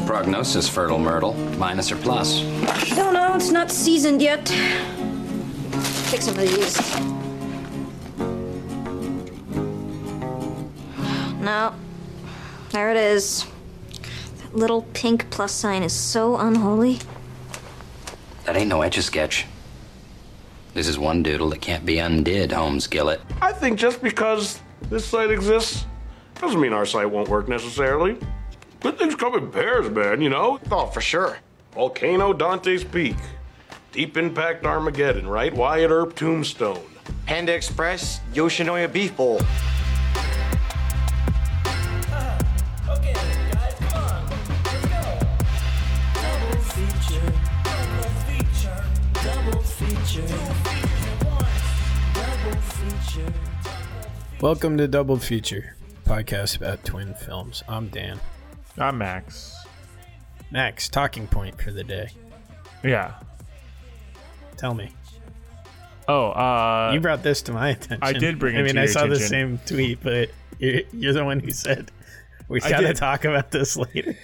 the prognosis, Fertile Myrtle? Minus or plus? I don't know. It's not seasoned yet. Take some of these. No. There it is. That little pink plus sign is so unholy. That ain't no etch a sketch. This is one doodle that can't be undid, Homeskillet. I think just because this site exists doesn't mean our site won't work necessarily. Good things come in pairs, man, you know? Oh, for sure. Volcano Dante's Peak. Deep Impact Armageddon, right? Wyatt Earp Tombstone. Panda Express, Yoshinoya Beef Bowl. Okay, guys, come on. Let's go. Double feature. Double feature. Double feature. Double feature. Welcome to Double Feature, podcast about twin films. I'm Dan. I'm Max. Max, talking point for the day. Yeah. Tell me. Oh, uh, you brought this to my attention. I did bring it I mean, I saw the same tweet, but you're, you're the one who said we got to talk about this later.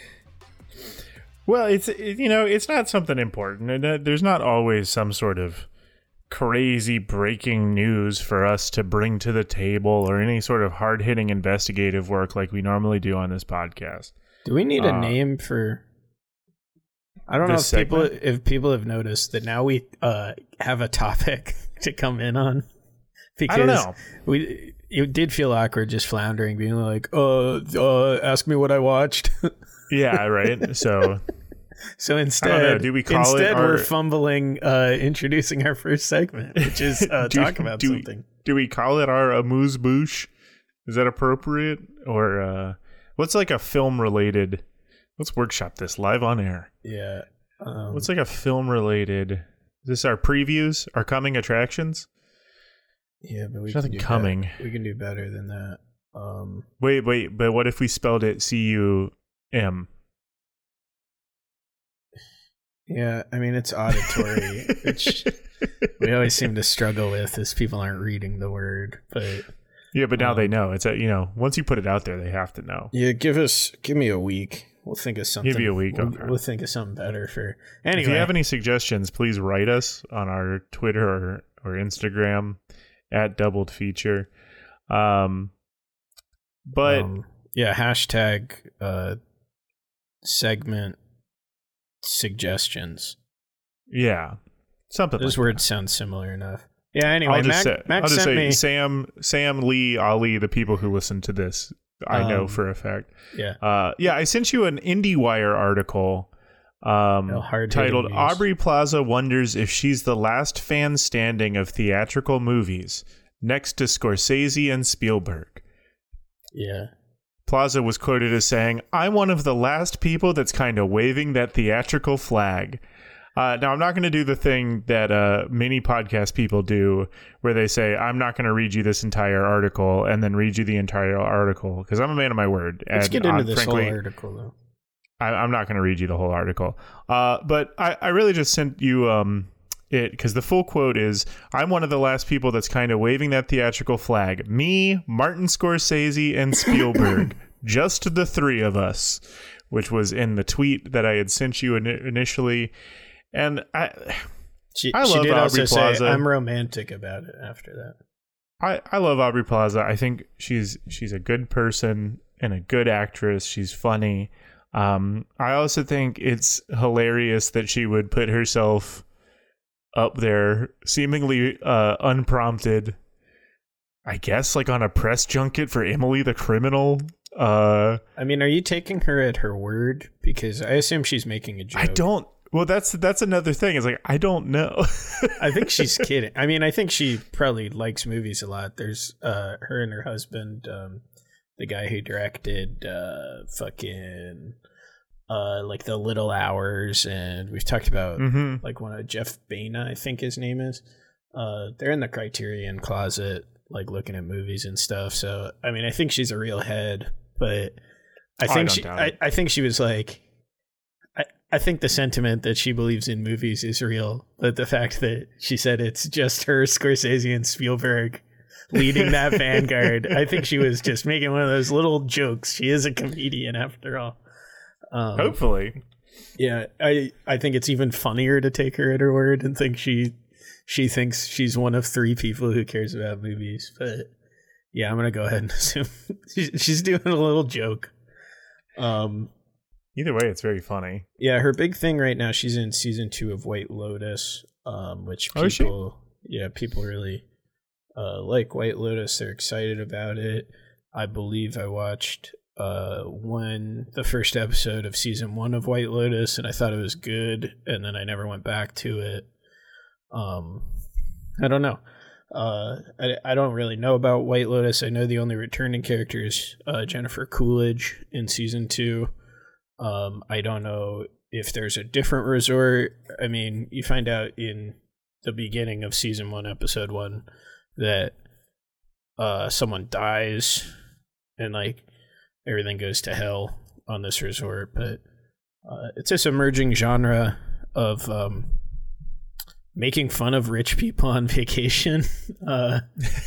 well, it's it, you know, it's not something important, and there's not always some sort of crazy breaking news for us to bring to the table or any sort of hard hitting investigative work like we normally do on this podcast. Do we need a Uh, name for? I don't know if this people if people have noticed that now we uh, have a topic to come in on. Because I don't know. we it did feel awkward just floundering, being like, "Uh, uh ask me what I watched." Yeah, right. So So know. instead, Do we call it instead we're fumbling uh, introducing our first segment, which is uh, Do- talk about do we- something. do we call it our amuse bouche? Is that appropriate? Or uh, what's like a film related? Let's workshop this live on air. Yeah. Um, What's like a film related? Is this our previews? Our coming attractions? yeah, but we there's nothing do coming. better- We can do better than that. Um, Wait, wait, but what if we spelled it C U M? yeah, I mean it's auditory, which we always seem to struggle with, is people aren't reading the word. But Yeah, but now they Um, know. It's a you know once you put it out there, they have to know. yeah, give us give me a week. We'll think of something. Give you a week, We'll, okay. we'll think of something better for. Anyway, If you have any suggestions, please write us on our Twitter or, or Instagram at Doubled Feature. Um, but um, yeah, hashtag uh, segment suggestions. yeah, something. Those like words sound similar enough. Yeah. Anyway, I'll just Mac, say, Mac I'll just sent say me. Sam, Sam, Lee, Ali, the people who listen to this, I know Um, for a fact. yeah. Uh, yeah, I sent you an IndieWire article um, hard-hitting titled. "Aubrey Plaza wonders if she's the last fan standing of theatrical movies, next to Scorsese and Spielberg." Yeah. Plaza was quoted as saying, I'm one of the last people that's kind of waving that theatrical flag. Uh, now, I'm not going to do the thing that uh, many podcast people do where they say, I'm not going to read you this entire article and then read you the entire article because I'm a man of my word. Let's and, get into this frankly, whole article though. I, I'm not going to read you the whole article. Uh, but I, I really just sent you um, it because the full quote is I'm one of the last people that's kind of waving that theatrical flag. Me, Martin Scorsese, and Spielberg. just the three of us, which was in the tweet that I had sent you in, initially. And I. She, I she love did also Aubrey say, "I'm romantic about it." After that, I, I love Aubrey Plaza. I think she's she's a good person and a good actress. She's funny. Um, I also think it's hilarious that she would put herself up there, seemingly uh, unprompted. I guess like on a press junket for Emily the Criminal. Uh, I mean, are you taking her at her word? Because I assume she's making a joke. I don't. Well, that's that's another thing. It's like I don't know. I think she's kidding. I mean, I think she probably likes movies a lot. There's uh her and her husband, um, the guy who directed uh fucking uh like the Little Hours, and we've talked about Mhm. like one of Jeff Baena, I think his name is. Uh, they're in the Criterion closet, like looking at movies and stuff. So I mean, I think she's a real head, but I I think don't she, I. I think she was like. I, think the sentiment that she believes in movies is real, but the fact that she said it's just her, Scorsese, and Spielberg leading that vanguard, I think she was just making one of those little jokes. She is a comedian after all. Um, Hopefully. Yeah, I I think it's even funnier to take her at her word and think she she thinks she's one of three people who cares about movies. But yeah, I'm gonna go ahead and assume she's, she's doing a little joke. Um, Either way, it's very funny. yeah, her big thing right now, she's in season two of White Lotus, um, which Oh, people, yeah, people really uh, like White Lotus. They're excited about it. I believe I watched uh, one the first episode of season one of White Lotus, and I thought it was good, and then I never went back to it. Um, I don't know. Uh, I, I don't really know about White Lotus. I know the only returning character is uh, Jennifer Coolidge in season two. Um, I don't know if there's a different resort. I mean, you find out in the beginning of season one, episode one, that uh, someone dies and like everything goes to hell on this resort. But uh, it's this emerging genre of um, making fun of rich people on vacation. Uh,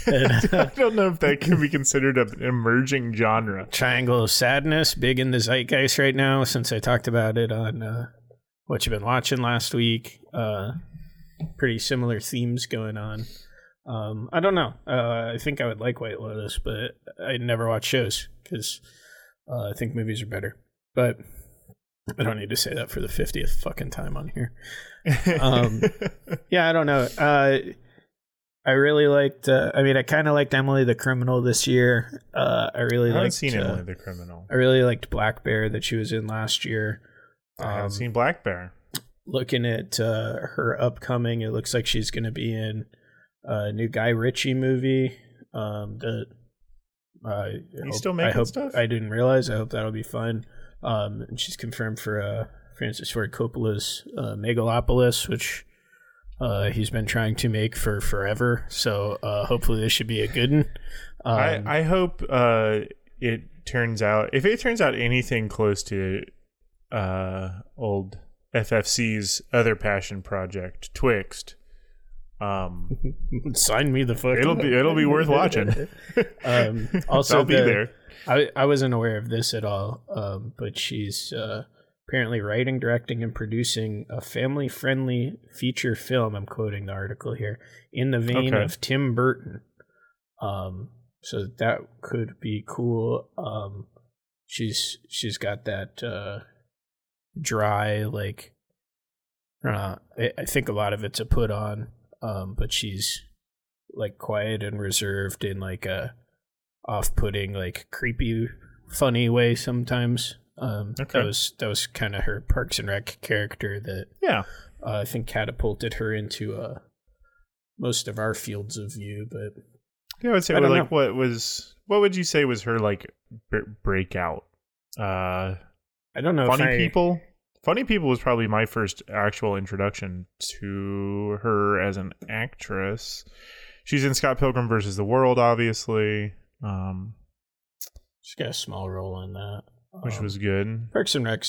and, I don't know if that can be considered an emerging genre. Triangle of Sadness, big in the zeitgeist right now since I talked about it on uh, what you've been watching last week. Uh, pretty similar themes going on. Um, I don't know. Uh, I think I would like White Lotus, but I never watch shows because uh, I think movies are better. But I don't need to say that for the 50th fucking time on here. Um, yeah, I don't know. Uh, I really liked. Uh, I mean, I kind of liked Emily the Criminal this year. Uh, I really I haven't liked. seen uh, Emily the Criminal. I really liked Black Bear that she was in last year. I haven't Um, seen Black Bear. Looking at uh, her upcoming, it looks like she's going to be in a new Guy Ritchie movie. Um, that uh, He's still making I hope, stuff? I didn't realize. I hope that'll be fun. Um, and she's confirmed for uh, Francis Ford Coppola's uh, Megalopolis, which uh, he's been trying to make for forever. So uh, hopefully this should be a good one. Um, I, I hope uh, it turns out if it turns out anything close to uh, old FFC's other passion project, Twixt. Um, sign me the fuck. it'll up. be it'll be worth watching. Um, also, I'll be the- there. I I wasn't aware of this at all, um, but she's uh, apparently writing, directing, and producing a family-friendly feature film. I'm quoting the article here in the vein Okay. of Tim Burton. Um, so that could be cool. Um, she's she's got that uh, dry like. Uh, I, I think a lot of it's a put on, um, but she's like quiet and reserved in like a off-putting, like creepy, funny way sometimes. Um, Okay. That was that was kind of her Parks and Rec character that Yeah, uh, I think catapulted her into uh, most of our fields of view. But yeah. I would say I don't like what was what would you say was her like b- breakout? Uh, I don't know. Funny I, People. Funny People was probably my first actual introduction to her as an actress. She's in Scott Pilgrim versus the World, obviously, um, She's got a small role in that, which Um, was good. Parks and Rec.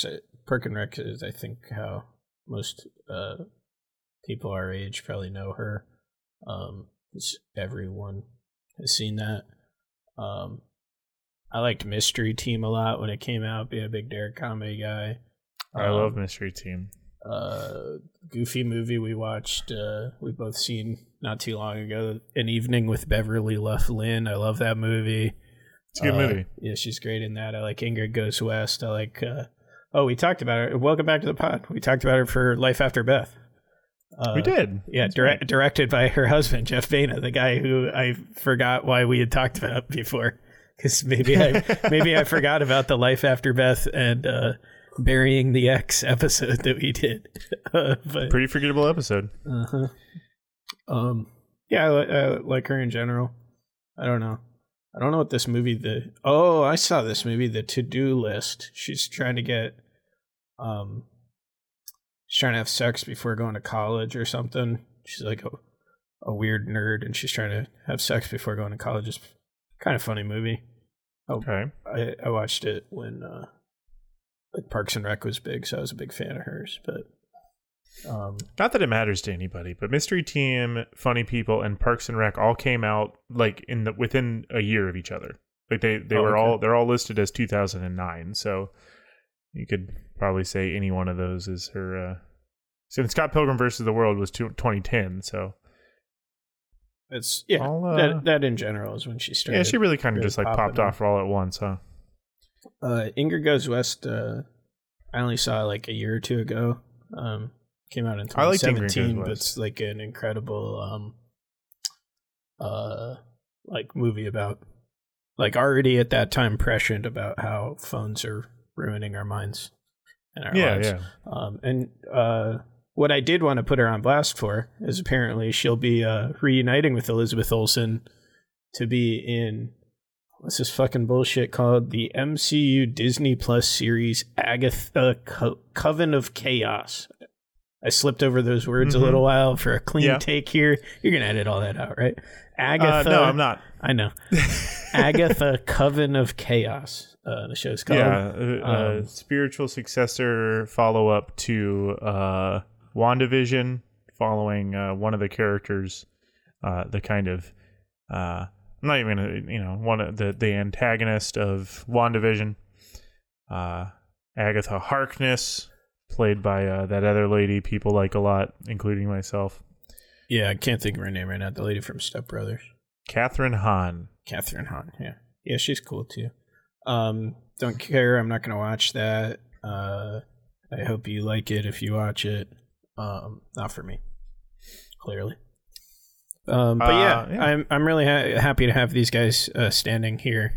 Park and Rec is, I think, how most uh, people our age probably know her. Um, everyone has seen that. Um, I liked Mystery Team a lot when it came out. Being a big Derrick comedy guy. I Um, love Mystery Team. uh goofy movie we watched uh we both seen not too long ago an evening with beverly lynn i love that movie It's a good Uh, movie. yeah she's great in that i like ingrid goes west i like uh oh we talked about her welcome back to the pod we talked about her for life after beth uh, we did. yeah right. directed by her husband jeff Baena, the guy who i forgot why we had talked about before because maybe i maybe i forgot about the life after beth and uh burying the Ex episode that we did uh, but Pretty forgettable episode. uh-huh. Um, yeah, I, I like her in general. I don't know. I don't know what this movie. The oh, I saw this movie, The To Do List. She's trying to get, um, she's trying to have sex before going to college or something. She's like a, a weird nerd, and she's trying to have sex before going to college. It's kind of funny movie. Okay. I I watched it when uh, like Parks and Rec was big, so I was a big fan of hers. But um, Not that it matters to anybody, but Mystery Team, Funny People, and Parks and Rec all came out like in the within a year of each other. Like they they Oh, were okay. all they're all listed as 2009. So you could probably say any one of those is her. Uh, since Scott Pilgrim versus the World was two, 2010, so It's yeah. Uh, that that in general is when she started. yeah, she really kind of just like popped off all at once, huh? Uh, Ingrid Goes West. Uh, I only saw like a year or two ago. Um, came out in I liked Ingrid Goes 2017, but it's like an incredible um, uh, like movie about like already at that time prescient about how phones are ruining our minds and our Yeah, lives. yeah. Um, and uh, what I did want to put her on blast for is apparently she'll be uh, reuniting with Elizabeth Olsen to be in what's this fucking bullshit called the MCU Disney Plus series Agatha Co- Coven of Chaos. I slipped over those words Mhm. a little while for a clean Yeah. take here. You're gonna edit all that out, right? Uh, Agatha. no, I'm not. I know. Agatha Coven of Chaos. Uh, the show's called. Yeah, uh, uh, Um, spiritual successor follow up to uh, WandaVision, following uh, one of the characters, uh, the kind of uh, I'm not even gonna you know one of the the antagonist of WandaVision, uh, Agatha Harkness, played by uh, that other lady people like a lot, including myself, Yeah, I can't think of her name right now. The lady from Step Brothers. Kathryn Hahn. Kathryn Hahn. Yeah, yeah, she's cool too. Um, don't care. I'm not gonna watch that. Uh, I hope you like it if you watch it. Um, not for me, clearly. Um, but Uh, yeah, yeah. I'm I'm really ha- happy to have these guys uh, standing here,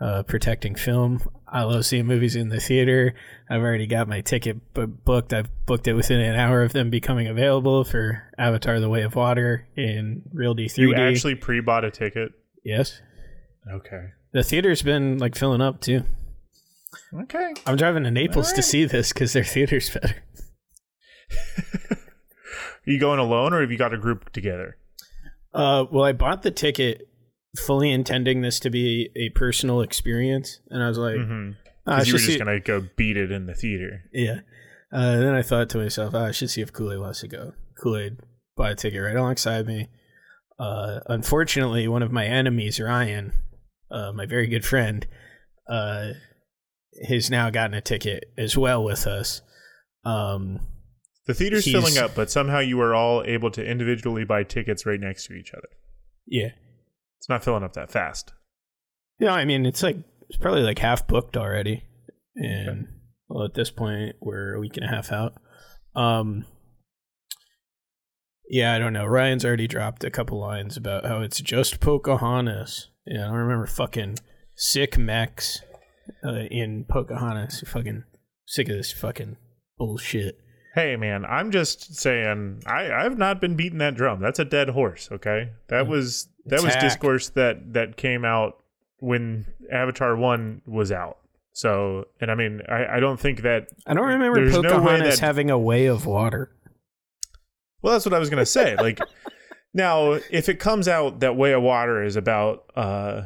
uh, protecting film. I love seeing movies in the theater. I've already got my ticket bu- booked. I've booked it within an hour of them becoming available for Avatar: The Way of Water in Real D 3D. You actually pre bought a ticket. yes. Okay. The theater's been like filling up too. Okay. I'm driving to Naples to see this because their theater's better. Are you going alone or have you got a group together? Uh, well, I bought the ticket fully intending this to be a personal experience, and I was like, Mm-hmm. "Ah, I you were just see- gonna go beat it in the theater. yeah. Uh, then I thought to myself, "Ah, I should see if Kool Aid wants to go. Kool Aid bought a ticket right alongside me. Uh, unfortunately, one of my enemies, Ryan, uh, my very good friend, uh, has now gotten a ticket as well with us. Um, The theater's He's- filling up, but somehow you are all able to individually buy tickets right next to each other. yeah. It's not filling up that fast. Yeah, I mean it's like it's probably like half booked already, and well, at this point we're a week and a half out. Um, yeah, I don't know. Ryan's already dropped a couple lines about how it's just Pocahontas. Yeah, I don't remember fucking sick mechs uh, in Pocahontas. Fucking sick of this fucking bullshit. Hey man, I'm just saying I, I've not been beating that drum. That's a dead horse, okay? That was that was discourse that that came out when Avatar One was out. So and I mean I, I don't think that I don't remember There's no way Pocahontas that- having a way of water. Well, that's what I was gonna say. Like, now if it comes out that Way of Water is about uh,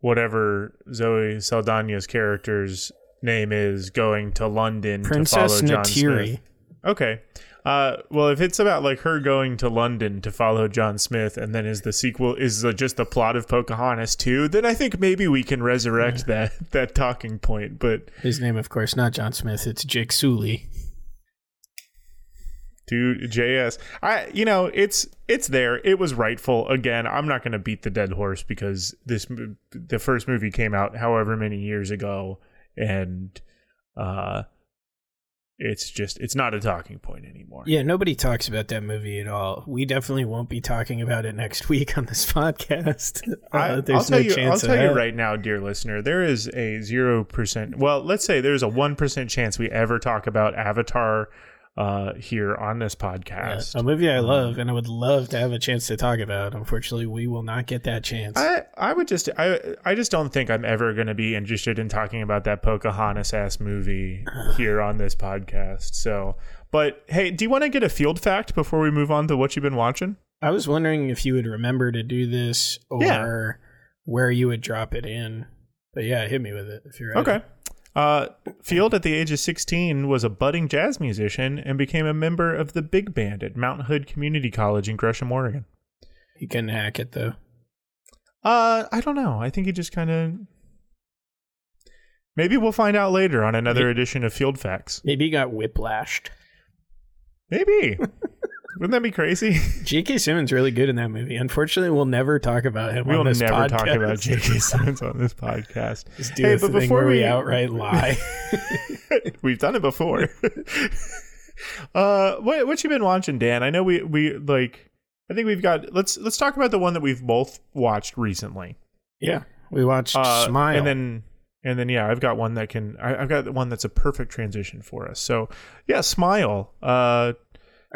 whatever Zoe Saldana's character's name is going to London Princess to follow John Neytiri. Smith. Okay. Uh, well, if it's about like her going to London to follow John Smith, and then is the sequel is the, just the plot of Pocahontas too, then I think maybe we can resurrect that that talking point. But His name, of course, not John Smith. It's Jake Sully. Dude, JS. I you know, it's it's there. It was rightful. Again, I'm not going to beat the dead horse because this the first movie came out however many years ago and uh it's just it's not a talking point anymore. Yeah, nobody talks about that movie at all. We definitely won't be talking about it next week on this podcast. Uh, I, there's I'll tell no you. I'll chance tell you right now, dear listener. There is a zero percent. Well, let's say there's a one percent chance we ever talk about Avatar uh, here on this Yeah, podcast. a movie I love and I would love to have a chance to talk about. Unfortunately, we will not get that chance. I I would just I I just don't think I'm ever going to be interested in talking about that Pocahontas ass movie here on this podcast. So, but hey, do you want to get a field fact before we move on to what you've been watching? I was wondering if you would remember to do this or Yeah. where you would drop it in. But yeah, hit me with it if you're ready. Okay. Uh, Field, at the age of 16, was a budding jazz musician and became a member of the big band at Mount Hood Community College in Gresham, Oregon. He couldn't hack it though. Uh, I don't know. I think he just kind of Maybe we'll find out later on another edition of Field Facts. Maybe he got whiplashed. Maybe. Wouldn't that be crazy? J.K. Simmons really good in that movie. Unfortunately, we'll never talk about him. We on will this never talk about J.K. Simmons on this podcast. Just do Hey, but before we we- outright lie. We've done it before. uh, what what you been watching, Dan? I know we we like. I think we've got. Let's let's talk about the one that we've both watched recently. yeah, we watched Uh, Smile. and then and then yeah, I've got one that can. I, I've got one that's a perfect transition for us. So yeah, Smile. Uh,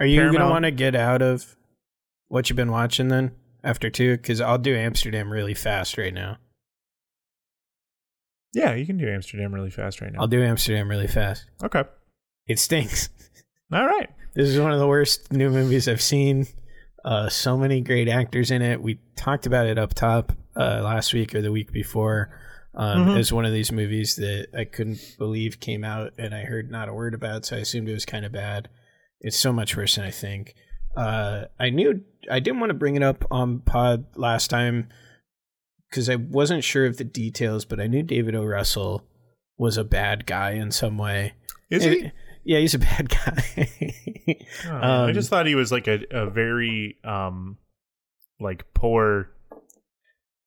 Are you gonna want to get out of what you've been watching then after two? Because I'll do Amsterdam really fast right now. yeah, you can do Amsterdam really fast right now. I'll do Amsterdam really fast. okay. It stinks. All right. This is one of the worst new movies I've seen. Uh, so many great actors in it. We talked about it up top uh, last week or the week before. Um, Mhm. It's one of these movies that I couldn't believe came out and I heard not a word about, so I assumed it was kind of bad. It's so much worse than I think. Uh, I knew I didn't want to bring it up on pod last time because I wasn't sure of the details, but I knew David O. Russell was a bad guy in some way. Is he? Yeah, he's a bad guy. Oh, I Um, just thought he was like a, a very um like poor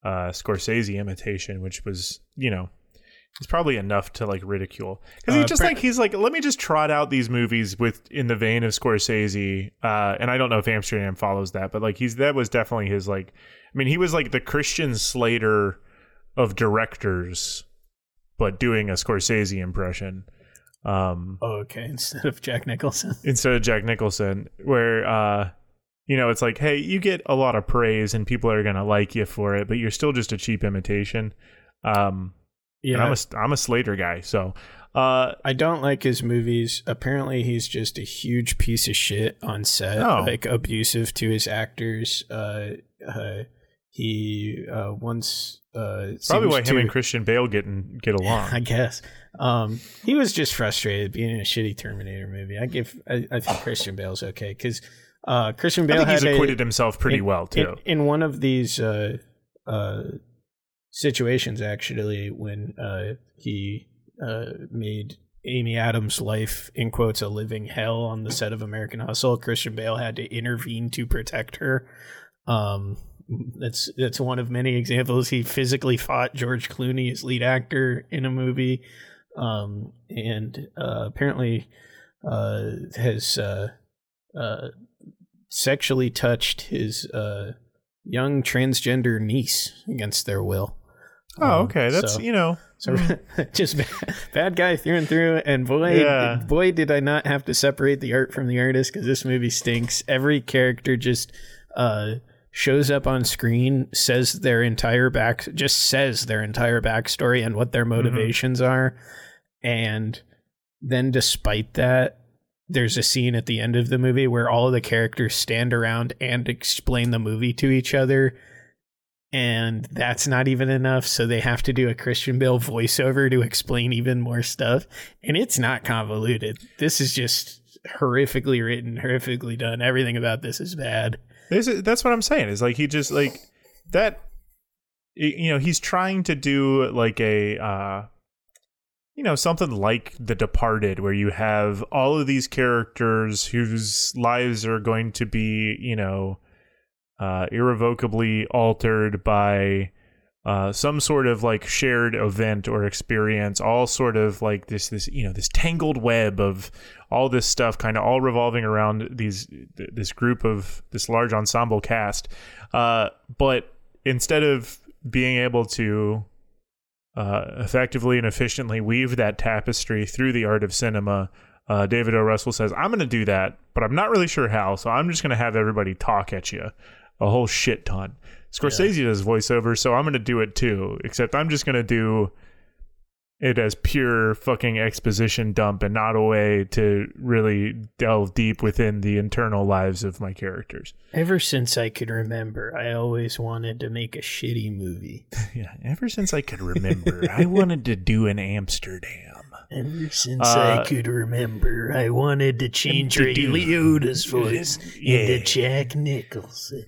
uh Scorsese imitation, which was you know it's probably enough to like ridicule because he Uh, just per- like he's like let me just trot out these movies with in the vein of Scorsese, uh, and I don't know if Amsterdam follows that, but like he's that was definitely his like I mean he was like the Christian Slater of directors, but doing a Scorsese impression. Um, Oh, okay. Instead of Jack Nicholson. instead of Jack Nicholson, where uh, you know it's like, hey, you get a lot of praise and people are gonna like you for it, but you're still just a cheap imitation. Um, Yeah. and I'm a I'm a Slater guy, so uh, I don't like his movies. Apparently, he's just a huge piece of shit on set, Oh. like abusive to his actors. Uh, uh, he uh, once uh, probably why him and Christian Bale get and get along. I guess um, he was just frustrated being in a shitty Terminator movie. I give, I, I think Christian Bale's okay because uh, Christian I Bale think he's had a- acquitted himself pretty in- well too. In, in one of these uh, uh, situations, actually, when uh, he uh, made Amy Adams' life, in quotes, a living hell on the set of American Hustle, Christian Bale had to intervene to protect her. Um, that's that's one of many examples. He physically fought George Clooney, his lead actor, in a movie, um, and uh, apparently uh, has uh, uh, sexually touched his young transgender niece against their will. Oh, Um, okay, that's so- you know, so just bad, bad guy through and through. And boy, Yeah. boy, did I not have to separate the art from the artist because this movie stinks. Every character just uh, shows up on screen, says their entire back, just says their entire backstory and what their motivations are, and then despite that. There's a scene at the end of the movie where all of the characters stand around and explain the movie to each other and that's not even enough so they have to do a christian bale voiceover to explain even more stuff and it's not convoluted this is just horrifically written horrifically done everything about this is bad This is, that's what I'm saying. Is like he just like that. You know, he's trying to do like a, uh, you know, something like The Departed, where you have all of these characters whose lives are going to be, you know, uh, irrevocably altered by uh, some sort of like shared event or experience, all sort of like this, this, you know, this tangled web of all this stuff, kind of all revolving around these, th- this group of this large ensemble cast. Uh, but instead of being able to uh, effectively and efficiently weave that tapestry through the art of cinema, uh, David O. Russell says, I'm going to do that, but I'm not really sure how. So I'm just going to have everybody talk at you a whole shit ton. Scorsese does voiceover, so I'm going to do it too, except I'm just going to do it as pure fucking exposition dump and not a way to really delve deep within the internal lives of my characters. ever since i could remember i always wanted to make a shitty movie Yeah, ever since I could remember, I wanted to do an Amsterdam. ever since Uh, i could remember i wanted to change ray liotta's voice Yeah. into jack nicholson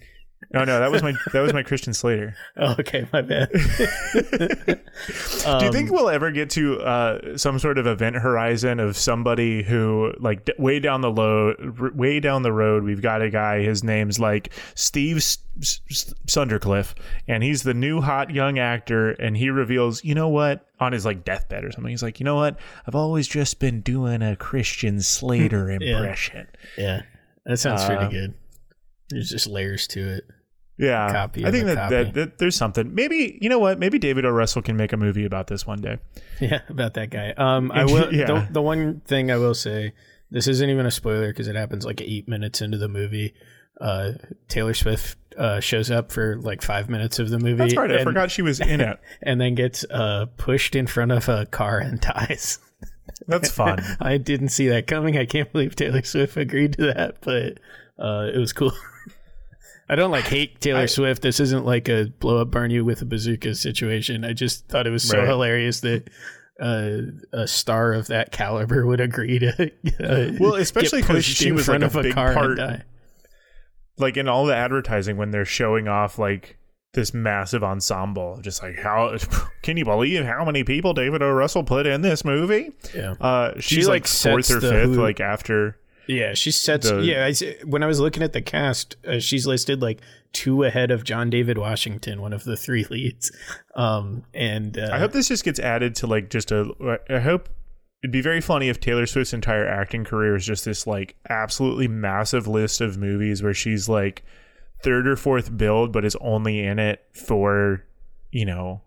No, no, that was my that was my Christian Slater. Oh, okay, my bad. Do you think we'll ever get to uh, some sort of event horizon of somebody who, like, d- way down the road, r- way down the road, we've got a guy. His name's like Steve S- S- S- Sundercliff, and he's the new hot young actor. And he reveals, you know what, on his like deathbed or something, he's like, you know what, I've always just been doing a Christian Slater impression. yeah, that sounds pretty good. There's just layers to it. Yeah, Copy I think that, that, that there's something. Maybe you know what? Maybe David O. Russell can make a movie about this one day. Yeah, about that guy. Um, I will. Yeah. the, the one thing I will say, this isn't even a spoiler because it happens like eight minutes into the movie. Uh, Taylor Swift uh, shows up for like five minutes of the movie. That's right. I and, forgot she was in it. And then gets uh, pushed in front of a car and dies. That's fun. I didn't see that coming. I can't believe Taylor Swift agreed to that, but uh, it was cool. I don't like hate Taylor Swift. This isn't like a blow up burn you with a bazooka situation. I just thought it was so Right. hilarious that uh, a star of that caliber would agree to uh, Well, especially get 'cause pushed she was, like, a of a big car part- like in all the advertising when they're showing off like this massive ensemble just like how can you believe how many people david o russell put in this movie Yeah. uh She, she's like, like, fourth or fifth who- like after Yeah, she sets. The- yeah, I, when I was looking at the cast, uh, she's listed like two ahead of John David Washington, one of the three leads. Um, and uh, i hope this just gets added to like just a i hope it'd be very funny if taylor swift's entire acting career is just this like absolutely massive list of movies where she's like third or fourth build but is only in it for you know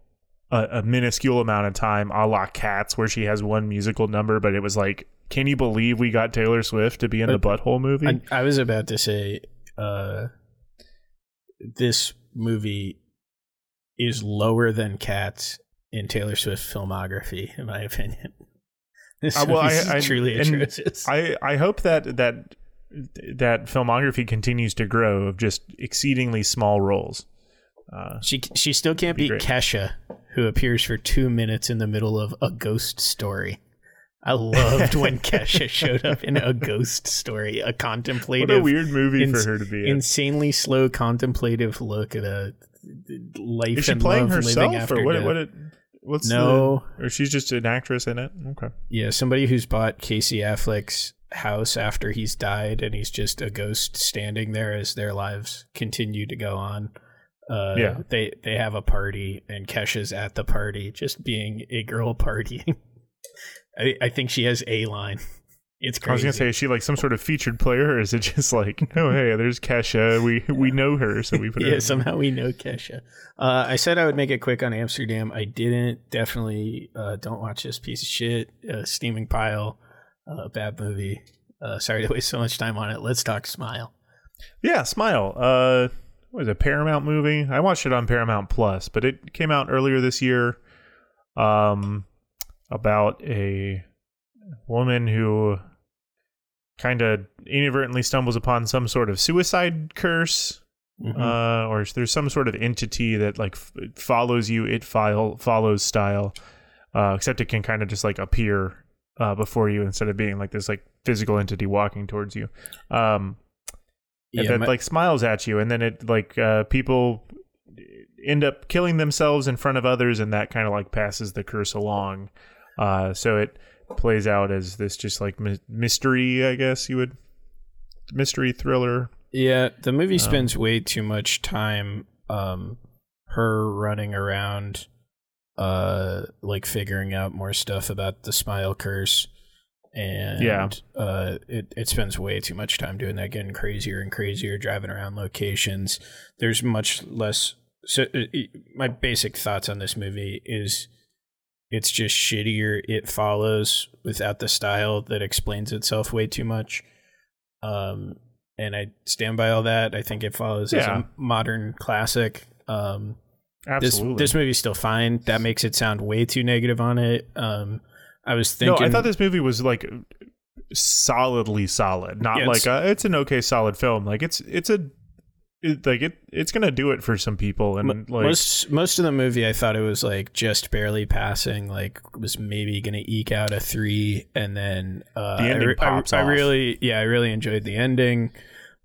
a, a minuscule amount of time a la cats where she has one musical number but it was like can you believe we got taylor swift to be in the butthole movie I, I was about to say, uh, this movie is lower than Cats in Taylor Swift filmography, in my opinion. This Uh, well, I- movie is I- truly atrocious. I, I hope that that that filmography continues to grow of just exceedingly small roles uh, she she still can't Be beat great. Kesha, who appears for two minutes in the middle of a ghost story. I loved when Kesha showed up in a ghost story, a contemplative, what a weird movie ins- for her to be in insanely slow contemplative look at a life Is she and playing love herself after or what? death. What? It, what's No. The, or she's just an actress in it. Okay. Yeah, somebody who's bought Casey Affleck's house after he's died, and he's just a ghost standing there as their lives continue to go on. Uh, Yeah. they they have a party, and Kesha's at the party, just being a girl partying. I, I think she has a line. It's crazy. I was gonna say, is she like some sort of featured player, or is it just like, oh hey, there's Kesha, we we know her, so we put yeah, in. somehow we know Kesha. Uh, I said I would make it quick on Amsterdam. I didn't. Definitely uh, don't watch this piece of shit. Uh, steaming pile. Uh, bad movie. Uh, sorry to waste so much time on it. Let's talk Smile. Yeah, Smile. Uh, what was a Paramount movie. I watched it on Paramount Plus, but it came out earlier this year. Um, about a woman who kind of inadvertently stumbles upon some sort of suicide curse Mhm. uh, or there's some sort of entity that like f- follows you. It file follows style, uh, except it can kind of just like appear uh, before you instead of being like this like physical entity walking towards you. Um, and Yeah, that my- like smiles at you, and then it like uh, people end up killing themselves in front of others, and that kind of like passes the curse along. Uh, so it plays out as this just like my- mystery, I guess you would mystery thriller. Yeah, the movie Um, spends way too much time um her running around uh like figuring out more stuff about the smile curse and Yeah. uh it, it spends way too much time doing that getting crazier and crazier driving around locations there's much less so uh, uh, my basic thoughts on this movie is it's just shittier it follows without the style that explains itself way too much. Um and i stand by all that. I think it follows as a modern classic. Um this Absolutely. this movie's still fine. That makes it sound way too negative on it. Um i was thinking No, I thought this movie was like solidly solid. Not Yeah, like it's- a, it's an okay solid film. Like it's it's a it, like it it's gonna do it for some people and like most most of the movie i thought it was like just barely passing like was maybe gonna eke out a three and then uh The ending I, re- pops I, off. really yeah i really enjoyed the ending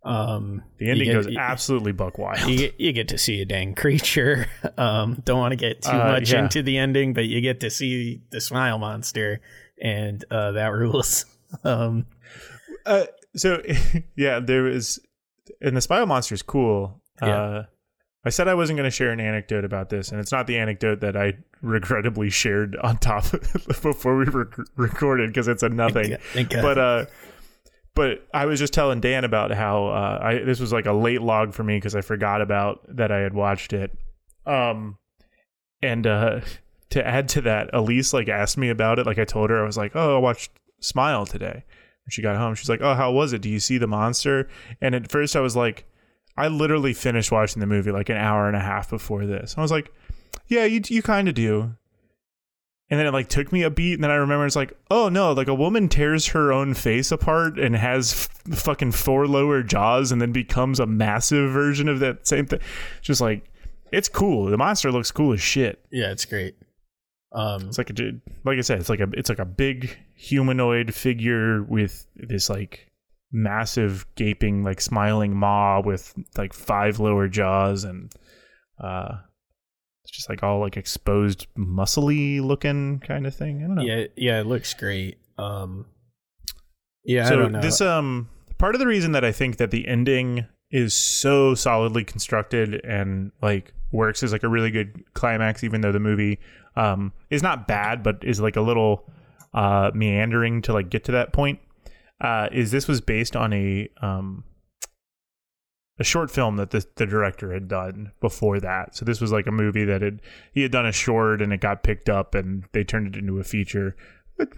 Um, The ending get, goes absolutely buck wild. You get, you get to see a dang creature. Um, don't want to get too Uh, much yeah. into the ending, but you get to see the smile monster, and uh, that rules. Um, Uh, so yeah, there was, and the Smile Monster is cool. Yeah. Uh, I said I wasn't going to share an anecdote about this, and it's not the anecdote that I regrettably shared on top before we rec- recorded because it's a nothing. thank. But uh, but I was just telling Dan about how uh, I this was like a late log for me because I forgot about that I had watched it. Um, and uh, to add to that, Elise like asked me about it. Like I told her, I was like, "Oh, I watched Smile today." She got home, she's like, "Oh, how was it? Do you see the monster?" And at first, I was like, I literally finished watching the movie like an hour and a half before this. I was like, "Yeah, you you kind of do." And then it like took me a beat, and then I remember it's like, oh no, like a woman tears her own face apart and has f- fucking four lower jaws, and then becomes a massive version of that same thing. Just like, it's cool. The monster looks cool as shit. yeah, it's great. Um, It's like a like I said, it's like a it's like a big humanoid figure with this like massive gaping like smiling maw with like five lower jaws and uh it's just like all like exposed muscly looking kind of thing. I don't know. yeah, yeah, it looks great. Um, yeah, I so don't know. this um part of the reason that I think that the ending is so solidly constructed and like works as like a really good climax even though the movie um is not bad but is like a little uh meandering to like get to that point uh is this was based on a um a short film that the, the director had done before that so this was like a movie that had he had done a short and it got picked up and they turned it into a feature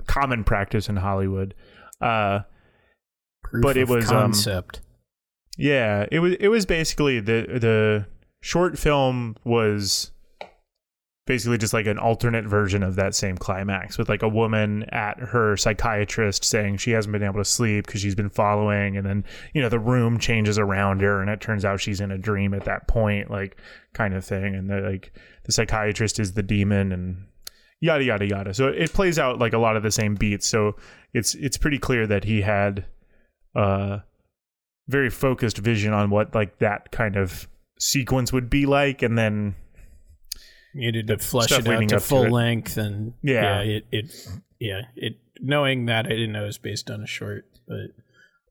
common practice in hollywood uh but it was, um, concept. yeah, it was it was basically the the short film was basically just like an alternate version of that same climax with like a woman at her psychiatrist saying she hasn't been able to sleep because she's been following and then you know the room changes around her and it turns out she's in a dream at that point like kind of thing and the like the psychiatrist is the demon and yada yada yada. So it plays out like a lot of the same beats. So it's it's pretty clear that he had uh very focused vision on what like that kind of sequence would be like and then You needed to flush it out to to full it. length, and Yeah. yeah, it, it, yeah, it. Knowing that, I didn't know it was based on a short, but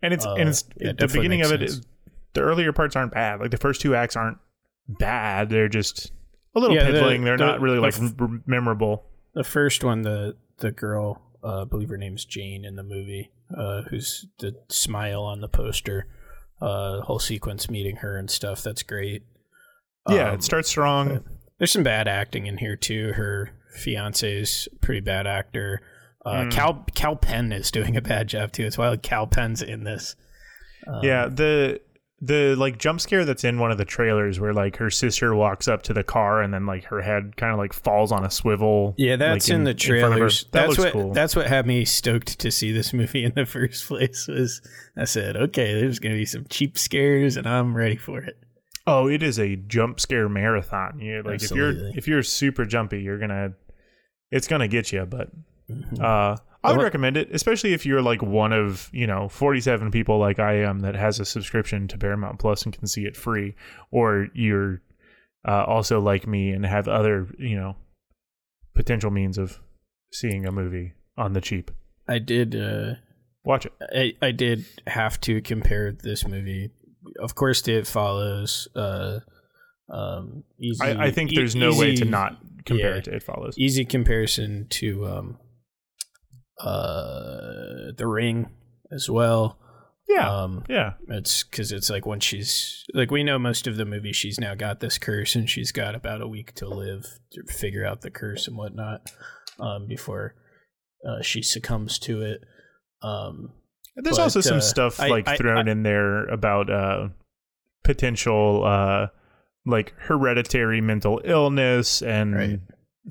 and it's Uh, and it's yeah, it the beginning of it makes is sense. the earlier parts aren't bad like the first two acts aren't bad they're just a little Yeah, the- piddling they're the- not really the like f- memorable the first one, the the girl, uh, I believe her name's Jane in the movie, uh, who's the smile on the poster, uh, whole sequence meeting her and stuff. That's great. yeah Um, it starts strong There's some bad acting in here too. Her fiance's a pretty bad actor. Uh, Hmm. Kal Kal Penn is doing a bad job too. It's wild. Kal Penn's in this. Um, yeah the the like jump scare that's in one of the trailers where like her sister walks up to the car and then like her head kind of like falls on a swivel Yeah, that's like, in, the front of trailers. that that's looks what cool that's what had me stoked to see this movie in the first place. Was I said, okay, there's gonna be some cheap scares, and I'm ready for it. Oh, it is a jump scare marathon. You like if you're if you're super jumpy, you're gonna it's gonna get you. But Mm-hmm. uh, I would recommend it, especially if you're like one of you know 47 people like I am that has a subscription to Paramount Plus and can see it free, or you're uh, also like me and have other you know potential means of seeing a movie on the cheap. I did. Uh, Watch it. I I did have to compare this movie. Of course, it follows. Uh, um, easy, I, I think e- there's no way to not compare yeah. it to It Follows. easy comparison to um, uh, The Ring as well. Yeah, Um, yeah. It's because it's like when she's like we know most of the movie she's now got this curse and she's got about a week to live to figure out the curse and whatnot um, before uh, she succumbs to it. Um, There's But, also some uh, stuff like I- thrown in there about uh, potential uh, like hereditary mental illness and Right.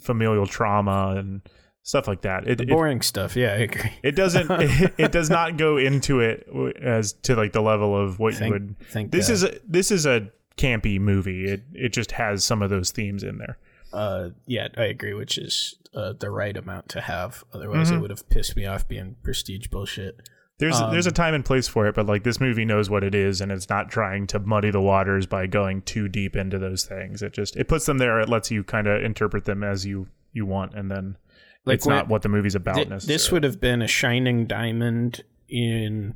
familial trauma and stuff like that. It the it, boring stuff, yeah, I agree. it doesn't it, it does not go into it as to like the level of what Thank- you would. thank this God. is a, this is a campy movie. It it just has some of those themes in there. Uh, yeah, I agree, which is uh, the right amount to have. Otherwise, Mhm. it would have pissed me off being prestige bullshit. There's there's a time and place for it, but like this movie knows what it is, and it's not trying to muddy the waters by going too deep into those things. It just it puts them there. It lets you kind of interpret them as you you want, and then Like it's not what- the movie's about. Th- this would have been a shining diamond in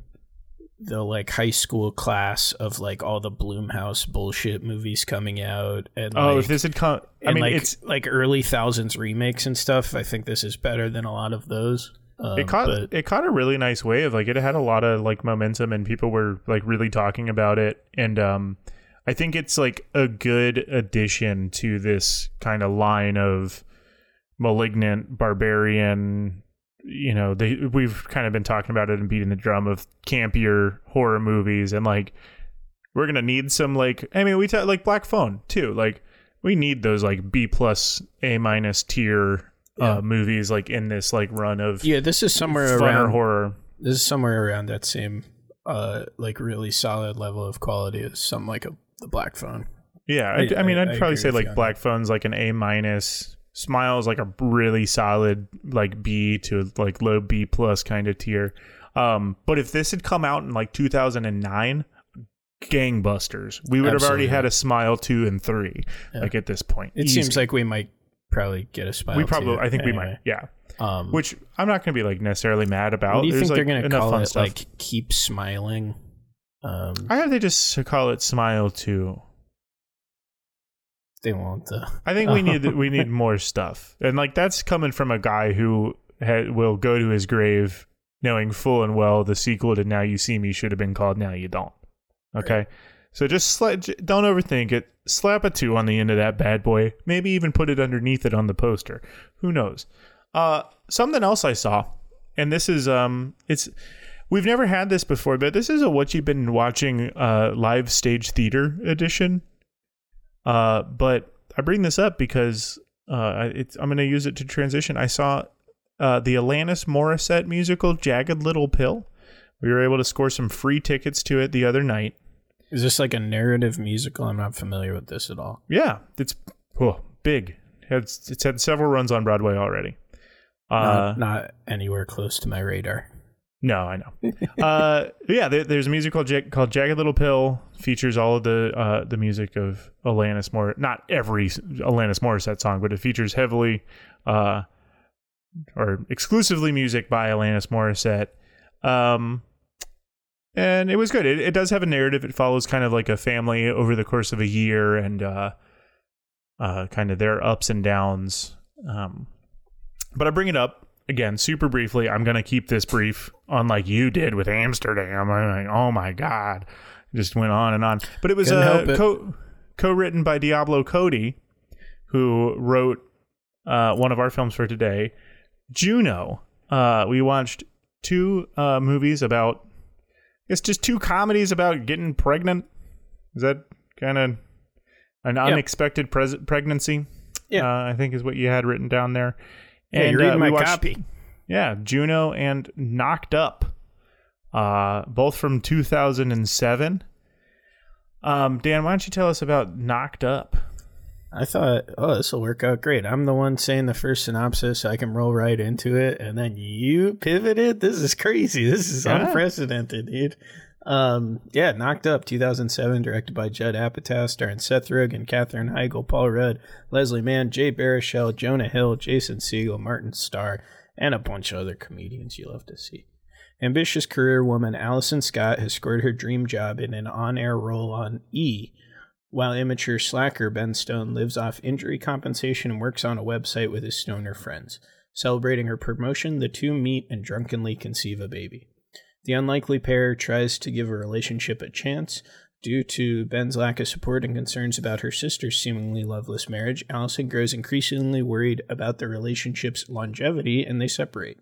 the like high school class of like all the Blumhouse bullshit movies coming out and Oh, like, if this had come, I mean, like it's like early thousands remakes and stuff. I think this is better than a lot of those. Um, it caught but it caught a really nice wave. Like it had a lot of like momentum, and people were like really talking about it. And um, I think it's like a good addition to this kind of line of malignant barbarian. You know, they we've kind of been talking about it and beating the drum of campier horror movies, and like we're gonna need some like I mean we talk like Black Phone too. Like we need those like B plus A minus tier Yeah. uh, movies like in this like run of yeah, this is somewhere around horror. this is somewhere around that same uh like really solid level of quality as some like a the Black Phone. Yeah, I, I- I mean, I'd I probably say like Black Phone's like an A minus. Smiles like a really solid like B to like low B plus kind of tier. Um, but if this had come out in like 2009, gangbusters. We would have already had a Smile two and three. Like at this point, It Easy. seems like we might probably get a smile. we probably. too, I think we might. Yeah. Um, Which I'm not going to be like necessarily mad about. do you There's think like they're gonna call it? stuff. Like keep smiling. Um, I have they just call it Smile two. They won't. I think we need we need more stuff, and like that's coming from a guy who ha- will go to his grave knowing full and well the sequel to Now You See Me should have been called Now You Don't. Okay, so just sla- j- don't overthink it. Slap a two on the end of that bad boy. Maybe even put it underneath it on the poster. Who knows? Uh, something else I saw, and this is um, it's we've never had this before, but this is a what you've been watching uh live stage theater edition. Uh, but I bring this up because uh, it's, I'm going to use it to transition. I saw uh, the Alanis Morissette musical "Jagged Little Pill." We were able to score some free tickets to it the other night. Is this like a narrative musical? I'm not familiar with this at all. Yeah, it's oh, big. It's it's had several runs on Broadway already. Uh, not, not anywhere close to my radar. No, I know. uh, yeah, there, there's a music called, called "Jagged Little Pill." Features all of the uh, the music of Alanis Mor. Not every Alanis Morissette song, but it features heavily uh, or exclusively music by Alanis Morissette. Um, and it was good. It, it does have a narrative. It follows kind of like a family over the course of a year and uh, uh, kind of their ups and downs. Um, but I bring it up again super briefly. I'm gonna keep this brief, unlike you did with Amsterdam. I'm like, oh my god, it just went on and on. But it was uh, it. co co-written by Diablo Cody, who wrote uh, one of our films for today, Juno. Uh, we watched two uh, movies about. It's just two comedies about getting pregnant. Is that kind of an unexpected pres- pregnancy? Yeah. uh, I think is what you had written down there. Yeah, you're uh, reading we my watched- copy. Yeah, Juno and Knocked Up, uh, both from 2007. Um, Dan, why don't you tell us about Knocked Up? I thought, oh, this will work out great. I'm the one saying the first synopsis. I can roll right into it, and then you pivoted. This is crazy. This is Yeah. unprecedented, dude. Um, yeah, Knocked Up, 2007, directed by Judd Apatow, starring Seth Rogen, Katherine Heigl, Paul Rudd, Leslie Mann, Jay Baruchel, Jonah Hill, Jason Segel, Martin Starr, and a bunch of other comedians you love to see. Ambitious career woman Allison Scott has scored her dream job in an on-air role on E, while immature slacker Ben Stone lives off injury compensation and works on a website with his stoner friends. Celebrating her promotion, the two meet and drunkenly conceive a baby. The unlikely pair tries to give a relationship a chance. Due to Ben's lack of support and concerns about her sister's seemingly loveless marriage, Allison grows increasingly worried about the relationship's longevity and they separate.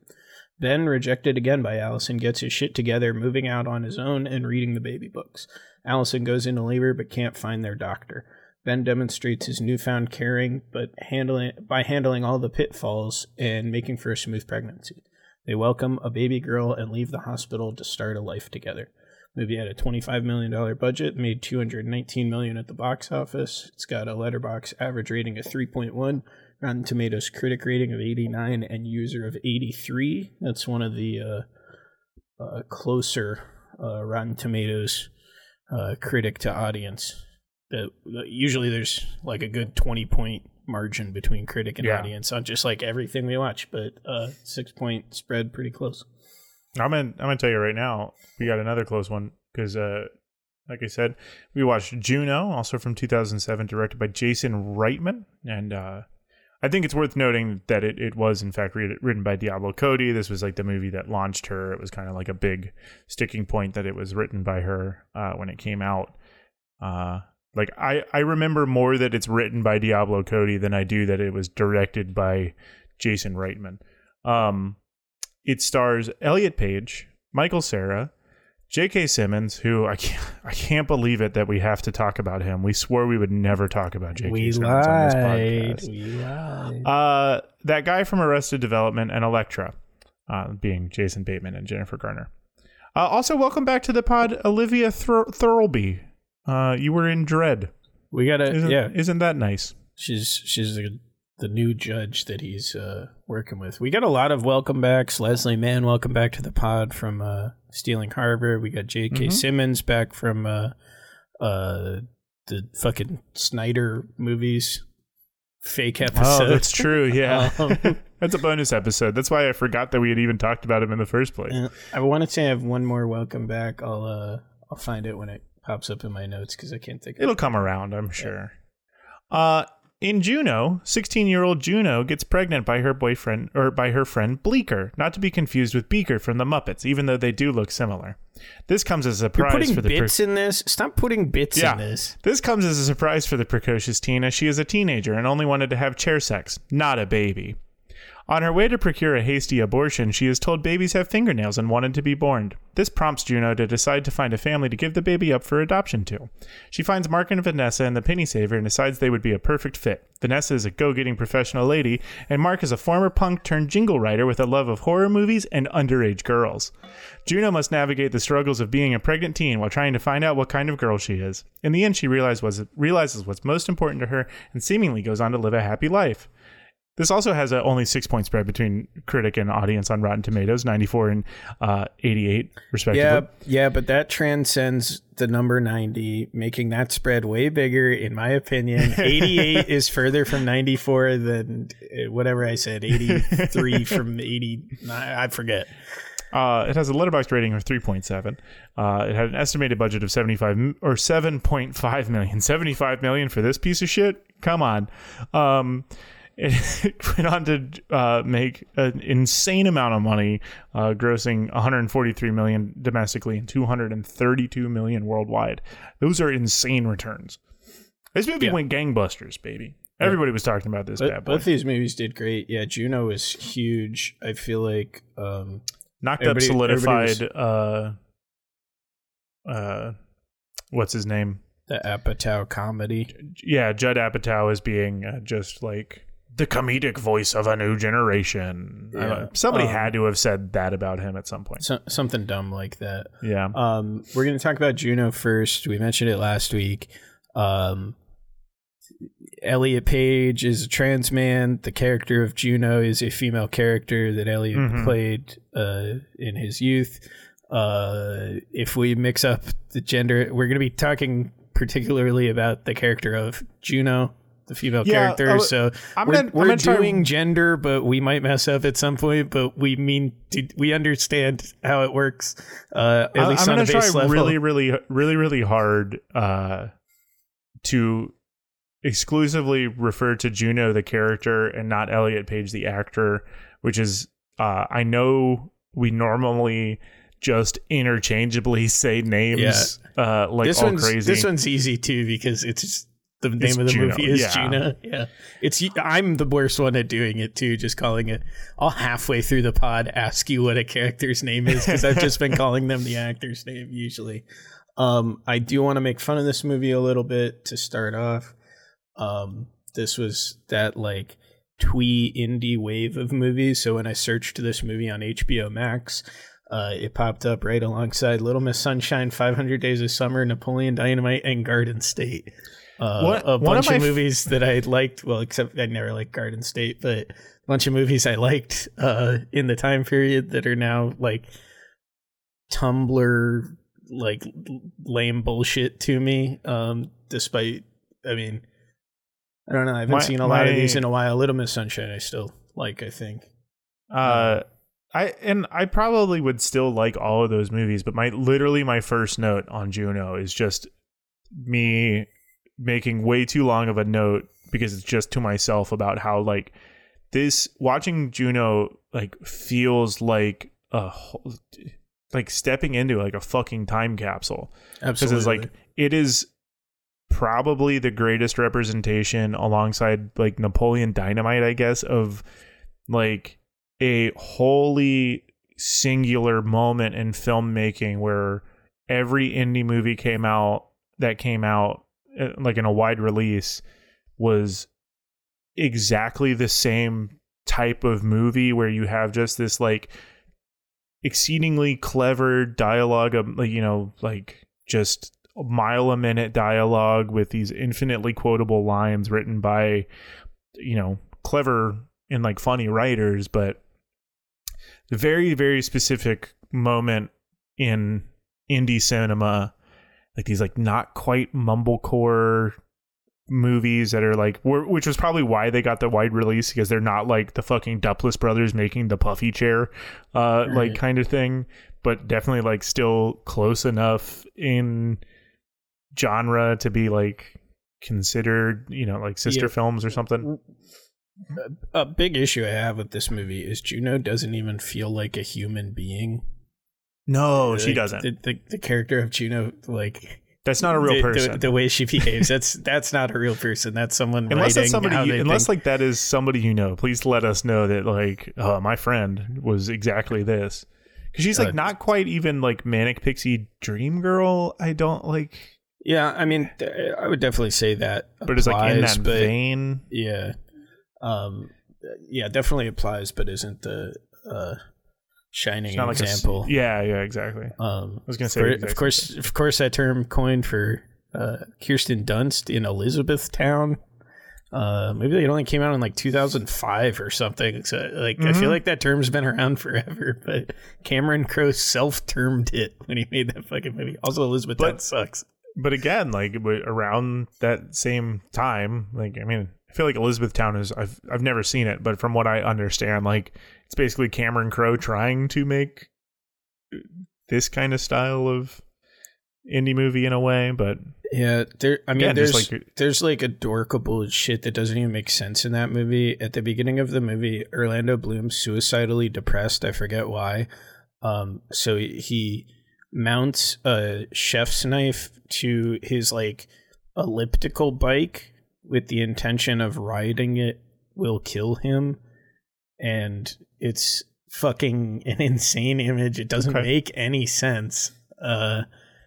Ben, rejected again by Allison, gets his shit together, moving out on his own and reading the baby books. Allison goes into labor but can't find their doctor. Ben demonstrates his newfound caring, but handling by handling all the pitfalls and making for a smooth pregnancy. They welcome a baby girl and leave the hospital to start a life together. Movie had a $25 million budget, made 219 million at the box office. It's got a letterbox average rating of 3.1, Rotten Tomatoes critic rating of 89, and user of 83. That's one of the uh, uh, closer uh, Rotten Tomatoes uh, critic to audience. That usually there's like a good twenty point margin between critic and Yeah. audience on just like everything we watch, but uh, six point spread pretty close. I'm gonna I'm gonna tell you right now, we got another close one because, uh, like I said, we watched Juno, also from 2007, directed by Jason Reitman, and uh, I think it's worth noting that it, it was in fact re- written by Diablo Cody. This was like the movie that launched her. It was kind of like a big sticking point that it was written by her uh, when it came out. Uh, like I I remember more that it's written by Diablo Cody than I do that it was directed by Jason Reitman. Um, it stars Elliot Page, Michael Cera, J.K. Simmons, who I can't, I can't believe it that we have to talk about him. We swore we would never talk about J.K. We Simmons on this podcast. We lied. Uh, that guy from Arrested Development and Elektra, uh, being Jason Bateman and Jennifer Garner. Uh, also, welcome back to the pod, Olivia Thur- Thirlby. Uh, you were in Dredd. we gotta Isn't, yeah. isn't that nice? She's she's the, the new judge that he's uh, working with. We got a lot of welcome backs. Leslie Mann, welcome back to the pod from uh, Stealing Harvard. We got J.K. Mhm. Simmons back from uh, uh, the fucking Snyder movies. Fake episode. Oh, that's true. Yeah, Um, that's a bonus episode. That's why I forgot that we had even talked about him in the first place. I want to say I have one more welcome back. I'll uh, I'll find it when it pops up in my notes because I can't think It'll come around, I'm sure. Uh, in Juno, 16 year old Juno gets pregnant by her boyfriend or by her friend Bleeker, not to be confused with Beaker from the Muppets, even though they do look similar. This comes as a You're surprise putting for the pre- bits in this. Stop putting bits Yeah. in this. This comes as a surprise for the precocious teen as she is a teenager and only wanted to have chair sex, not a baby. On her way to procure a hasty abortion, she is told babies have fingernails and wanted to be born. This prompts Juno to decide to find a family to give the baby up for adoption to. She finds Mark and Vanessa in the penny saver and decides they would be a perfect fit. Vanessa is a go getting professional lady, and Mark is a former punk turned jingle writer with a love of horror movies and underage girls. Juno must navigate the struggles of being a pregnant teen while trying to find out what kind of girl she is. In the end, she realizes what's, realizes what's most important to her and seemingly goes on to live a happy life. This also has a only six point spread between critic and audience on Rotten Tomatoes, 94 and uh, 88, respectively. Yeah, yeah, but that transcends the number 90, making that spread way bigger, in my opinion. 88 is further from 94 than uh, whatever I said, 83 from 89. I forget. Uh, it has a letterbox rating of 3.7. Uh, it had an estimated budget of 75 or 7.5 million. 75 million for this piece of shit? Come on. Um, it went on to uh, make an insane amount of money, uh, grossing 143 million domestically and 232 million worldwide. Those are insane returns. This movie Yeah. went gangbusters, baby. Everybody was talking about this But bad boy. both these movies did great. Yeah, Juno is huge. I feel like um, Knocked up, solidified. Uh, uh, what's his name? the Apatow comedy. yeah, Judd Apatow is being uh, just like the comedic voice of a new generation. Yeah. Somebody Um, had to have said that about him at some point. So, something dumb like that. Yeah. Um, we're going to talk about Juno first. We mentioned it last week. Um, Elliot Page is a trans man. The character of Juno is a female character that Elliot Mhm. played uh, in his youth. Uh, if we mix up the gender, we're going to be talking particularly about the character of Juno, the female Yeah, character. uh, so I'm we're, gonna- we're try- doing gender, but we might mess up at some point. But we mean to, we understand how it works. Uh, at I- least I'm on a base try level. really, really, really, really hard uh, to exclusively refer to Juno the character and not Elliot Page the actor, which is uh, I know we normally just interchangeably say names uh, like this all one's crazy. this one's easy too because it's the name It's of the Juno, movie is yeah. Juno. Yeah, it's I'm the worst one at doing it too. Just calling it. I'll halfway through the pod ask you what a character's name is because I've just been calling them the actor's name usually. Um, I do want to make fun of this movie a little bit to start off. Um, this was that like twee indie wave of movies. So when I searched this movie on HBO Max, uh, it popped up right alongside Little Miss Sunshine, 500 Days of Summer, Napoleon Dynamite, and Garden State. Uh, What- a of bunch of, my movies that I liked. Well, except I never liked Garden State, but a bunch of movies I liked uh, in the time period that are now like Tumblr like lame bullshit to me. Um, despite, I mean, I don't know. I haven't My- seen a lot of these in a while. Little Miss Sunshine, I still like. I think. Uh, I and I probably would still like all of those movies, but my literally my first note on Juno is just me making way too long of a note because it's just to myself about how like this watching Juno like feels like a whole, like stepping into like a fucking time capsule. Because it's like it is probably the greatest representation alongside like Napoleon Dynamite, I guess, of like a wholly singular moment in filmmaking where every indie movie came out that came out Uh, like in a wide release was exactly the same type of movie where you have just this like exceedingly clever dialogue of like you know like just mile a minute dialogue with these infinitely quotable lines written by you know clever and like funny writers but very very specific moment in indie cinema like these like not quite mumblecore movies that are like were, which was probably why they got the wide release because they're not like the fucking Duplass brothers making the puffy chair uh like kind of thing but definitely like still close enough in genre to be like considered you know like sister Yeah. films or something a big issue I have with this movie is Juno doesn't even feel like a human being. No she doesn't. The, the, the character of Juno, like that's not a real person The, the way she behaves, that's that's not a real person. That's someone unless that's somebody you, unless think. like that is somebody you know please let us know that like uh, my friend was exactly this. Because she's like Uh, not quite even like manic pixie dream girl i don't like yeah, I mean, I would definitely say that, but it's like in applies, that vein? Yeah, um, yeah, definitely applies, but isn't the uh, shining like a example. yeah yeah exactly Um, I was gonna say for- of course, of course, that term coined for uh, Kirsten Dunst in Elizabethtown. Uh, maybe it only came out in like 2005 or something. So, like, I Mhm. feel like that term's been around forever. But Cameron Crowe self-termed it when he made that fucking movie. Also, Elizabethtown But- sucks. but again like around that same time like i mean i feel like elizabethtown is i've i've never seen it but from what i understand like it's basically cameron crowe trying to make this kind of style of indie movie in a way but Yeah, there. I mean, Again, there's like- there's like adorkable shit that doesn't even make sense in that movie. At the beginning of the movie, Orlando Bloom's suicidally depressed. I forget why. Um, so he- he mounts a chef's knife to his like elliptical bike with the intention of riding it will kill him, and it's fucking an insane image. It doesn't Okay. make any sense. Uh,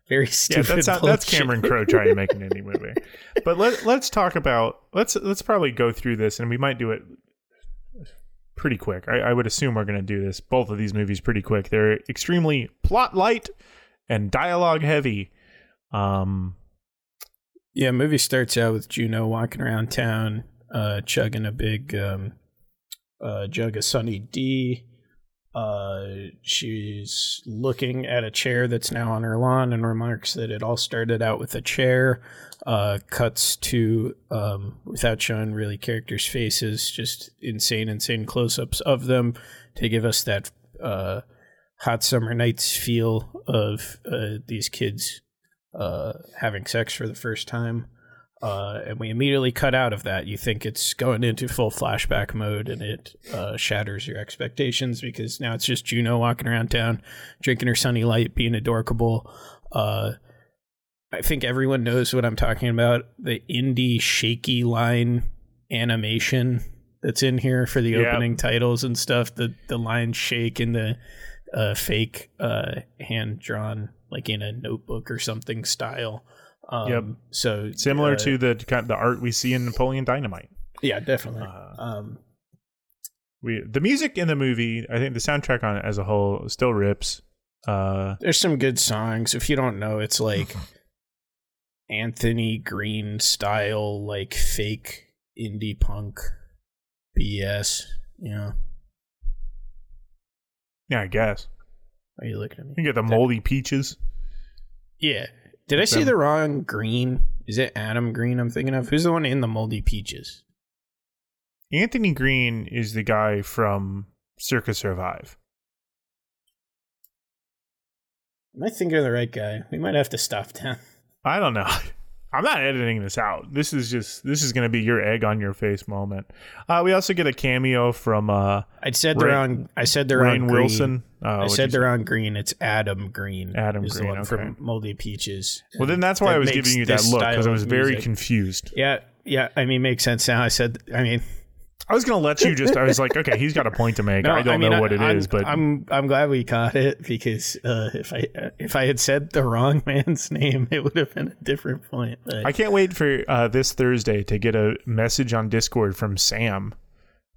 very yeah stupid. that's not, that's cameron crowe trying to make an indie movie but let, let's talk about let's let's probably go through this and we might do it pretty quick i, I would assume we're going to do this both of these movies pretty quick they're extremely plot light and dialogue heavy um Yeah, movie starts out with Juno walking around town, uh, chugging a big um, uh, jug of Sunny D. Uh, she's looking at a chair that's now on her lawn and remarks that it all started out with a chair. Uh, cuts to, um, without showing really characters' faces, just insane, insane close ups of them to give us that uh, hot summer nights feel of uh, these kids uh, having sex for the first time. Uh, and we immediately cut out of that. You think it's going into full flashback mode, and it uh, shatters your expectations because now it's just Juno walking around town, drinking her sunny light, being adorable. Uh, I think everyone knows what I'm talking about. The indie shaky line animation that's in here for the Yeah. opening titles and stuff. The the lines shake in the uh, fake uh, hand drawn, like in a notebook or something style. Um, Yep. So similar uh, to the kind of the art we see in Napoleon Dynamite. yeah, definitely. Uh, um, We the music in the movie, I think the soundtrack on it as a whole still rips. Uh, there's some good songs. If you don't know, it's like Anthony Green style, like fake indie punk BS. You know, yeah, I guess. Are you looking at me? You get the moldy peaches. Yeah. Did I see the wrong green? Is it Adam Green I'm thinking of? Who's the one in the moldy peaches? Anthony Green is the guy from Circa Survive. Am I thinking of the right guy? We might have to stop down. I don't know. I'm not editing this out. This is just this is gonna be your egg on your face moment. Uh, we also get a cameo from uh, I said the Rainn- on. I said the Rainn wrong green. Wilson. Uh, I said they're say? wrong green. It's Adam Green. Adam Green, the okay. from Moldy Peaches. Well, then that's why That I was giving you that look because I was very music. confused. Yeah, yeah. I mean, it makes sense now. I said. I mean, I was gonna let you just. I was like, okay, he's got a point to make. no, I don't mean, know what it I'm, is, but I'm I'm glad we caught it because uh, if I if I had said the wrong man's name, it would have been a different point. But I can't wait for uh, this Thursday to get a message on Discord from Sam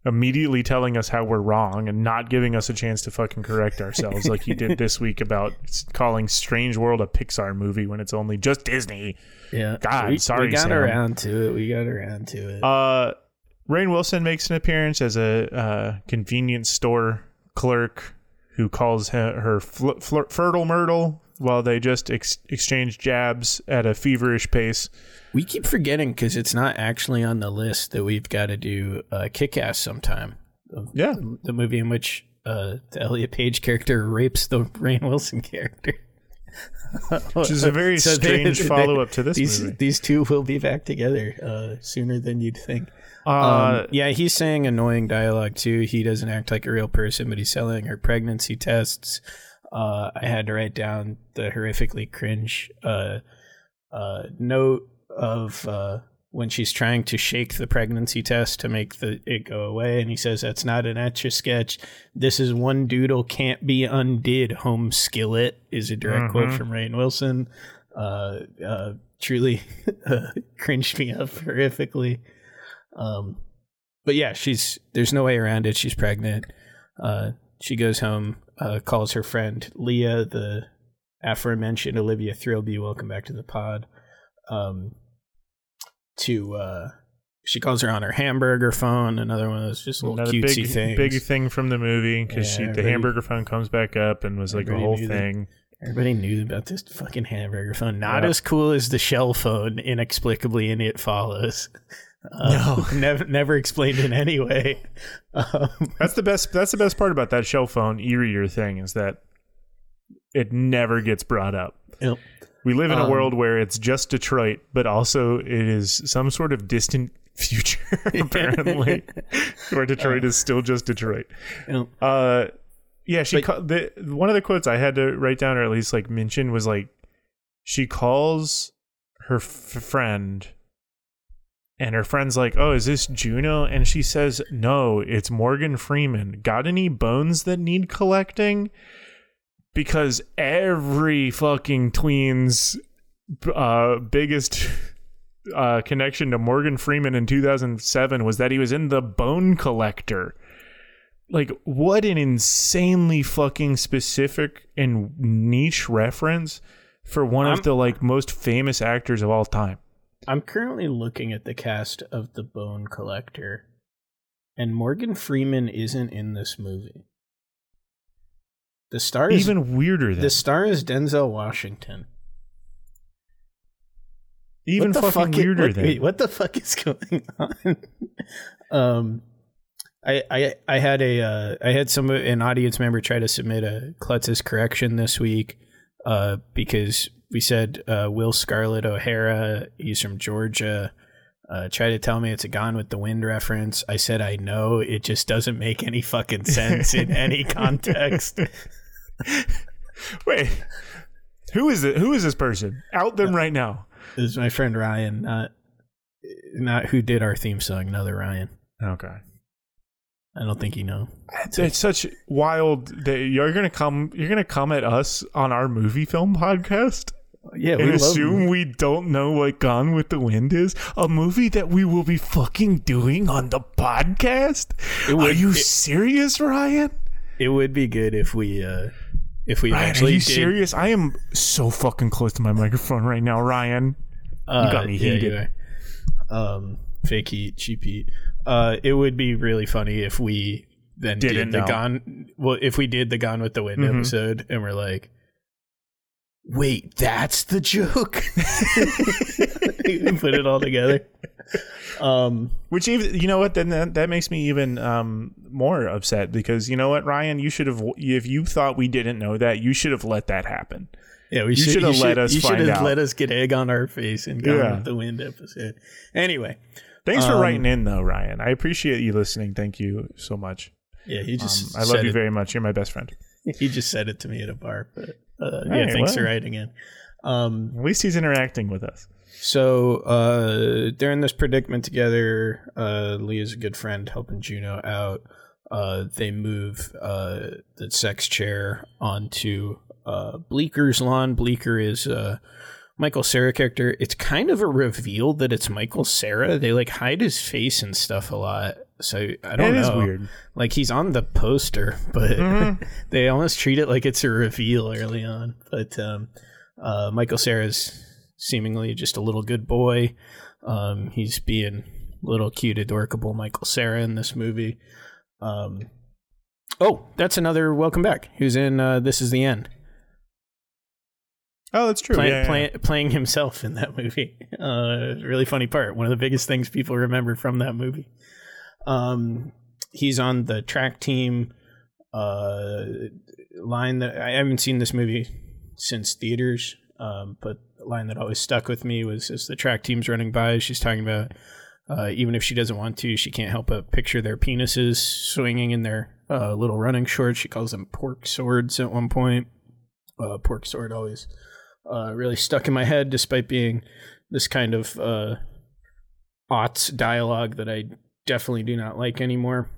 immediately telling us how we're wrong and not giving us a chance to fucking correct ourselves like he did this week about calling Strange World a Pixar movie when it's only just Disney. yeah, God, we, sorry, we got Sam. around to it. We got around to it. Uh, Rainn Wilson makes an appearance as a uh, convenience store clerk who calls her, her fl- fl- fertile myrtle while they just ex- exchange jabs at a feverish pace. We keep forgetting because it's not actually on the list that we've got to do uh, Kick Ass sometime. The, Yeah. the movie in which uh, the Elliot Page character rapes the Rainn Wilson character. Which is a very So strange follow up to this these, movie. These two will be back together uh, sooner than you'd think. Uh, Um, yeah, he's saying annoying dialogue too. He doesn't act like a real person, but he's selling her pregnancy tests. Uh, I had to write down the horrifically cringe uh, uh, note of uh, when she's trying to shake the pregnancy test to make the it go away, and he says that's not an etch a sketch. This is one doodle can't be undid. Homeskillet is a direct quote from Rainn Wilson. Uh, uh, truly cringed me up horrifically. Um, but yeah, she's there's no way around it. She's pregnant. Uh, she goes home, uh, calls her friend Leah, the aforementioned Olivia Thirlby. Welcome back to the pod. Um, to uh, she calls her on her hamburger phone. Another one of those just little Another cutesy big, things. big thing from the movie because Yeah, she the hamburger phone comes back up and was like a whole knew that. thing. Everybody knew about this fucking hamburger phone. Not Yeah. as cool as the shell phone, inexplicably, and it follows. Uh, no, never, never explained in any way. Um, That's the best. That's the best part about that shell phone e-reader thing is that it never gets brought up. Yep. We live in a Um, world where it's just Detroit, but also it is some sort of distant future, apparently, where Detroit is still just Detroit. Yep. Uh, yeah, she But- ca- the one of the quotes I had to write down or at least like mention was like she calls her f- friend and her friend's like, "Oh, is this Juno?" And she says, "No, it's Morgan Freeman. Got any bones that need collecting?" Because every fucking tween's uh, biggest uh, connection to Morgan Freeman in 2007 was that he was in The Bone Collector. Like, what an insanely fucking specific and niche reference for one I'm- of the like most famous actors of all time. I'm currently looking at the cast of The Bone Collector, and Morgan Freeman isn't in this movie. The star is Even weirder than the star is Denzel Washington. even What fucking fuck weirder what, than wait, what the fuck is going on? um, I I I had a uh, I had some an audience member try to submit a Klutz's correction this week, uh, because we said uh, Will Scarlett O'Hara, he's from Georgia. Uh, try to tell me it's a Gone with the Wind reference. I said I know it just doesn't make any fucking sense in any context. Wait, who is it? Who is this person? Out them right now. This is my friend Ryan, not not who did our theme song. Another Ryan. Okay. I don't think you know. It's such wild that you're gonna come. You're gonna come at us on our movie film podcast Yeah, and assume we don't know what Gone with the Wind is. A movie that we will be fucking doing on the podcast. Would- Are you it- serious, Ryan? it would be good if we uh if we Ryan, are you did, serious? I am so fucking close to my microphone right now, Ryan. uh, got me yeah, heated. you are. Um, fake heat, cheap heat. Uh, it would be really funny if we then Didn't did the know. Gone. Well, if we did the Gone with the Wind Mhm. episode, and we're like, wait, that's the joke. we put it all together. Um, Which even you know what then that, that makes me even um, more upset because you know what Ryan you should have if you thought we didn't know that you should have let that happen. yeah, we You should should have let us You should find have out. let us get egg on our face and Gone Yeah. with the Wind episode. Anyway, Thanks for Um, writing in though Ryan. I appreciate you listening. Thank you so much. yeah, he Um, just I love said you it- very much. You're my best friend. He just said it to me at a bar, but uh, yeah, thanks well. for writing in. Um, At least he's interacting with us. So uh, they're in this predicament together. Uh, Leah's a good friend helping Juno out. Uh, they move uh, the sex chair onto uh, Bleeker's lawn. Bleeker is uh, Michael Cera character. It's kind of a reveal that it's Michael Cera. They like hide his face and stuff a lot. So I don't It know. is weird. Like he's on the poster, but Mm-hmm. they almost treat it like it's a reveal early on. But um, uh, Michael Cera's seemingly just a little good boy. Um, he's being little cute, adorable Michael Cera in this movie. Um, oh, that's another welcome back. Who's in uh, This Is the End? Oh, that's true. Play, yeah, yeah. playing himself in that movie. Uh, really funny part. One of the biggest things people remember from that movie. Um, he's on the track team. Uh, line that I haven't seen this movie since theaters, um, but the line that always stuck with me was as the track team's running by, she's talking about uh, even if she doesn't want to, she can't help but picture their penises swinging in their uh, little running shorts. She calls them pork swords at one point. Uh, pork sword always uh, really stuck in my head, despite being this kind of uh, aughts dialogue that I definitely do not like anymore.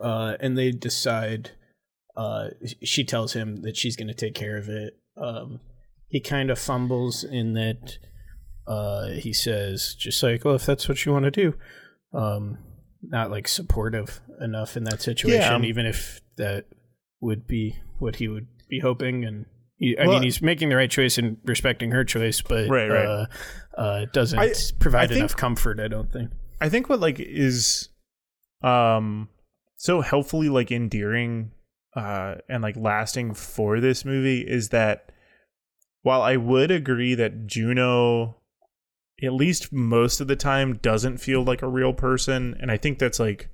Uh, and they decide. Uh, she tells him that she's going to take care of it. Um, he kind of fumbles in that. Uh, he says, just like, well, if that's what you want to do, um, not like supportive enough in that situation, Yeah. even if that would be what he would be hoping. And I Well- mean, he's making the right choice and respecting her choice, but Right, right. Uh, uh, doesn't I- provide I think- enough comfort. I don't think. I think what like is um so helpfully like endearing uh and like lasting for this movie is that while I would agree that Juno at least most of the time doesn't feel like a real person and I think that's like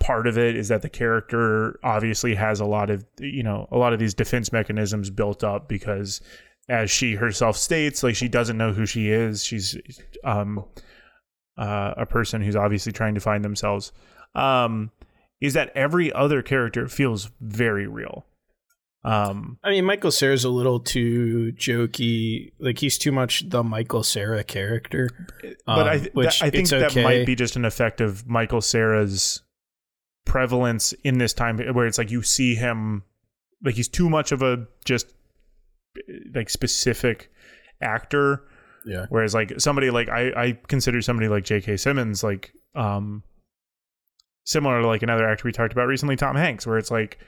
part of it is that the character obviously has a lot of you know a lot of these defense mechanisms built up because as she herself states like she doesn't know who she is she's um uh, a person who's obviously trying to find themselves um, is that every other character feels very real um, I mean, Michael Cera's a little too jokey. Like he's too much the Michael Cera character. but I, Um, th- which I think that okay. might be just an effect of Michael Cera's prevalence in this time where it's like you see him like he's too much of a just like specific actor Yeah. whereas like somebody like I, I consider somebody like J.K. Simmons like um similar to like another actor we talked about recently Tom Hanks where it's like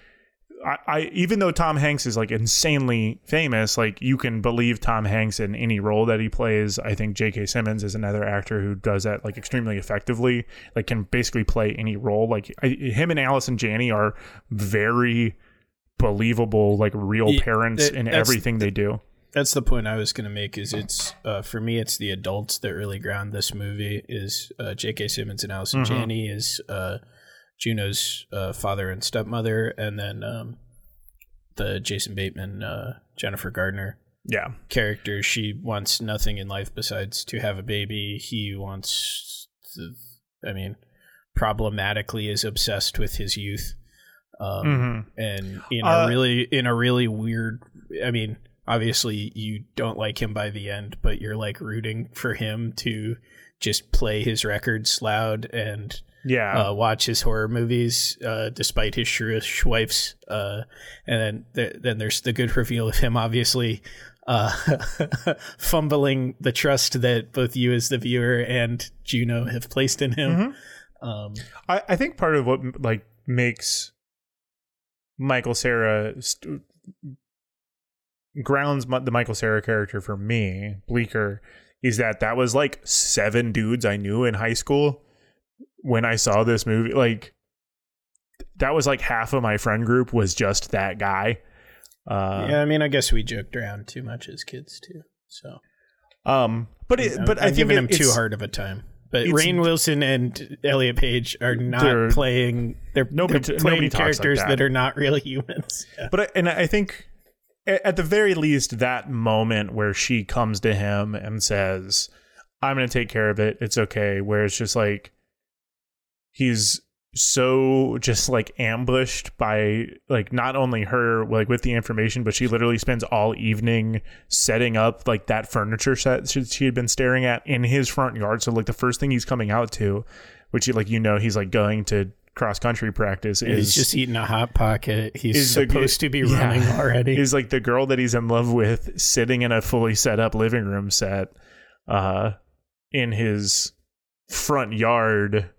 I, I even though Tom Hanks is like insanely famous, like you can believe Tom Hanks in any role that he plays. I think J.K. Simmons is another actor who does that like extremely effectively. Like can basically play any role. Like I, him and Allison Janney are very believable, like real Yeah, parents that- in everything they do. That's the point I was going to make. Is it's uh, for me, it's the adults that really ground this movie. Is uh, J.K. Simmons and Allison Mhm. Janney is uh, Juno's uh, father and stepmother, and then um, the Jason Bateman, uh, Jennifer Gardner Yeah, character. She wants nothing in life besides to have a baby. He wants, to, I mean, problematically is obsessed with his youth, um, Mhm. and in Uh, a really in a really weird. I mean, obviously you don't like him by the end, but you're like rooting for him to just play his records loud and yeah. uh, watch his horror movies uh, despite his shrewish wife's. Uh, and then th- then there's the good reveal of him obviously uh, fumbling the trust that both you as the viewer and Juno have placed in him. Um, I, I think part of what like makes Michael Cera st- grounds the Michael Cera character for me, Bleeker, is that that was like seven dudes I knew in high school when I saw this movie. Like, that was like half of my friend group was just that guy. Uh, yeah, I mean, I guess we joked around too much as kids too. So, Um, but it, I'm- but I I'm think giving it- him too hard of a time. But Rainn Wilson and Elliot Page are not playing. They're, Nobody they're playing nobody talks like characters that. that. are not really humans. Yeah. But I, and I think at the very least that moment where she comes to him and says, "I'm going to take care of it. It's okay." Where it's just like he's so just like ambushed by like not only her like with the information but she literally spends all evening setting up like that furniture set she, had been staring at in his front yard so like the first thing he's coming out to which like you know he's like going to cross country practice is He's just eating a hot pocket. He's is the- supposed to be yeah. running already. is like the girl that he's in love with sitting in a fully set up living room set uh in his front yard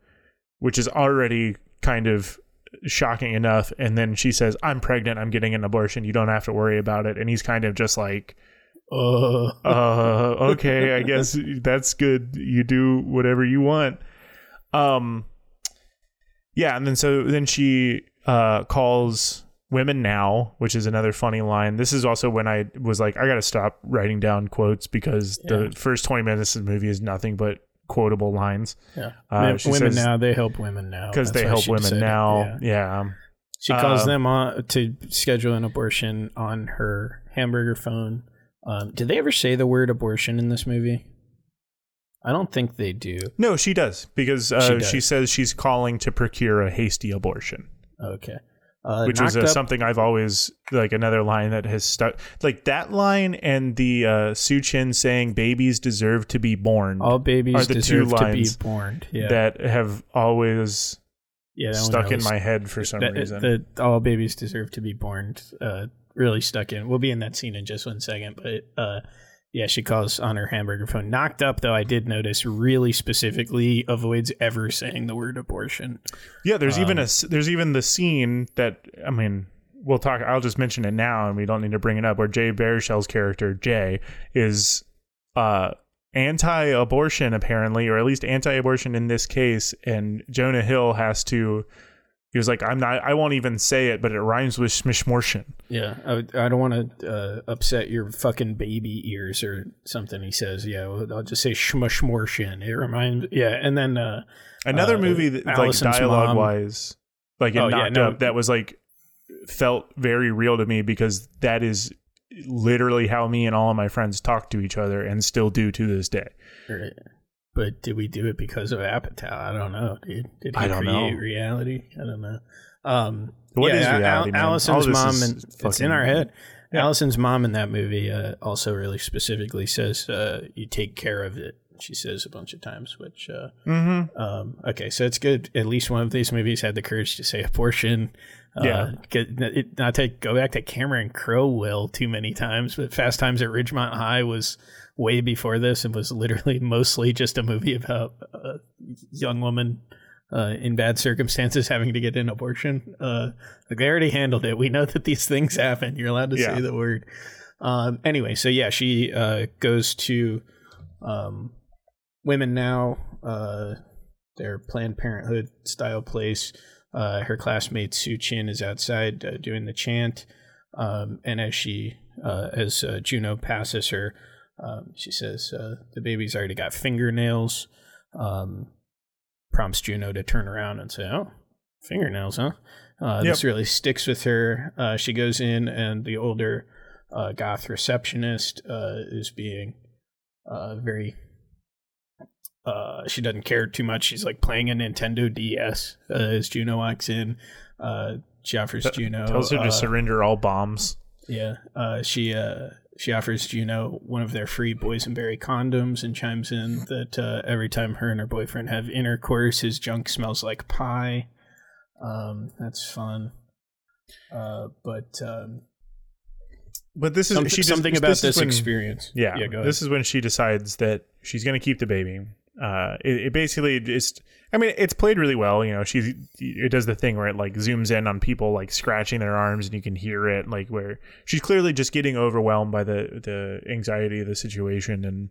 which is already kind of shocking enough. And then she says i'm pregnant. I'm getting an abortion. You don't have to worry about it. And he's kind of just like Uh, uh okay i guess that's good. You do whatever you want. Um yeah and then so then she uh calls women now which is another funny line. This is also when i was like i gotta stop writing down quotes because the first 20 minutes of the movie is nothing but quotable lines yeah. Uh, women says- now they help women now because they help women said now yeah. yeah, She calls Um, them on to schedule an abortion on her hamburger phone. Um, did they ever say the word abortion in this movie? I don't think they do. no she does because uh, She she, says she's calling to procure a hasty abortion Okay. Uh, which is knocked uh, something I've always like another line that has stuck like that line and the uh, Su Chin saying babies deserve to be born All babies are the two deserve to be lines born. Yeah, that have always yeah, stuck in my head for some that, reason. that all babies deserve to be born uh, really stuck in. We'll be in that scene in just one second, but uh, yeah, she calls on her hamburger phone. Knocked up, though, I did notice really specifically avoids ever saying the word abortion. yeah, there's even a um, there's even the scene that I mean we'll talk. I'll just mention it now, and we don't need to bring it up. Where Jay Baruchel's character Jay is uh anti-abortion apparently, or at least anti-abortion in this case, and Jonah Hill has to. He was like, "I'm not. I won't even say it, but it rhymes with smishmortion." Yeah, I, I don't want to uh, upset your fucking baby ears or something. He says, "Yeah, well, I'll just say shmushmorshin." It reminds, yeah, and then uh, Another Uh, movie that, like dialogue mom- wise, like it Oh, yeah, knocked no. up. That was like felt very real to me because that is literally how me and all of my friends talk to each other and still do to this day. Right. But did we do it because of Apatow? I don't know, dude. Did he I don't create know. reality? I don't know. Um, What yeah, is Al- reality, man? Allison's mom, and it's in our head. Yeah. Allison's mom in that movie uh, also really specifically says, uh, "You take care of it." She says a bunch of times, which uh, Mm-hmm. um, okay, so it's good. At least one of these movies had the courage to say abortion. Uh, Yeah. get, it, not to go back to Cameron Crowe will too many times, but Fast Times at Ridgemont High was way before this and was literally mostly just a movie about a young woman uh, in bad circumstances having to get an abortion. Uh, like they already handled it. We know that these things happen. You're allowed to Yeah. say the word. Um, anyway, so yeah, she uh, goes to um, Women Now, uh, their Planned Parenthood style place. Uh, her classmate Sue Chin is outside uh, doing the chant, um, and as she uh, as uh, Juno passes her, um, she says, uh, "The baby's already got fingernails." Um, prompts Juno to turn around and say, "Oh, fingernails, huh?" Uh, This really sticks with her. Uh, she goes in, and the older uh, goth receptionist uh, is being uh, very. Uh, she doesn't care too much. She's like playing a Nintendo DS uh, as Juno walks in. Uh, she offers Juno Tells her to surrender all bombs. yeah, uh, she uh, she offers Juno one of their free boysenberry condoms and chimes in that uh, every time her and her boyfriend have intercourse, his junk smells like pie. Um, that's fun. Uh, but um, But this is something, she just- something about this this, when- experience. Yeah, yeah. Go ahead. this is when she decides that she's going to keep the baby. Uh, it, it basically just, I mean, it's played really well. You know, she it does the thing where it like zooms in on people like scratching their arms, and you can hear it. Like where she's clearly just getting overwhelmed by the the anxiety of the situation and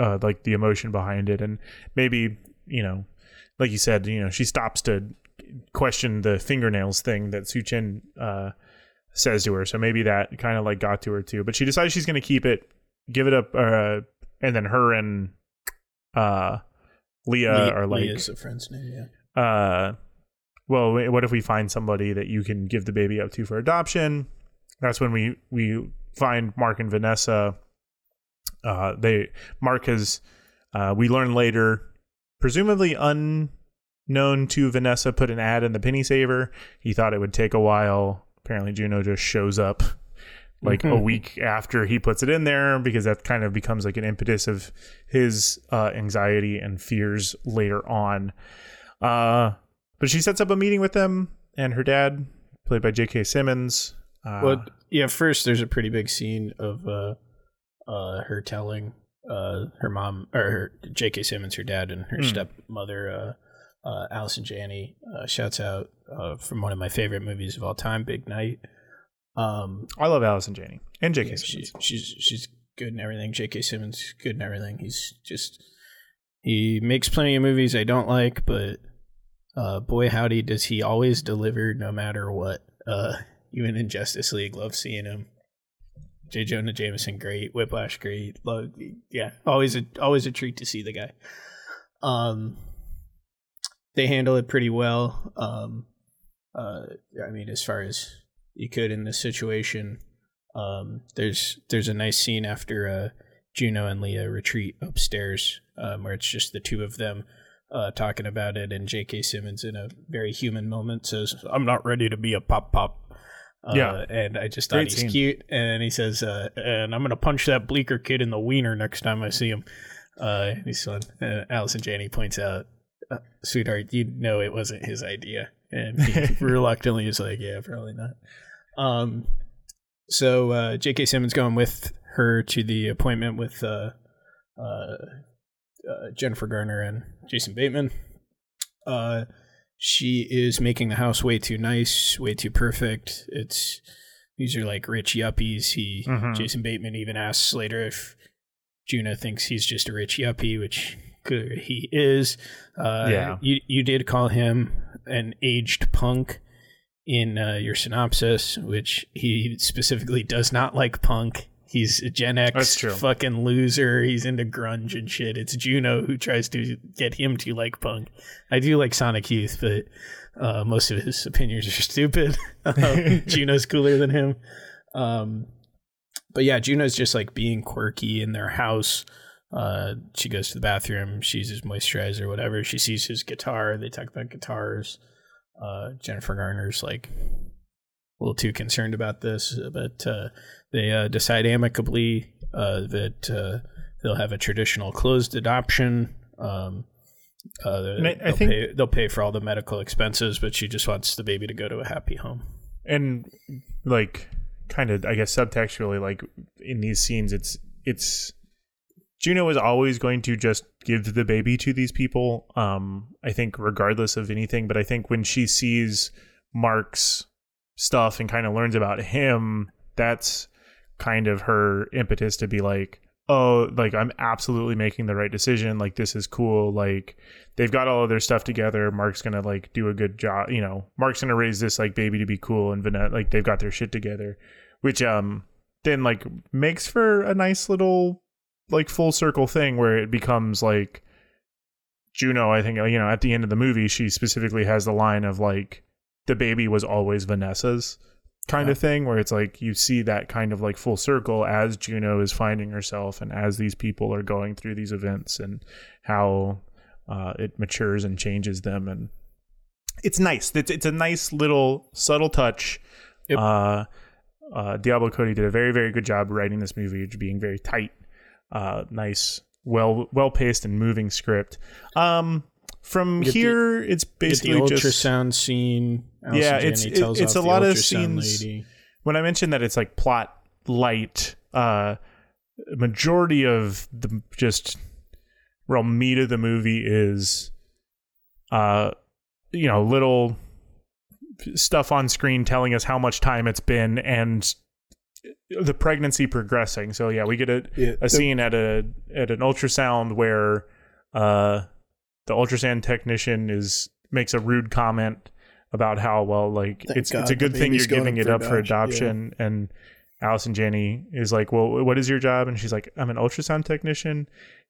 uh, like the emotion behind it, and maybe you know, like you said, you know, she stops to question the fingernails thing that Suchin uh, says to her. So maybe that kind of like got to her too. But she decides she's going to keep it, give it up, uh, and then her and uh, Leah Lee- are like, Leah's a friend's name. Yeah. uh, well, what if we find somebody that you can give the baby up to for adoption? That's when we we find Mark and Vanessa. Uh, they Mark has uh, we learn later, presumably unknown to Vanessa, put an ad in the penny saver. He thought it would take a while. Apparently, Juno just shows up like a week after he puts it in there because that kind of becomes like an impetus of his uh, anxiety and fears later on. Uh, but she sets up a meeting with them and her dad, played by J.K. Simmons. Uh, Well, yeah. First, there's a pretty big scene of uh, uh, her telling uh, her mom or her J.K. Simmons, her dad, and her stepmother, uh, uh, Allison Janney, uh, shouts out uh, from one of my favorite movies of all time, Big Night. Um, I love Allison Janney and J.K. yeah, Simmons. she, she's she's good and everything. J.K. Simmons good and everything. He's just he makes plenty of movies I don't like, but uh, boy howdy does he always deliver no matter what. Uh, even in Justice League, love seeing him. J. Jonah Jameson, great. Whiplash, great. Love, yeah, always a always a treat to see the guy. Um, they handle it pretty well. Um, uh, I mean, as far as you could in this situation. Um, there's there's a nice scene after uh, Juno and Leah retreat upstairs, um, where it's just the two of them uh, talking about it, and J.K. Simmons in a very human moment says, "I'm not ready to be a pop pop." Uh, Yeah. and I just thought Great he's scene. cute, and he says, uh, "And I'm gonna punch that Bleeker kid in the wiener next time I see him." Uh, he's fun. Allison Janney points out, uh, "Sweetheart, you know it wasn't his idea," and he reluctantly is like, "Yeah, probably not." Um, so uh, J.K. Simmons going with her to the appointment with uh, uh, uh, Jennifer Garner and Jason Bateman. Uh, she is making the house way too nice, way too perfect. It's these are like rich yuppies. He Mhm. Jason Bateman even asks later if Juno thinks he's just a rich yuppie, which he is. Uh, Yeah. you you did call him an aged punk in uh, your synopsis, which he specifically does not like punk. He's a Gen X That's true. fucking loser. He's into grunge and shit. It's Juno who tries to get him to like punk. I do like Sonic Youth, but uh, most of his opinions are stupid. um, Juno's cooler than him. Um, but yeah, Juno's just like being quirky in their house. Uh, she goes to the bathroom. She uses moisturizer, whatever. She sees his guitar. They talk about guitars. Uh, Jennifer Garner's like a little too concerned about this, but uh, they uh, decide amicably uh, that uh, they'll have a traditional closed adoption. Um, uh, And I- think- pay, they'll pay for all the medical expenses, but she just wants the baby to go to a happy home. and like kind of i guess subtextually like in these scenes it's it's juno is always going to just give the baby to these people um i think regardless of anything but i think when she sees mark's stuff and kind of learns about him that's kind of her impetus to be like oh like i'm absolutely making the right decision like this is cool like they've got all of their stuff together mark's gonna like do a good job you know mark's gonna raise this like baby to be cool and Vanessa, like they've got their shit together which um then like makes for a nice little like full circle thing where it becomes like juno i think you know at the end of the movie she specifically has the line of like the baby was always vanessa's kind of thing where it's like you see that kind of like full circle as Juno is finding herself and as these people are going through these events and how uh, it matures and changes them. And it's nice. It's, it's a nice little subtle touch. Yep. uh, uh, Diablo Cody did a very very good job writing this movie being very tight uh, nice well well paced and moving script um from Get the- here it's the basically just ultrasound scene. Allison Yeah, it's- it- it's a lot of scenes- lady. when I mentioned that it's like plot light, uh, majority of the just real meat of the movie is, uh, you know, little stuff on screen telling us how much time it's been and the pregnancy progressing. So yeah, we get a, Yeah, a scene at a at an ultrasound where uh the ultrasound technician is makes a rude comment about how well like Thank it's God it's a good thing you're giving it up for adoption. adoption and Allison Janney is like, "Well, what is your job?" And she's like, "I'm an ultrasound technician."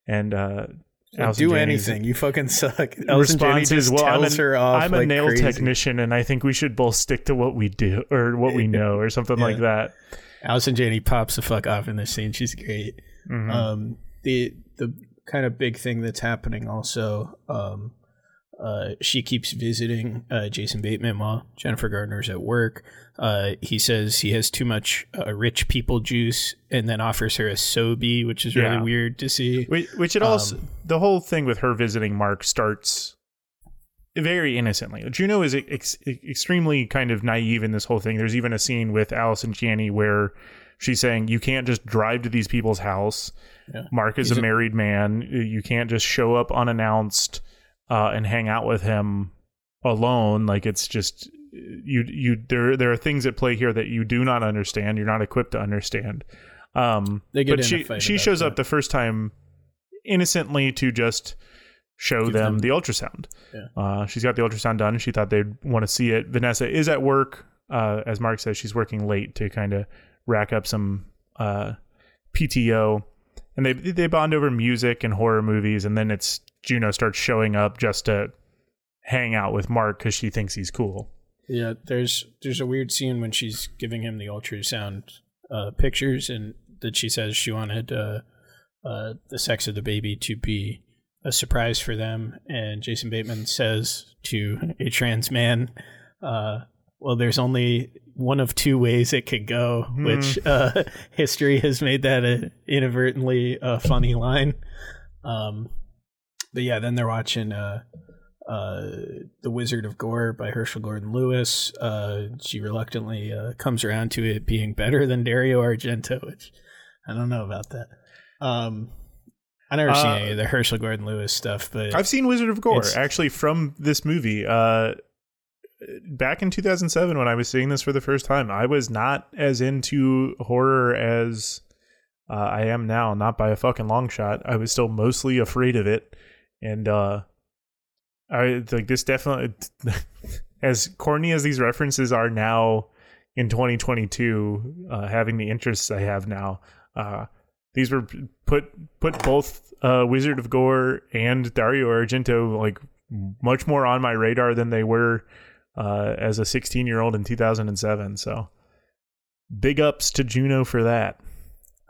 And uh do Janney's anything. You fucking suck. Allison response is, just "Well, I'm, tells an- her off I'm a nail crazy. technician, and I think we should both stick to what we do or what we know, or something like that." Allison Janney pops the fuck off in this scene. She's great. Mhm. Um, the the kind of big thing that's happening also. Um, uh, she keeps visiting uh, Jason Bateman while Jennifer Garner's at work. Uh, he says he has too much uh, rich people juice, and then offers her a Sobe, which is really Yeah. weird to see. Which, which it Um, also the whole thing with her visiting Mark starts very innocently. Juno is ex- extremely kind of naive in this whole thing. There's even a scene with Allison Janney where she's saying you can't just drive to these people's house. Yeah. Mark is He's a a- married man. You can't just show up unannounced uh, and hang out with him alone. Like it's just you you there there are things at play here that you do not understand. You're not equipped to understand. Um, They get but a she she shows that. up the first time innocently to just show them, them- the ultrasound. Yeah. Uh, she's got the ultrasound done. She thought they'd want to see it. Vanessa is at work. Uh, as Mark says, she's working late to kind of rack up some uh, PTO, and they they bond over music and horror movies. And then it's Juno starts showing up just to hang out with Mark because she thinks he's cool. Yeah, there's there's a weird scene when she's giving him the ultrasound uh, pictures, and that she says she wanted uh, uh, the sex of the baby to be a surprise for them, and Jason Bateman says to a trans man, uh, "Well, there's only one of two ways it could go," which uh, history has made that a inadvertently a funny line. Um, but yeah, then they're watching. Uh, uh, The Wizard of Gore by Herschell Gordon Lewis. Uh, she reluctantly uh, comes around to it being better than Dario Argento, which I don't know about that. Um, I never seen Uh, any of the Herschell Gordon Lewis stuff, but I've seen Wizard of Gore actually from this movie. Uh, back in 2007 when I was seeing this for the first time, I was not as into horror as uh, I am now. Not by a fucking long shot. I was still mostly afraid of it, and uh, I like this definitely. as corny as these references are now in 2022, uh, having the interests I have now, uh, these were put put both uh, Wizard of Gore and Dario Argento like much more on my radar than they were uh, as a 16 year old in 2007. So big ups to Juno for that.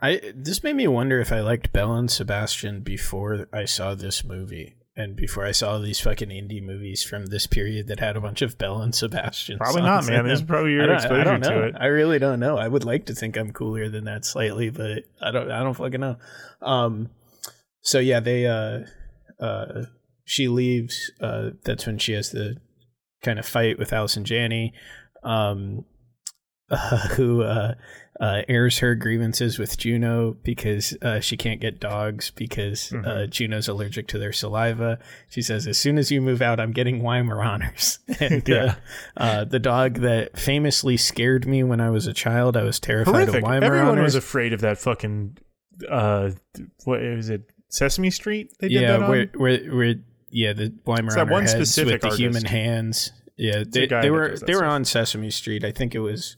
I this made me wonder if I liked Belle and Sebastian before I saw this movie. And before I saw these fucking indie movies from this period that had a bunch of Belle and Sebastian, Probably not, man. This is probably I your don't- exposure I don't to it. I really don't know. I would like to think I'm cooler than that slightly, but I don't. I don't fucking know. Um, so yeah, they. Uh, uh, she leaves. Uh, that's when she has the kind of fight with Allison Janney, um, who uh, uh, airs her grievances with Juno because uh, she can't get dogs because uh, Juno's allergic to their saliva. She says, "As soon as you move out, I'm getting Weimaraners." and Yeah. uh, uh, the dog that famously scared me when I was a child, I was terrified Horrific. of Everyone was afraid of that fucking. Uh, what is it? Sesame Street. They did yeah, that on? where, where, where, yeah, the Weimaraner that one specific with the human hands. Yeah, they, they were they were on Sesame Street. I think it was,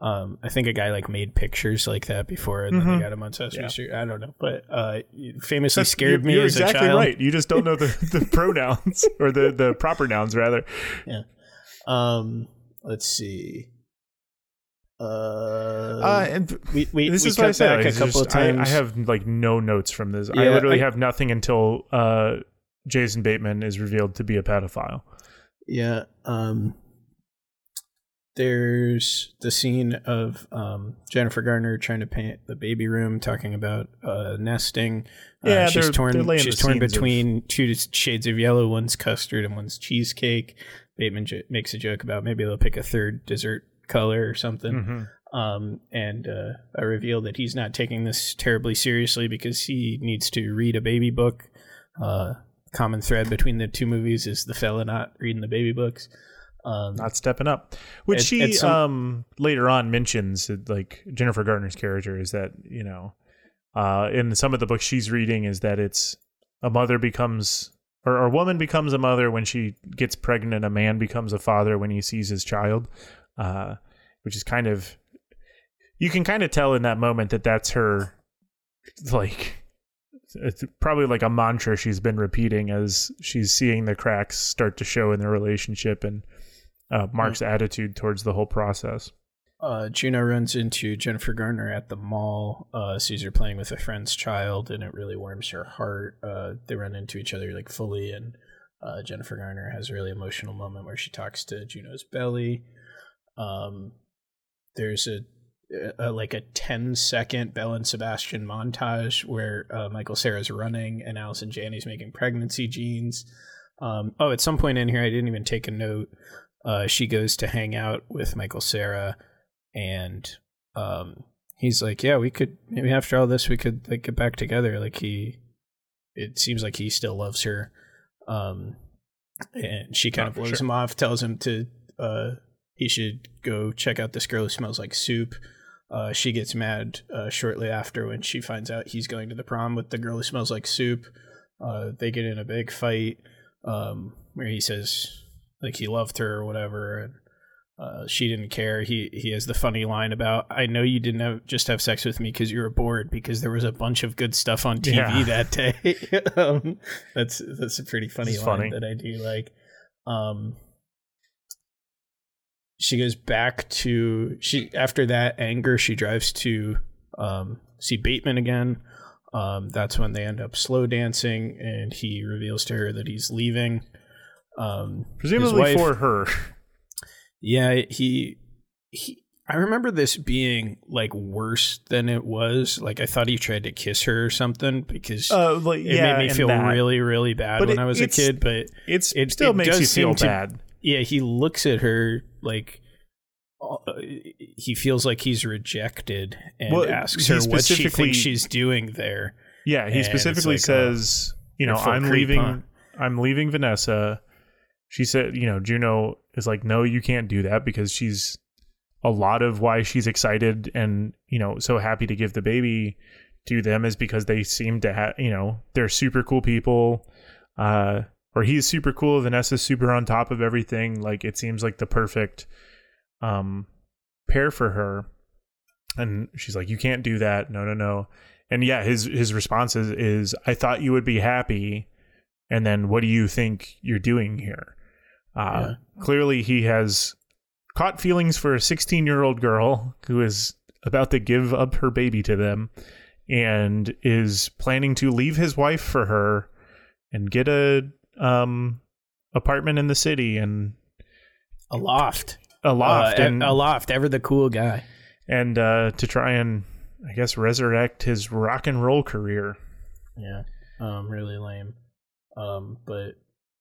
um, I think a guy like made pictures like that before, and then Mhm. they got him on Sesame Yeah. Street. I don't know, but uh, famously That's- scared you're, me you're as exactly a child. right. You just don't know the, the pronouns or the, the proper nouns rather. Yeah. Um, let's see. Uh, Uh, and we we, this we is what I cut said. back a couple just- of times. I, I have like no notes from this. I literally I- have nothing until uh, Jason Bateman is revealed to be a pedophile. Yeah. Um there's the scene of um, Jennifer Garner trying to paint the baby room, talking about uh, nesting. Uh, Yeah, she's they're- torn. they're she's torn scenes of- between two shades of yellow. One's custard and one's cheesecake. Bateman j- makes a joke about maybe they'll pick a third dessert color or something. Mhm. Um, and uh, I reveal that he's not taking this terribly seriously because he needs to read a baby book. Uh, common thread between the two movies is the fella not reading the baby books. Um, Not stepping up, which At- she at some- um later on mentions. that, Like Jennifer Garner's character is that you know, uh, in some of the books she's reading is that it's a mother becomes or a woman becomes a mother when she gets pregnant. A man becomes a father when he sees his child, uh, which is kind of you can kind of tell in that moment that that's her like it's probably like a mantra she's been repeating as she's seeing the cracks start to show in their relationship and uh, Mark's attitude towards the whole process. Uh, Juno runs into Jennifer Garner at the mall, uh, sees her playing with a friend's child, and it really warms her heart. Uh, they run into each other like fully, and uh, Jennifer Garner has a really emotional moment where she talks to Juno's belly. Um, there's a, a like a 10 second Belle and Sebastian montage where uh, Michael Cera's running and Allison Janney's making pregnancy jeans. Um, oh, at some point in here, I didn't even take a note. Uh, she goes to hang out with Michael Cera and um he's like yeah we could maybe after all this we could like get back together. Like he it seems like he still loves her. Um and she kind Oh, of blows sure. him off tells him to uh he should go check out this girl who smells like soup. Uh she gets mad uh shortly after when she finds out he's going to the prom with the girl who smells like soup. Uh they get in a big fight um where he says like he loved her or whatever and uh, she didn't care. He he has the funny line about, "I know you didn't have, just have sex with me because you were bored because there was a bunch of good stuff on TV Yeah. that day." um, that's that's a pretty funny line funny. that I do like. Um, she goes back to she after that anger. She drives to um, see Bateman again. Um, that's when they end up slow dancing, and he reveals to her that he's leaving. Um, Presumably wife- for her. yeah, he he I remember this being like worse than it was. Like I thought he tried to kiss her or something because Uh, like, it yeah, made me feel that. really really bad But when it- I was a kid, but It's it still it makes you feel to- bad. yeah, he looks at her like uh, he feels like he's rejected and Well, asks her what she thinks she's doing there. Yeah, he And specifically like, says, you know, I'm creep, leaving. huh? I'm leaving Vanessa. She said, you know, Juno is like, no, you can't do that because she's a lot of why she's excited and you know so happy to give the baby to them is because they seem to have, you know, they're super cool people. Uh, or he's super cool. Vanessa's super on top of everything. Like it seems like the perfect um pair for her. And she's like, you can't do that. No, no, no and yeah his his response is, is i thought you would be happy and then what do you think you're doing here uh clearly he has caught feelings for a 16 year old girl who is about to give up her baby to them and is planning to leave his wife for her and get a um apartment in the city and A loft. a loft Uh, and a loft, ever the cool guy. and uh to try and i guess resurrect his rock and roll career Yeah. Um, really lame. Um, but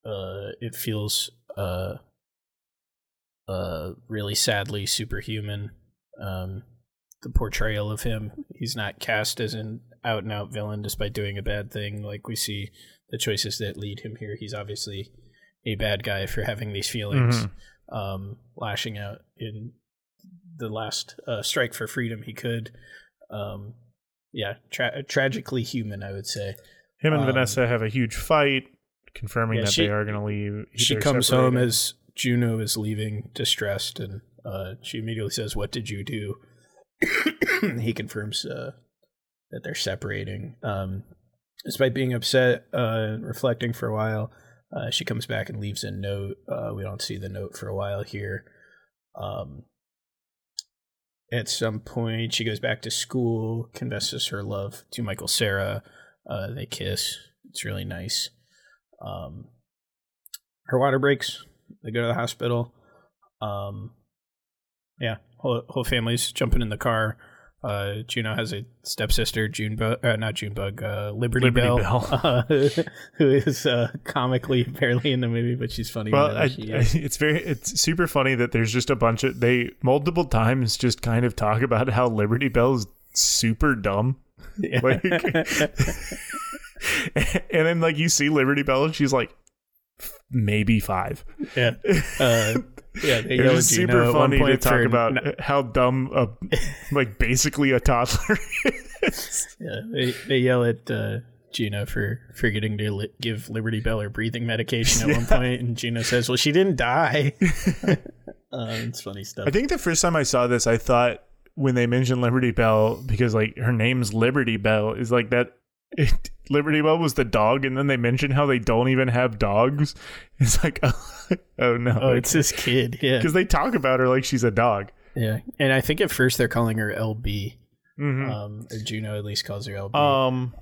uh, it feels uh, uh, really sadly superhuman. Um, the portrayal of him, he's not cast as an out and out villain despite doing a bad thing. Like we see the choices that lead him here. He's obviously a bad guy for having these feelings, um, lashing out in the last uh, strike for freedom he could. Um, yeah, tra- tragically human, I would say. Him and Um, Vanessa have a huge fight, confirming yeah, that she- they are going to leave. she comes home as Juno is leaving, distressed, and uh, she immediately says, "What did you do?" he confirms uh, that they're separating. Um, despite being upset, uh, reflecting for a while, uh, she comes back and leaves a note. Uh, we don't see the note for a while here. Um, at some point, she goes back to school, confesses her love to Michael Cera. Uh, they kiss. It's really nice. Um, her water breaks. They go to the hospital. Um, yeah, whole, whole family's jumping in the car. Uh, Juno has a stepsister, Junebug, uh, not Junebug, uh, Liberty, Liberty Bell, Bell. uh, who is uh, comically barely in the movie, but she's funny. Well, I, I- it's very it's super funny that there's just a bunch of they multiple times just kind of talk about how Liberty Bell is super dumb. Yeah. Like, and then like you see Liberty Bell and she's like maybe five. yeah, uh, yeah. They It's yell at just super one funny to talk about not- how dumb a like basically a toddler is. Yeah, they they yell at uh, Gina for forgetting to li- give Liberty Bell her breathing medication at one point, and Gina says, "Well, she didn't die." uh, it's funny stuff. I think the first time I saw this, I thought when they mentioned Liberty Bell because like her name's Liberty Bell is like that. It, Liberty Bell was the dog, and then they mention how they don't even have dogs. It's like, oh, no, oh, it's this kid. Yeah, because they talk about her like she's a dog. yeah. And I think at first they're calling her LB. Mhm. Um, or Juno at least calls her LB. Um,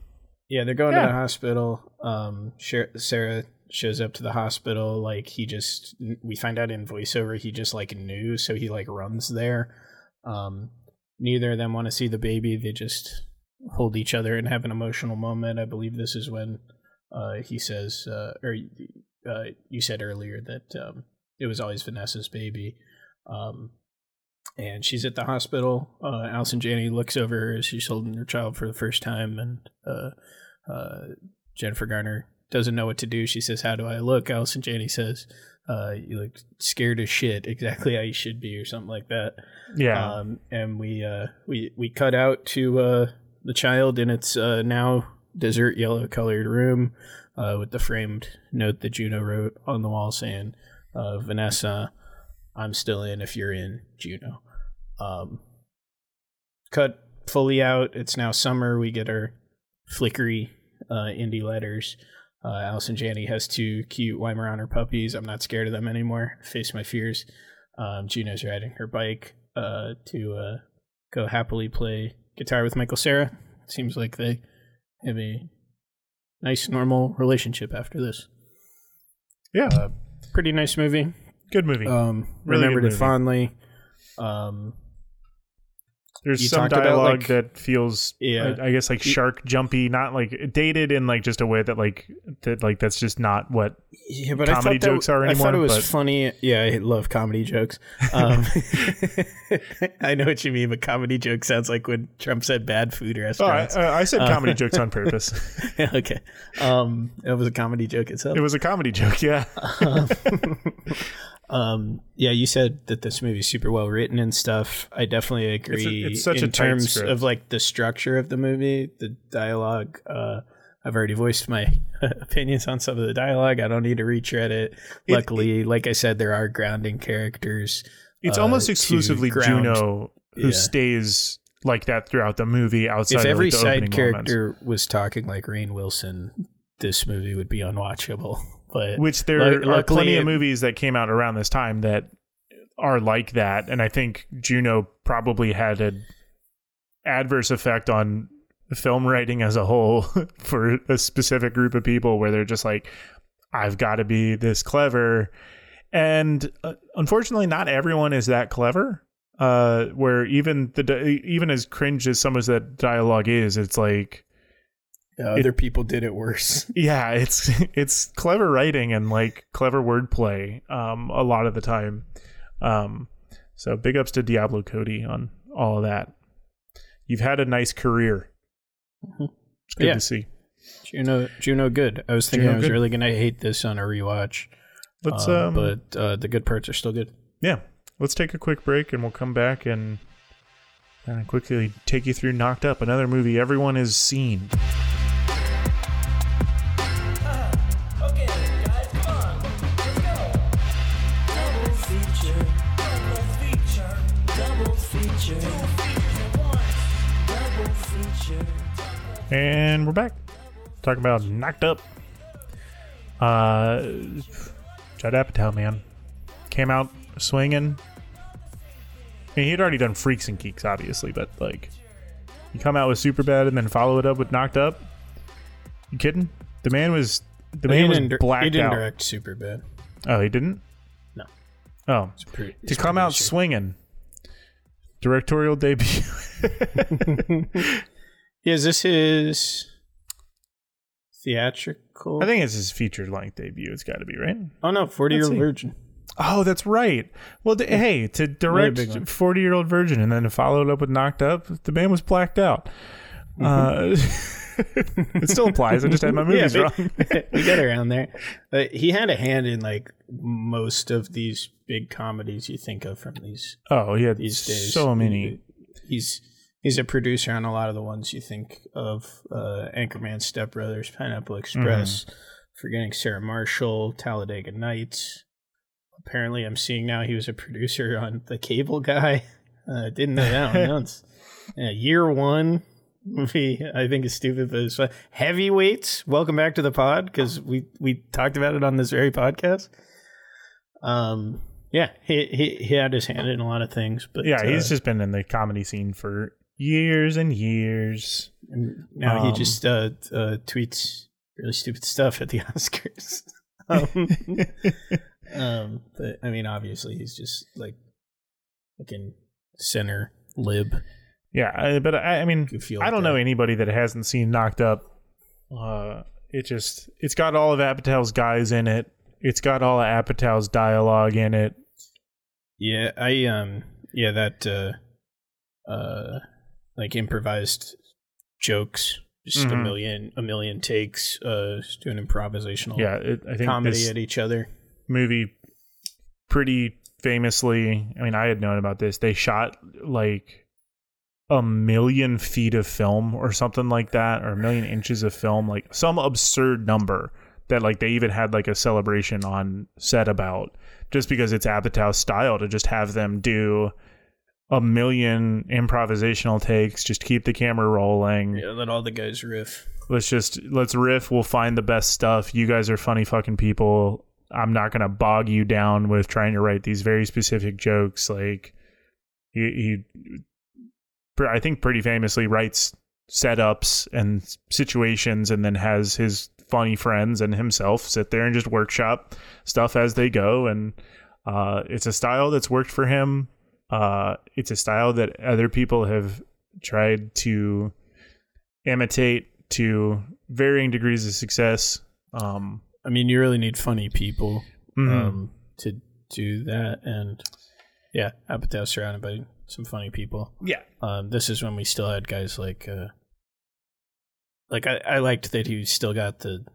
Yeah, they're going Yeah. to the hospital. Um, Cera shows up to the hospital. Like he just, we find out in voiceover, he just like knew, so he like runs there. Um, neither of them want to see the baby. They just hold each other and have an emotional moment. I believe this is when uh, he says, uh, or uh, you said earlier that um, it was always Vanessa's baby. Um, and she's at the hospital. Uh, Allison Janney looks over her as she's holding her child for the first time, and uh, uh, Jennifer Garner doesn't know what to do. She says, "How do I look?" Allison Janney says, uh, "You look scared as shit, exactly how you should be, or something like that." yeah, Um, and we uh, we we cut out to uh, the child in its uh, now desert yellow colored room uh, with the framed note that Juno wrote on the wall saying, uh, "Vanessa, I'm still in if you're in, Juno." Um, cut fully out. It's now summer. We get our flickery uh, indie letters. Uh, Allison Janney has two cute Weimaraner puppies. I'm not scared of them anymore. Face my fears. Um, Juno's riding her bike uh, to go happily play guitar with Michael Cera. It Seems like they have a nice, normal relationship after this. yeah, Uh, pretty nice movie. good movie. Um, Really remembered it movie. fondly. Um, There's you some dialogue like- that feels, Yeah. I, I guess, like shark jumpy, not like dated in like just a way that like that like that's just not what. yeah, but Comedy that, jokes are I thought it was but- funny. Yeah, I love comedy jokes. Um, I know what you mean, but comedy joke sounds like when Trump said bad food Oh, I. I said Uh, comedy jokes on purpose. okay, um, it was a comedy joke itself. It was a comedy joke, yeah. um yeah you said that this movie's super well written and stuff i definitely agree it's such in a terms script. of like the structure of the movie the dialogue uh i've already voiced my opinions on some of the dialogue i don't need to retread it luckily like i said there are grounding characters It's uh, almost exclusively ground- Juno who Yeah. stays like that throughout the movie. Outside if of every like, side opening moments. character was talking like Rainn Wilson this movie would be unwatchable but which there Lu- are plenty of movies that came out around this time that are like that, and I think Juno probably had an adverse effect on film writing as a whole for a specific group of people, where they're just like, "I've got to be this clever," and uh, unfortunately, not everyone is that clever. Uh, where even the di- even as cringe as some of that dialogue is, it's like uh, other people did it worse. Yeah it's it's clever writing and like clever wordplay um a lot of the time um so big ups to diablo cody on all of that you've had a nice career it's good Yeah. to see Juno, Juno, good. I was thinking Juno I was good. really gonna hate this on a rewatch, let's um, um but uh, the good parts are still good. yeah let's take a quick break and we'll come back and kind of quickly take you through knocked up another movie everyone has seen And we're back. Talking about Knocked Up. Uh, Judd Apatow, man. Came out swinging. I mean, he'd already done Freaks and Geeks, obviously, but like, you come out with Super Bad and then follow it up with Knocked Up. You kidding? The man was the man was dir- blacked he didn't out. direct super bad. Oh, he didn't. No. Oh, pretty, to come out sure. swinging. Directorial debut. Yeah, is this his theatrical? I think it's his feature length debut. It's got to be right. Oh no, Forty Year Old virgin. Oh, that's right. Well, d- hey, to direct. Forty Year Old Virgin and then to follow it up with Knocked Up, the band was blacked out. Uh, it still applies. I just had my movies yeah, wrong. we, got around there. Uh, he had a hand in like most of these big comedies you think of from these Oh, he had these days. so many. He's he's a producer on a lot of the ones you think of: uh, Anchorman, Step Brothers, Pineapple Express, forgetting Sarah Marshall, Talladega Nights. Apparently, I'm seeing now he was a producer on The Cable Guy. Uh, didn't know that one. Once. Yeah, year one movie, I think is stupid, but it's fun. Heavyweights. Welcome back to the pod because we we talked about it on this very podcast. Um, yeah, he he he had his hand in a lot of things, but Yeah, he's uh, just been in the comedy scene for years and years. now he um, just uh, uh tweets really stupid stuff at the Oscars. um, um, but I mean, obviously, he's just like fucking center lib. Yeah, I- but I, I mean, I don't know anybody that hasn't seen Knocked Up. Uh, it just it's got all of Apatow's guys in it. It's got all of Apatow's dialogue in it. Yeah, I um yeah that uh uh like improvised jokes, just a Mhm. million a million takes, uh doing improvisational Yeah, it, I think comedy at each other. movie pretty famously. I mean, I had known about this. They shot like a million feet of film or something like that, or a million inches of film, like some absurd number that like they even had like a celebration on set about just because it's Apatow's style to just have them do a million improvisational takes, just keep the camera rolling. Yeah, let all the guys riff. Let's just let's riff. We'll find the best stuff. You guys are funny fucking people. I'm not gonna bog you down with trying to write these very specific jokes. Like he, he I think pretty famously writes setups and situations, and then has his funny friends and himself sit there and just workshop stuff as they go. And uh, it's a style that's worked for him. Uh, it's a style that other people have tried to imitate to varying degrees of success. Um, I mean, you really need funny people mhm. um to do that, and yeah, Apatow surrounded by some funny people. yeah, Um, this is when we still had guys like, uh, like I, I liked that he still got the,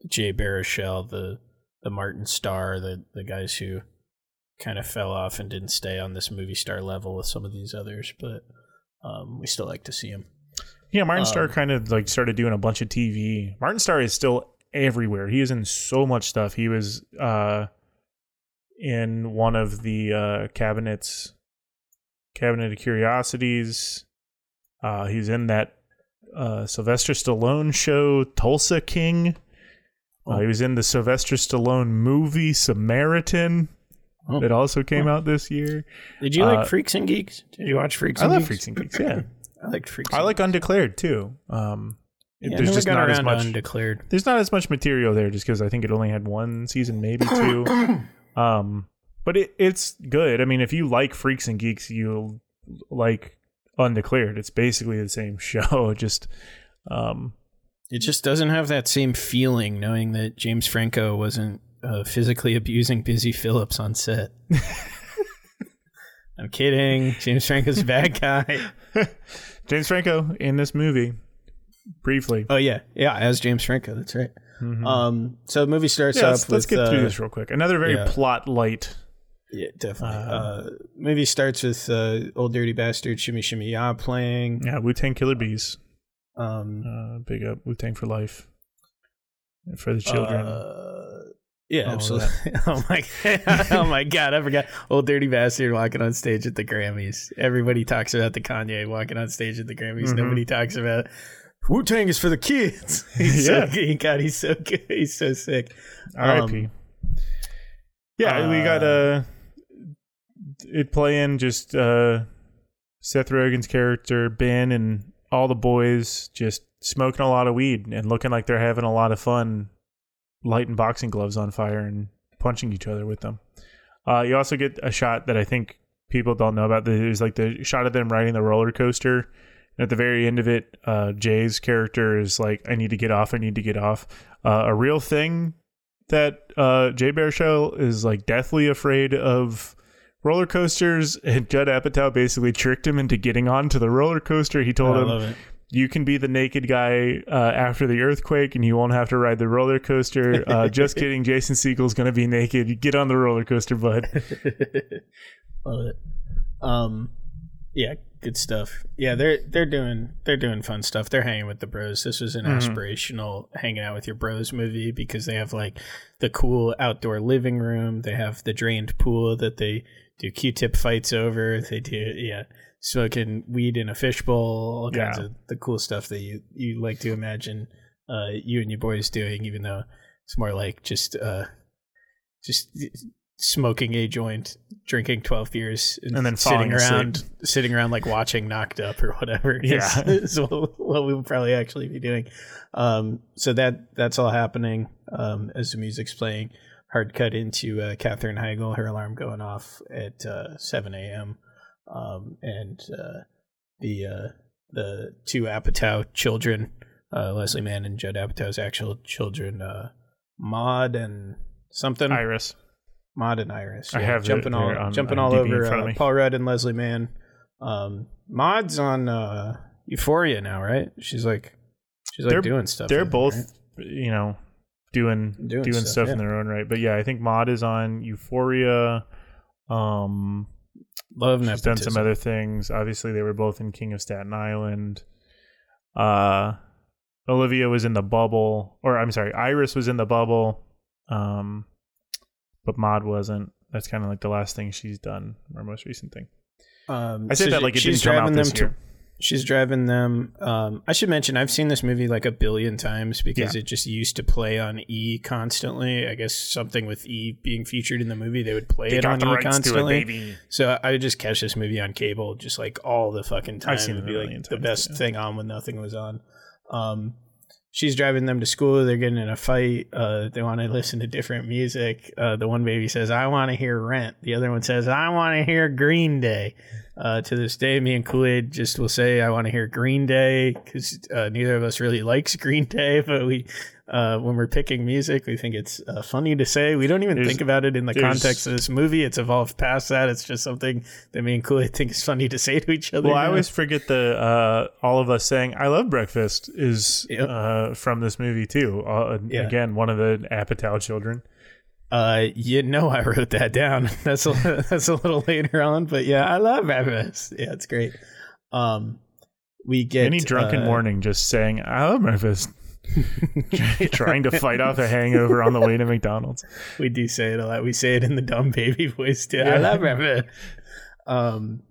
the Jay Baruchel, the the Martin Starr, the the guys who kind of fell off and didn't stay on this movie star level with some of these others, but um, we still like to see him. yeah. Martin Starr Um, kind of like started doing a bunch of TV. Martin Starr is still everywhere. He is in so much stuff. He was uh, in one of the uh, cabinets, cabinet of curiosities. Uh, he's in that uh, Sylvester Stallone show, Tulsa King. Uh, he was in the Sylvester Stallone movie Samaritan Oh. that also came out this year. Did you Uh, like Freaks and Geeks? Did you watch Freaks and Geeks? I and love Geeks? Freaks and Geeks. Yeah, I liked Freaks. I and like Undeclared too. Um, Yeah, I there's just got not as around much. undeclared. There's not as much material there, just because I think it only had one season, maybe two. um, but it, it's good. I mean, if you like Freaks and Geeks, you'll like Undeclared. It's basically the same show. Just um, It just doesn't have that same feeling knowing that James Franco wasn't uh, physically abusing Busy Phillips on set. I'm kidding. James Franco's a bad guy. James Franco in this movie, briefly. Oh yeah, yeah, as James Franco. That's right. Um, so the movie starts Mm-hmm. Yeah, up. let's, let's with, get through uh, this real quick. Another very yeah. plot light. Yeah, definitely. Uh, Uh, movie starts with uh, old dirty bastard Shimmy Shimmy Ya playing. Yeah, Wu Tang Killer Bees. Um, Uh, big up Wu Tang for life. And for the children. Uh, yeah, of absolutely. oh my, oh my god, I forgot. Old dirty bastard walking on stage at the Grammys. Everybody talks about the Kanye walking on stage at the Grammys. Mhm. Nobody talks about Wu Tang is for the kids. He's so Yeah. good. God, he's so good. He's so sick. R.I.P. um, yeah, we got uh, it playing just uh, Seth Rogen's character Ben and all the boys just smoking a lot of weed and looking like they're having a lot of fun, lighting boxing gloves on fire and punching each other with them. Uh, you also get a shot that I think people don't know about. There's like the shot of them riding the roller coaster. And at the very end of it, uh, Jay's character is like, "I need to get off. I need to get off." Uh, a real thing that uh, Jay Baruchel is like deathly afraid of roller coasters, and Judd Apatow basically tricked him into getting onto the roller coaster. He told I him, love it. "You can be the naked guy uh, after the earthquake, and you won't have to ride the roller coaster." Uh, just kidding. Jason Segel's gonna be naked. You get on the roller coaster, bud. love it. Um, Yeah, good stuff. Yeah, they're they're doing they're doing fun stuff. They're hanging with the bros. This was an aspirational hanging out with your bros movie because they have like the cool outdoor living room. They have the drained pool that they do Q-tip fights over. They do yeah, smoking weed in a fishbowl. All kinds Yeah. of the cool stuff that you you like to imagine uh, you and your boys doing, even though it's more like just uh, just smoking a joint, drinking twelve beers, And then sitting falling asleep. around, sitting around like watching Knocked Up or whatever. Yeah. is, is what, what we will probably actually be doing. Um, so that that's all happening um, as the music's playing. Hard cut into uh, Katherine Heigl, her alarm going off at uh, seven a.m. Um, and uh, the uh, the two Apatow children, uh, Leslie Mann and Judd Apatow's actual children, uh, Maude and something. Iris. Maude and Iris. I have jumping all on jumping all IMDb in over uh. Paul Rudd and Leslie Mann. Um, Maude's on uh, Euphoria now, right? She's like she's like They're- doing stuff. They're both, right? you know, doing Doing doing, stuff, stuff, in their own right. But yeah, I think Maude is on Euphoria. Um, love she's done some other things. Obviously, they were both in King of Staten Island. Uh, Olivia was in the bubble, or I'm sorry, Iris was in the bubble. Um, but Maude wasn't. That's kind of like the last thing she's done, or most recent thing. Um, I said so that like it she's didn't come out this them year. She's driving them. Um, I should mention I've seen this movie like a billion times because Yeah. it just used to play on E constantly. I guess something with E being featured in the movie, they would play They it on E it, constantly. So I would just catch this movie on cable, just like all the fucking time. I've seen It'd be like million the best yeah. thing on when nothing was on. Um, she's driving them to school. They're getting in a fight. Uh, they want to listen to different music. Uh, the one baby says, "I want to hear Rent." The other one says, "I want to hear Green Day." Uh, to this day, me and Kool Aid just will say, "I want to hear Green Day" because uh, neither of us really likes Green Day, but we. Uh, when we're picking music, we think it's uh, funny to say. We don't even There's- think about it in the context of this movie. It's evolved past that. It's just something that me and Kool Aid think is funny to say to each other. Well, I always forget the uh, all of us saying "I love breakfast" is Yep. uh, from this movie too. Uh, Yeah. Again, one of the Apatow children. Uh, you know, I wrote that down. That's a, that's a little later on, but yeah, I love breakfast. Yeah, it's great. Um, we get Any drunken uh, morning just saying "I love breakfast," trying to fight off a hangover on the way to McDonald's. We do say it a lot. We say it in the dumb baby voice too. I love breakfast. Um,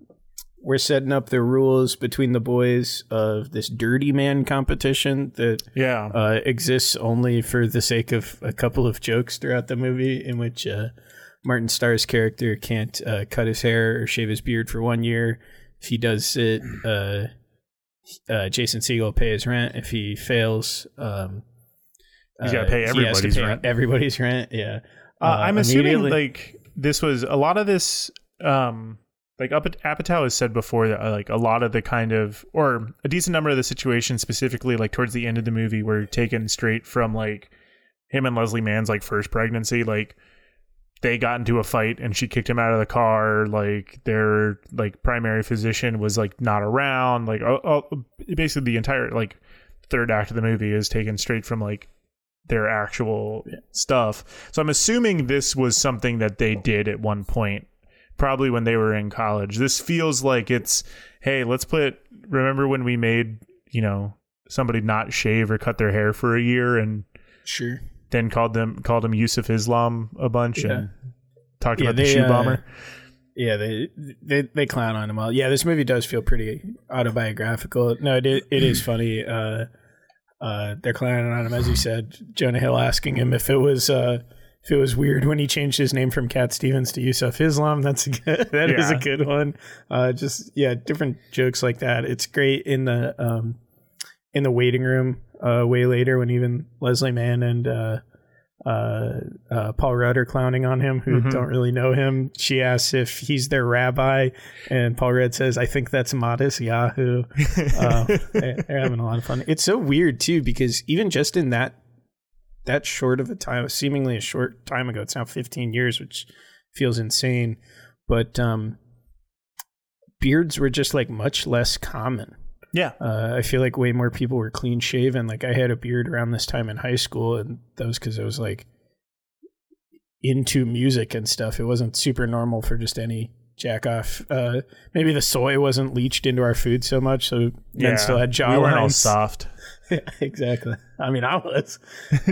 we're setting up the rules between the boys of this dirty man competition that Yeah, uh, exists only for the sake of a couple of jokes throughout the movie, in which uh, Martin Starr's character can't uh, cut his hair or shave his beard for one year. If he does it, uh, uh, Jason Segel will pay his rent. If he fails, um, He's gotta uh, pay he has to everybody's pay rent. Everybody's rent, yeah. uh, I'm assuming like this was a lot of this. Um, like Apatow has said before that uh, like a lot of the kind of or a decent number of the situations specifically like towards the end of the movie were taken straight from like him and Leslie Mann's like first pregnancy. Like they got into a fight and she kicked him out of the car. Like their like primary physician was like not around. Like oh, oh, basically the entire like third act of the movie is taken straight from like their actual stuff. So i'm assuming this was something that they did at one point probably when they were in college this feels like it's hey let's put remember when we made you know somebody not shave or cut their hair for a year and Sure. then called them called him Yusuf Islam a bunch Yeah. and talked Yeah, about the shoe uh, bomber. Yeah, they, they they clown on him all. Yeah, this movie does feel pretty autobiographical. No, it is, it is funny. Uh, uh, they're clowning on him, as you said. Jonah Hill asking him if it was uh, if it was weird when he changed his name from Cat Stevens to Yusuf Islam. That's a good, that is a good one. Uh, just yeah, different jokes like that. It's great in the um, in the waiting room. Uh, way later when even Leslie Mann and uh, uh, uh, Paul Rudd are clowning on him, who Mhm. don't really know him. She asks if he's their rabbi, and Paul Rudd says, "I think that's modest." Yahoo! Uh, they're having a lot of fun. It's so weird too because even just in that that short of a time, seemingly a short time ago, it's now 15 years, which feels insane. But um, beards were just like much less common. yeah. Uh, I feel like way more people were clean shaven. Like I had a beard around this time in high school, and that was because I was like into music and stuff. It wasn't super normal for just any jack off. Uh, maybe the soy wasn't leached into our food so much, so men still had we weren't all soft. Yeah, exactly. I mean, I was.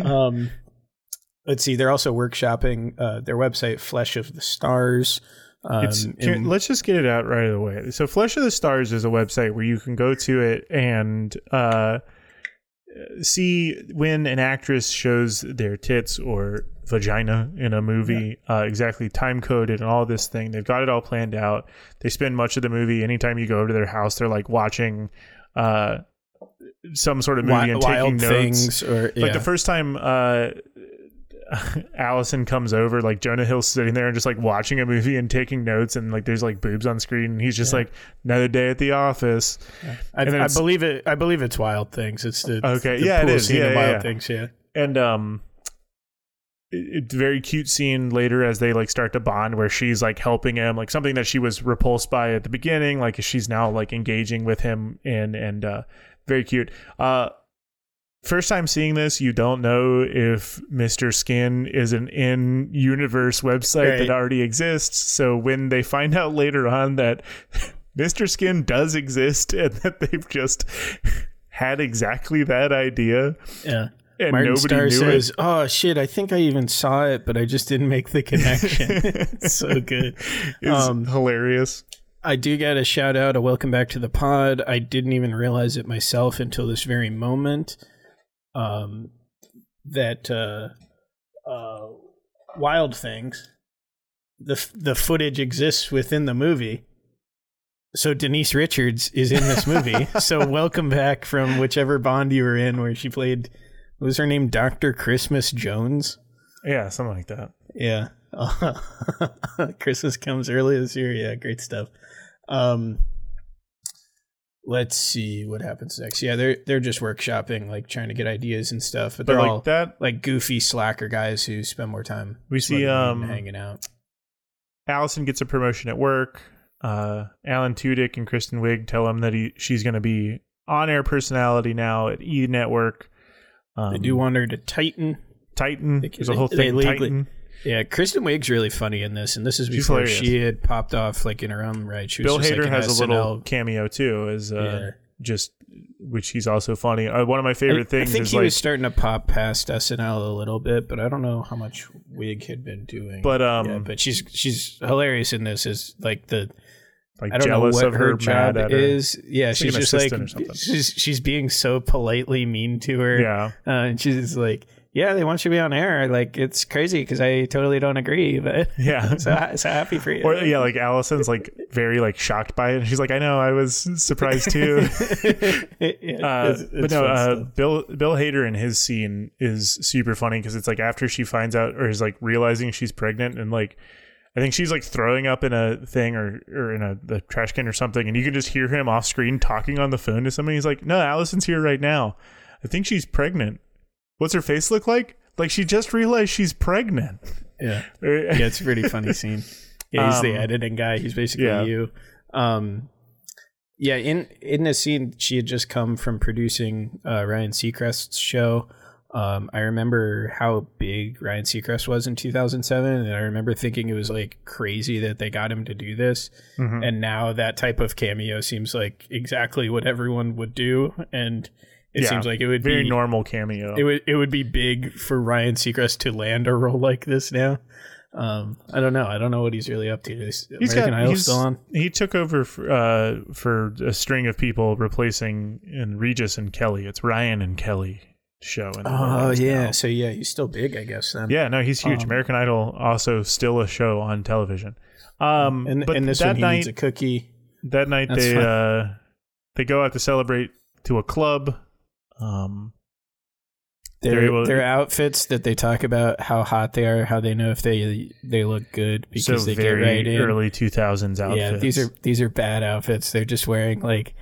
um, let's see. They're also workshopping uh, their website, Flesh of the Stars. Um, can- let's just get it out right away. So, Flesh of the Stars is a website where you can go to it and uh, see when an actress shows their tits or vagina in a movie, uh, exactly time coded and all this thing. They've got it all planned out. They spend much of the movie. Anytime you go to their house, they're like watching uh, some sort of movie and wild taking notes. or Like the first time uh Allison comes over, like Jonah Hill's sitting there and just like watching a movie and taking notes, and like there's like boobs on screen, and he's just like another day at the office. I, I believe it. I believe it's Wild Things. It's the Okay, the yeah, it is. Yeah, yeah, Wild yeah. Things. Yeah, And um, it's a very cute scene later as they like start to bond, where she's like helping him, like something that she was repulsed by at the beginning, like she's now like engaging with him, and and uh, very cute. Uh, first time seeing this, you don't know if Mr. Skin is an in universe website Right. that already exists. So when they find out later on that Mr. Skin does exist and that they've just had exactly that idea yeah. and Martin nobody Starr knew says, it. "Oh shit, I think I even saw it, but I just didn't make the connection." it's so good. is Um, hilarious. I do get a shout out, a welcome back to the pod. I didn't even realize it myself until this very moment. Um, that uh, uh, Wild Things, the f- the footage exists within the movie. So Denise Richards is in this movie. so welcome back from whichever Bond you were in, where she played. What was her name? Doctor Christmas Jones. Yeah, something like that. Yeah. Christmas comes early this year. Yeah, great stuff. Um let's see what happens next. Yeah, they're they're just workshopping, like trying to get ideas and stuff. But But they're like all that, like goofy slacker guys who spend more time We see, um, hanging out. Allison gets a promotion at work. Uh, Alan Tudyk and Kristen Wiig tell him that he she's going to be on air personality now at E Network. Um, They do want her to Titan. Titan. They- There's a whole they thing. legally- Titan. Yeah, Kristen Wiig's really funny in this, and this is before she had popped off like in her own right. She was Bill Hader like, has a little cameo too, as uh, Yeah. just which he's also funny. Uh, one of my favorite I, things I think is he like, was starting to pop past SNL a little bit, but I don't know how much Wiig had been doing. But, um, yeah, but she's she's hilarious in this. Is like the like I don't know what of her, her, job mad at her. is. Yeah, She's she's just like assistant or something. she's she's being so politely mean to her. Yeah. uh, and she's like, yeah, they want you to be on air. Like it's crazy because I totally don't agree, but Yeah. so so happy for you. Or yeah, like Allison's like very like shocked by it, and she's like, "I know, I was surprised too." Uh, it's- but no, uh. Bill Bill Hader in his scene is super funny because it's like after she finds out or is like realizing she's pregnant and like I think she's like throwing up in a thing or or in a the trash can or something, and you can just hear him off screen talking on the phone to somebody. He's like, "No, Allison's here right now. I think she's pregnant. What's her face look like? Like she just realized she's pregnant." yeah. yeah, it's a pretty funny scene. Yeah, he's the Um, editing guy. He's basically yeah. you. Um, yeah, in in the scene, she had just come from producing uh, Ryan Seacrest's show. Um, I remember how big Ryan Seacrest was in 2007, and I remember thinking it was like crazy that they got him to do this. Mhm. And now that type of cameo seems like exactly what everyone would do, and it Yeah, seems like it would be Very be normal cameo. it would it would be big for Ryan Seacrest to land a role like this now. Um, I don't know. I don't know what he's really up to. Is He's American got- Idol he's- still on? He took over for, uh, for a string of people replacing in Regis and Kelly. It's Ryan and Kelly show. In the Oh yeah. now. So yeah, he's still big, I guess. Then yeah. No, he's huge. Um, American Idol also still a show on television. Um, and but and this that one he night, needs a cookie. that night That's they uh, they go out to celebrate to a club. Um, Their their outfits that they talk about how hot they are, how they know if they they look good because so they very get right in. early two thousands outfits. Yeah, these are these are bad outfits. They're just wearing like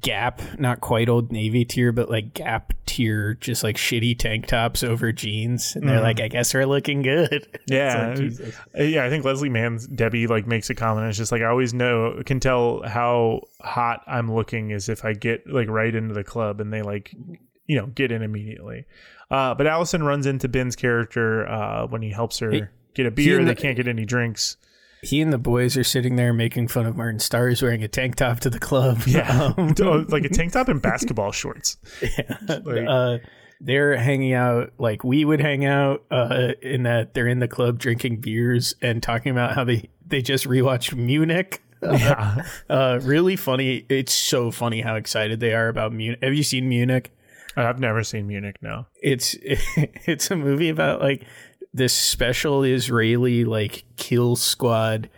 Gap, not quite old Navy tier, but like Gap tier, just like shitty tank tops over jeans, and they're Mhm. like, I guess we're looking good. Yeah, like, Uh, yeah. I think Leslie Mann's Debbie like makes a comment. It's just like I always know can tell how hot I'm looking is if I get like right into the club and they like you know get in immediately. Uh, but Allison runs into Ben's character uh, when he helps her get a beer. and They the- can't get any drinks. He and the boys are sitting there making fun of Martin Starr's wearing a tank top to the club. Yeah, Um, Oh, like a tank top and basketball shorts. uh, they're hanging out like we would hang out uh, in that they're in the club drinking beers and talking about how they they just rewatched Munich. Yeah, Uh, really funny. It's so funny how excited they are about Munich. Have you seen Munich? I've never seen Munich. No, It's it's a movie about like this special Israeli like kill squad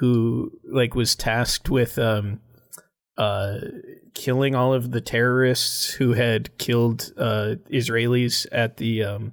who like was tasked with um uh killing all of the terrorists who had killed uh Israelis at the um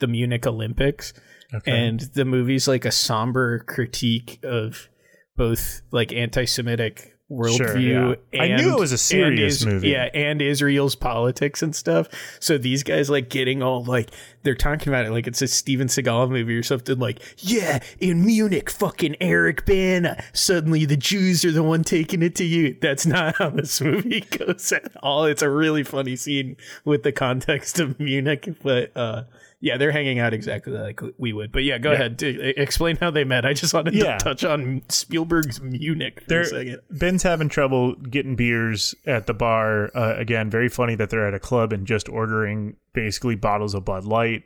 the Munich Olympics okay. and the movie's like a somber critique of both like anti-Semitic worldview. yeah. I knew it was a and serious movie. Yeah, and Israel's politics and stuff. So these guys like getting all like they're talking about it like it's a Steven Seagal movie or something. Like, yeah, in Munich, fucking Eric Bana. Suddenly the Jews are the one taking it to you. That's not how this movie goes at all. It's a really funny scene with the context of Munich, but uh yeah, they're hanging out exactly like we would. But yeah, go ahead. D- explain how they met. I just wanted Yeah. to touch on Spielberg's Munich for They're, a second. Ben's having trouble getting beers at the bar. Uh, again, very funny that they're at a club and just ordering basically bottles of Bud Light.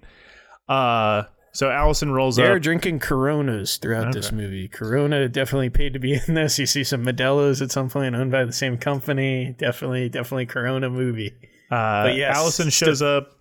Uh, so Allison rolls up They're drinking Coronas throughout this movie. Corona definitely paid to be in this. You see some Modelo's at some point owned by the same company. Definitely, definitely Corona movie. Uh, But yes, Allison shows up.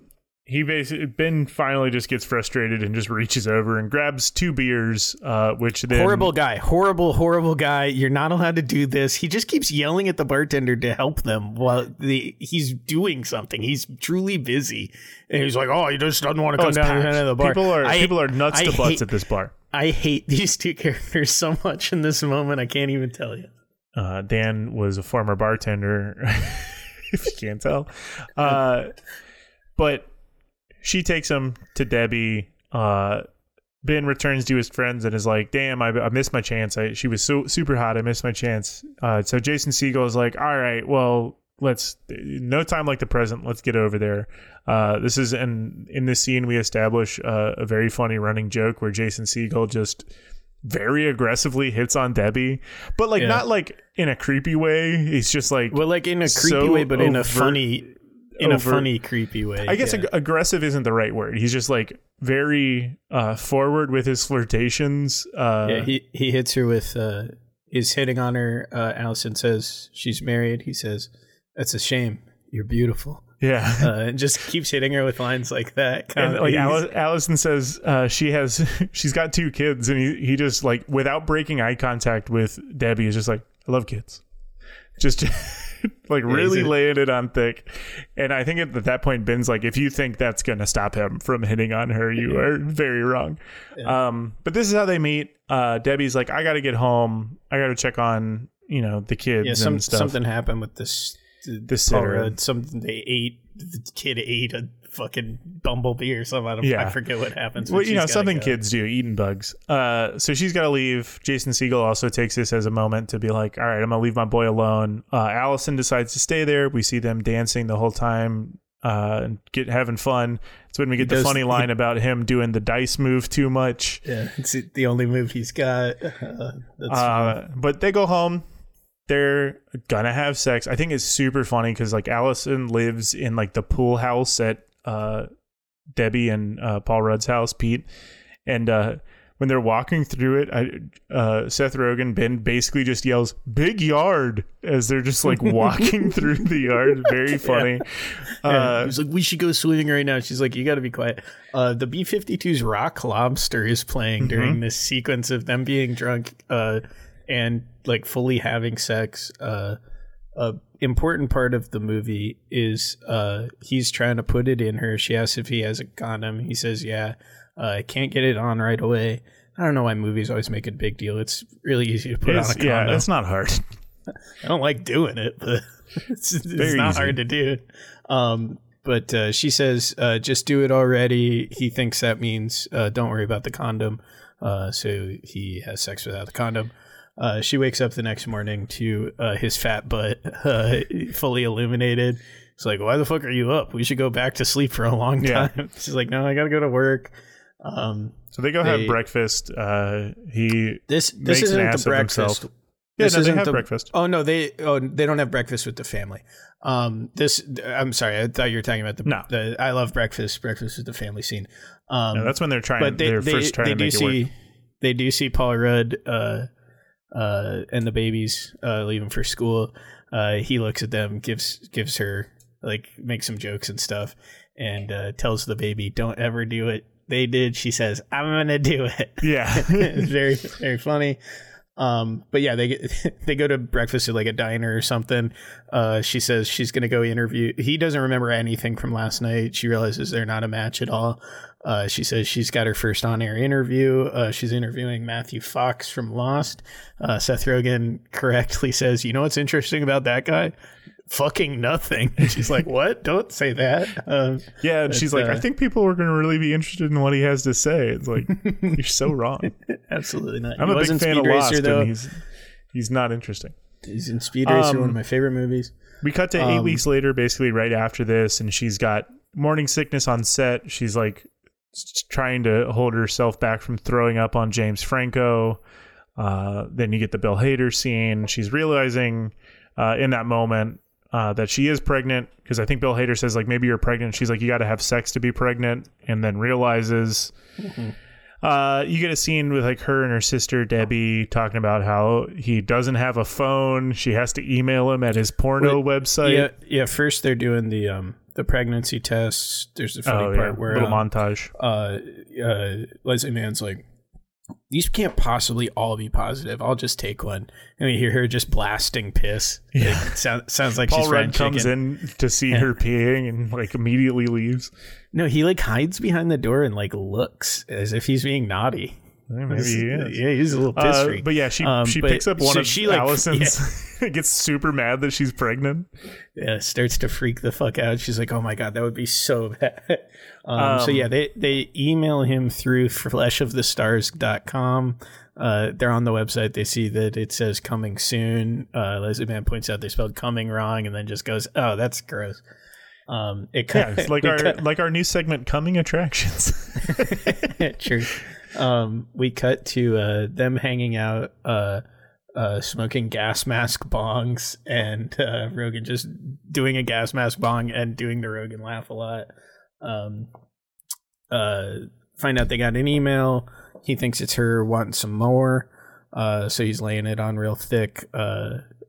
He basically Ben finally just gets frustrated and just reaches over and grabs two beers, uh, which then horrible guy, horrible, horrible guy. You're not allowed to do this. He just keeps yelling at the bartender to help them while the he's doing something. He's truly busy, and he's like, "Oh, he just doesn't want to Oh, come it's down to the bar." People are I- people are nuts I to butts hate- at this bar. I hate these two characters so much in this moment. I can't even tell you. Uh, Dan was a former bartender, if you can't tell. Uh, but she takes him to Debbie. Uh, ben returns to his friends and is like, "Damn, I, I missed my chance. I, she was so super hot. I missed my chance." Uh, so Jason Segel is like, "All right, well." Let's no time like the present. Let's get over there. Uh, this is and in this scene we establish uh, a very funny running joke where Jason Segel just very aggressively hits on Debbie, but like Yeah. not like in a creepy way. He's just like Well, like in a creepy So way, but in a funny, in a funny, creepy way. I guess yeah. ag- aggressive isn't the right word. He's just like very uh, forward with his flirtations. Uh, yeah, he he hits her with uh he's hitting on her. Uh Allison says she's married. He says, That's a shame. You're beautiful. yeah. Uh and just keeps hitting her with lines like that. And like Alice, Allison says, uh, she has, she's got two kids, and he, he just like without breaking eye contact with Debbie is just like, I love kids, just like really laying it on thick. And I think at that point, Ben's like, if you think that's gonna stop him from hitting on her, you are very wrong. Um, but this is how they meet. Uh, Debbie's like, I got to get home. I got to check on you know the kids yeah, some, and stuff. something happened with this The sitter. Paula, something they ate the kid ate a fucking bumblebee or something. I, don't, Yeah. I forget what happens. Well, you know, something go. kids do, eating bugs. Uh, so she's got to leave. Jason Segel also takes this as a moment to be like, all right, I'm going to leave my boy alone. Uh, Allison decides to stay there. We see them dancing the whole time, uh, and get having fun. It's when we get the does- funny he- line about him doing the dice move too much. Yeah, it's the only move he's got. Uh, that's Uh, but they go home. They're gonna have sex. I think it's super funny because like Allison lives in like the pool house at uh, Debbie and uh, Paul Rudd's house, Pete, and uh, when they're walking through it, I, uh, Seth Rogen Ben basically just yells "big yard" as they're just like walking through the yard. Very funny. Yeah, Uh, he was like, "We should go swimming right now." She's like, "You got to be quiet." Uh, the B 52's Rock Lobster is playing during this sequence of them being drunk uh, and like fully having sex. Uh, a important part of the movie is uh, he's trying to put it in her. She asks if he has a condom. He says, "Yeah." Uh, I can't get it on right away. I don't know why movies always make a big deal. It's really easy to put it's- on a condom. yeah, it's not hard. I don't like doing it, but it's, it's not easy. hard to do. Um, but uh, she says, uh, "Just do it already." He thinks that means uh, don't worry about the condom. Uh, so he has sex without the condom. Uh, she wakes up the next morning to uh, his fat butt uh, fully illuminated. It's like, why the fuck are you up? We should go back to sleep for a long Yeah. time. She's like, no, I gotta go to work. Um, So they go They- have breakfast. Uh, he this this isn't the breakfast. Yeah, This no, they isn't have the- breakfast. Oh no, they oh they don't have breakfast with the family. Um, this I'm sorry, I thought you were talking about the. No. the I love breakfast. Breakfast with the family scene. Um, No, that's when they're trying. but they they're they, first trying they to do see work. they do see Paul Rudd uh, uh, and the babies uh, leaving for school. Uh, he looks at them, gives gives her like makes some jokes and stuff, and uh, tells the baby, "Don't ever do it." They did. She says, "I'm gonna do it." Yeah. it's very very funny. Um, but yeah, they get, they go to breakfast at like a diner or something. Uh, she says she's gonna go interview. He doesn't remember anything from last night. She realizes they're not a match at all. Uh, she says she's got her first on-air interview. Uh, she's interviewing Matthew Fox from Lost. Uh, Seth Rogen correctly says, "You know what's interesting about that guy? Fucking nothing." And she's like, "What? Don't say that." Um, Yeah, and she's like, uh, I think people are going to really be interested in what he has to say. It's like you're so wrong. absolutely not. I'm He a big fan of Racer, Lost, though. and he's he's not interesting. He's in Speed Racer, Um, one of my favorite movies. We cut to eight Um, weeks later, basically right after this, and she's got morning sickness on set. She's like trying to hold herself back from throwing up on James Franco. Uh, then you get the Bill Hader scene. She's realizing uh, in that moment uh, that she is pregnant because I think Bill Hader says like maybe you're pregnant. She's like you got to have sex to be pregnant, and then realizes. Uh, you get a scene with like her and her sister Debbie talking about how he doesn't have a phone. She has to email him at his porno website. yeah, yeah. First, they're doing the um the pregnancy tests. There's a funny oh, part yeah. where little um, montage. uh, uh, Leslie Mann's like, these can't possibly all be positive. I'll just take one. And we hear her just blasting piss. Yeah. sound, sounds like Paul she's Rudd comes chicken. in to see her peeing and like immediately leaves. No, he like hides behind the door and like looks as if he's being naughty. Maybe he is. Yeah, he's a little piss Uh, but yeah, she Um, she picks up one so of she, like, Allison's. gets super mad that she's pregnant. yeah, starts to freak the fuck out. She's like, "Oh my god, that would be so bad." Um, so Um, yeah, they they email him through fleshofthestars.com. Uh, they're on the website. They see that it says "coming soon." Uh, Leslie Mann points out they spelled "coming" wrong, and then just goes, "Oh, that's gross." Um, it Yeah, it's like our cut- like our new segment, coming attractions. True. Um, we cut to uh, them hanging out, uh, uh, smoking gas mask bongs, and uh, Rogen just doing a gas mask bong and doing the Rogen laugh a lot. Um, uh, find out they got an email. He thinks it's her wanting some more, uh, so he's laying it on real thick.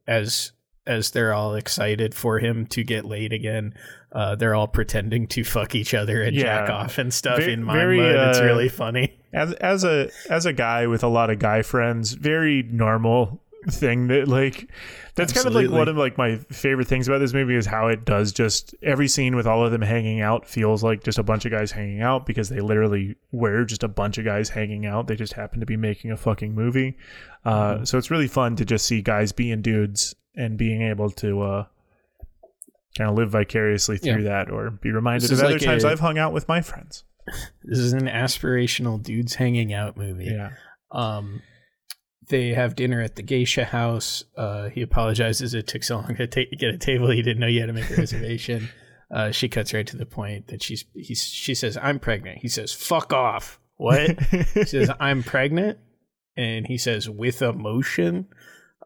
As as they're all excited for him to get laid again, uh, they're all pretending to fuck each other and jack off and stuff in mind very, mode. It's uh, really funny. as as a as a guy with a lot of guy friends, very normal thing that like that's kind of like one of like my favorite things about this movie is how it does just every scene with all of them hanging out feels like just a bunch of guys hanging out because they literally were just a bunch of guys hanging out. They just happen to be making a fucking movie. Uh, Mm-hmm. So it's really fun to just see guys being dudes and being able to uh, kind of live vicariously through that or be reminded of other like times I've hung out with my friends. This is an aspirational dudes hanging out movie. Yeah. Um, they have dinner at the geisha house. Uh, he apologizes it took so long to ta- get a table. He didn't know you had to make a reservation. uh, she cuts right to the point that she's he's, she says I'm pregnant. He says fuck off. What? she says I'm pregnant, and he says with emotion.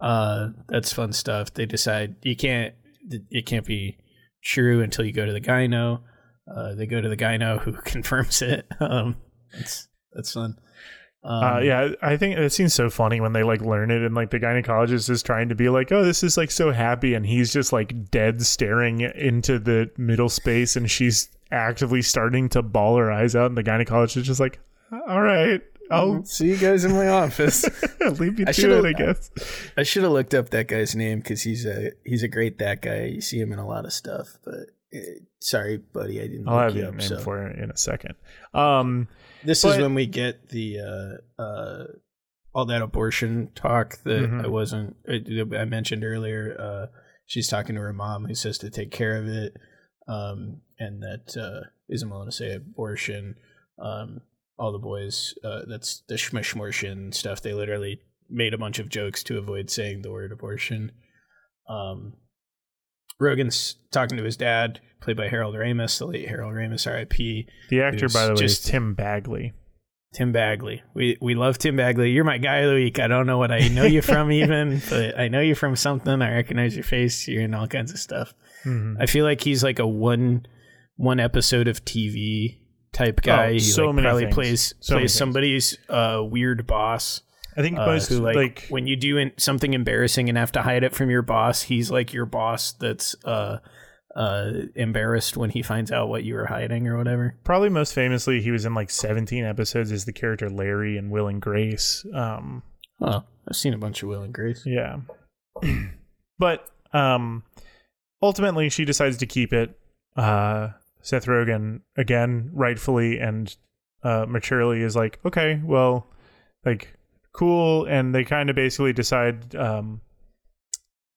Uh, that's fun stuff. They decide you can't it can't be true until you go to the gyno. Uh, they go to the gyno who confirms it. Um, that's that's fun. Um, uh, yeah, I think it seems so funny when they like learn it, and like the gynecologist is trying to be like, "Oh, this is like so happy," and he's just like dead staring into the middle space, and she's actively starting to bawl her eyes out, and the gynecologist is just like, "All right, I'll see you guys in my office. leave you I to it, I guess." I should have looked up that guy's name because he's a he's a great that guy. You see him in a lot of stuff, but uh, sorry, buddy, I didn't. I'll look have you the up, name so. for it in a second. Um, This is when we get the uh, uh, all that abortion talk that Mhm. I wasn't I, I mentioned earlier. Uh, she's talking to her mom, who says to take care of it, um, and that uh, isn't willing to say abortion. Um, all the boys, uh, that's the schmishmortion stuff. They literally made a bunch of jokes to avoid saying the word abortion. Um, Rogen's talking to his dad, played by Harold Ramis, the late Harold Ramis, R.I.P. the actor, by the way, just- is Tim Bagley. Tim Bagley. We we love Tim Bagley. You're my guy of the week. I don't know what I know you from even, but I know you from something. I recognize your face. You're in all kinds of stuff. Mm-hmm. I feel like he's like a one one episode of TV type guy. Oh, he so like many probably things. plays So plays somebody's uh, weird boss. I think Uh, most who like, like, when you do in, something embarrassing and have to hide it from your boss, he's like your boss that's uh uh embarrassed when he finds out what you were hiding or whatever. probably most famously he was in like 17 episodes as the character Larry in Will and Grace. Um, Oh, I've seen a bunch of Will and Grace. Yeah. but um ultimately she decides to keep it. Uh Seth Rogen again rightfully and uh maturely is like, "Okay, well, like cool." And they kind of basically decide um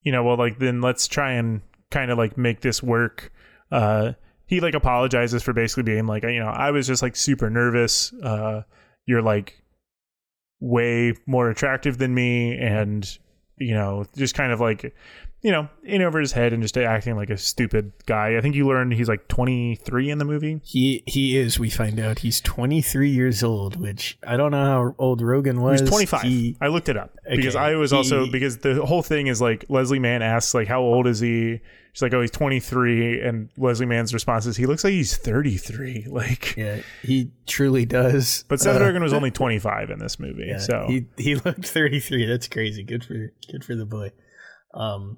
you know, well like then let's try and kind of like make this work. Uh he like apologizes for basically being like, you know, I was just like super nervous. Uh you're like way more attractive than me and you know just kind of like you know in over his head and just acting like a stupid guy i think you learned he's like 23 in the movie He he is. We find out he's 23 years old, which I don't know how old Rogen was. he's 25 He- i looked it up because i was also because the whole thing is like leslie mann asks like how old is he she's like oh he's 23 and leslie mann's response is he looks like he's 33 like yeah, he truly does. but seth Uh, rogen was only 25 in this movie yeah, so he he looked 33. That's crazy. Good for good for the boy. Um,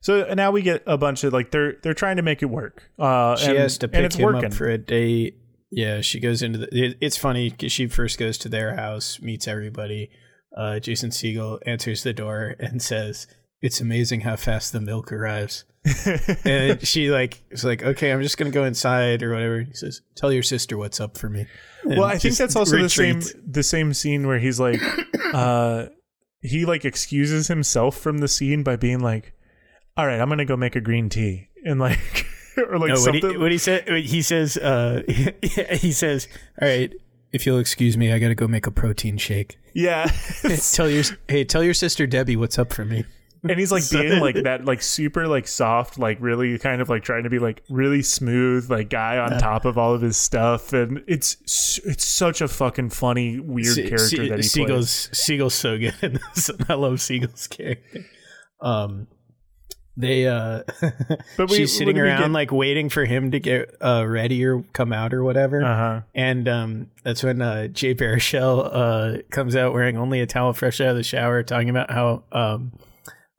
so now we get a bunch of like they're they're trying to make it work uh she and, has to pick him working up for a date. Yeah, she goes into the. It, it's funny because she first goes to their house, meets everybody. Uh, Jason Segel answers the door and says, "It's amazing how fast the milk arrives." and she like is like, "Okay, I'm just gonna go inside or whatever." He says, "Tell your sister what's up for me." well i think that's also the same the same scene where he's like uh he like excuses himself from the scene by being like all right i'm gonna go make a green tea and like or like No, what he, something what he said, he says, uh, he says, "All right, if you'll excuse me, I gotta go make a protein shake." yeah tell your hey, tell your sister Debbie what's up for me. and he's like being like that like super like soft like really kind of like trying to be like really smooth like guy on top of all of his stuff and it's it's such a fucking funny weird Se- character Se- that he Segel's plays Segel's so good I love Segel's character. Um, they uh, But we- she's sitting around get- like waiting for him to get uh ready or come out or whatever. uh-huh And um, that's when uh, Jay Baruchel uh, comes out wearing only a towel fresh out of the shower, talking about how um,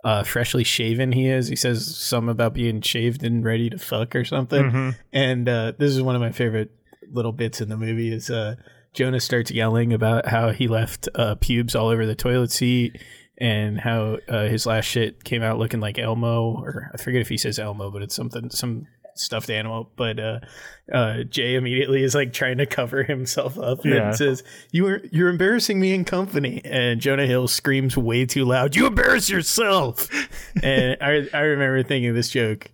uh, freshly shaven he is. He says something about being shaved and ready to fuck or something. Mhm. And uh, this is one of my favorite little bits in the movie. Is uh, Jonah starts yelling about how he left uh, pubes all over the toilet seat. And how uh, his last shit came out looking like Elmo, or I forget if he says Elmo, but it's something, some stuffed animal. But uh, uh, Jay immediately is like trying to cover himself up Yeah. and says, "You are you're embarrassing me in company." And Jonah Hill screams way too loud, "You embarrass yourself!" and I I remember thinking this joke.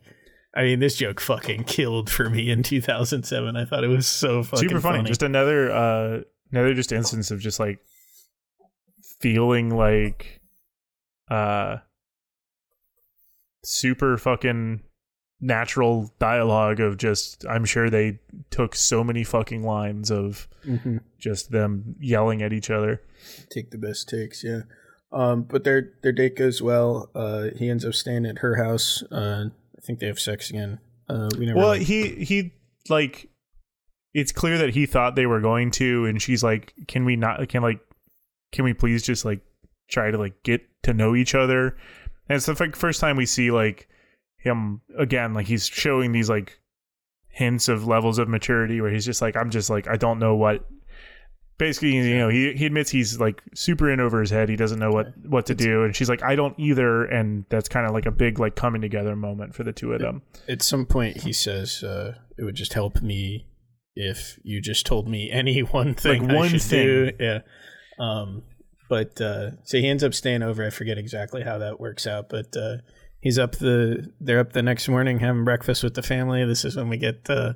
I mean, this joke fucking killed for me in 2007. I thought it was so fucking super funny. Just another uh another just instance of just like feeling like uh super fucking natural dialogue of just I'm sure they took so many fucking lines of Mhm. just them yelling at each other. take the best takes, yeah. Um, but their their date goes well. Uh, he ends up staying at her house. Uh, I think they have sex again. Uh, we never. Well, really- he he like it's clear that he thought they were going to and she's like can we not can like can we please just like try to like get to know each other. And it's the like first time we see like him again like he's showing these like hints of levels of maturity where he's just like i'm just like i don't know what basically you know he, he admits he's like super in over his head. He doesn't know what what to do. And she's like i don't either. And that's kind of like a big like coming together moment for the two of them. At some point he says uh, it would just help me if you just told me any one thing Like one thing. do. yeah. Um but uh so he ends up staying over i forget exactly how that works out but uh he's up the they're up the next morning having breakfast with the family. This is when we get the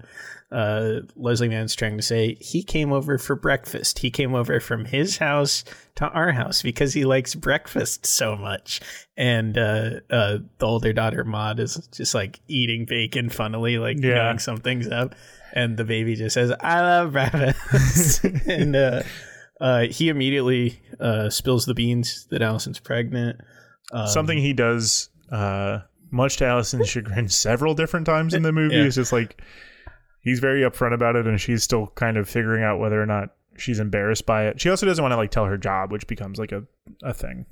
uh, Leslie Mann's trying to say he came over for breakfast. He came over from his house to our house because he likes breakfast so much. And uh, uh, the older daughter Maude is just like eating bacon funnily, like Yeah. knowing something's up. And the baby just says, "I love breakfast," and uh, he immediately uh, spills the beans that Allison's pregnant. Um, Something he does, uh, much to Allison's chagrin, several different times in the movie. Yeah. Is just like he's very upfront about it, and she's still kind of figuring out whether or not she's embarrassed by it. She also doesn't want to like tell her job, which becomes like a a thing.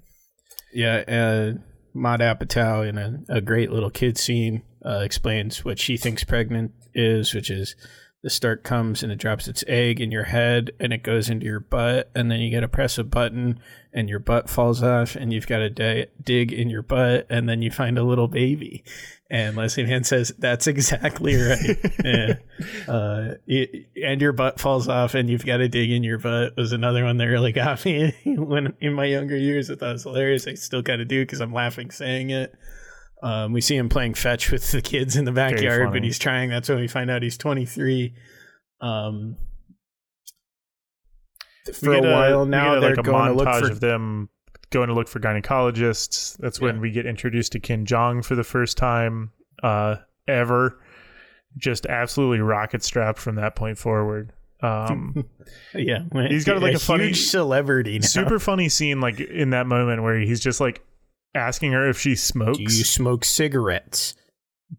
Yeah, uh, Maude Apatow in a, a great little kid scene uh, explains what she thinks pregnant is, which is the start comes and it drops its egg in your head and it goes into your butt, and then you got to press a button and your butt falls off, and you've got to di- dig in your butt, and then you find a little baby. And Leslie Mann says that's exactly right. yeah. uh, it, and your butt falls off, and you've got to dig in your butt was another one that really got me when in my younger years. I thought it was hilarious. I still got to do because I'm laughing saying it. Um, we see him playing fetch with the kids in the backyard, but he's trying. That's when we find out he's 23. Um, for We a while now, get, they're like a going to look montage for of them going to look for gynecologists. That's when Yeah. we get introduced to Ken Jeong for the first time uh, ever. Just absolutely rocket strapped from that point forward. Um, yeah. He's got, like, a funny- huge celebrity. Now. super funny scene, like in that moment where he's just like asking her if she smokes. Do you smoke cigarettes?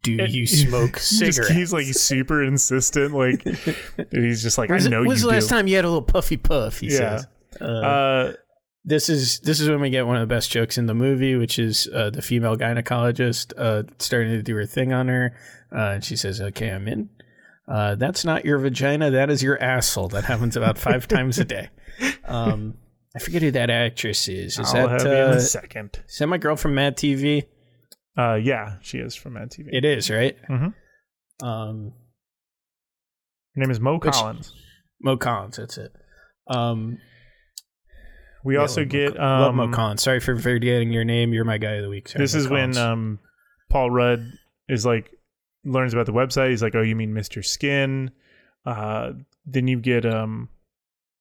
Do you smoke cigarettes? he's like super insistent. Like he's just like, I know when's the last do. time you had a little puffy puff? He Yeah. says. Uh, Uh, this is this is when we get one of the best jokes in the movie, which is uh, the female gynecologist uh, starting to do her thing on her, uh, and she says, "Okay, I'm in." Uh, that's not your vagina. That is your asshole. That happens about five times a day. Um, I forget who that actress is. Is I'll that have you in uh, a is second. that my girl from Mad TV? Uh, yeah, she is from Mad TV. It is right. Mhm. Um, Her name is Mo Which- Collins. Mo Collins. That's it. Um, We yeah, also Mo get Mo um, Collins. Sorry for forgetting your name. You're my guy of the week. Sorry, this Mo is when um Paul Rudd is like learns about the website. He's like, "Oh, you mean Mr. Skin?" Uh, then you get um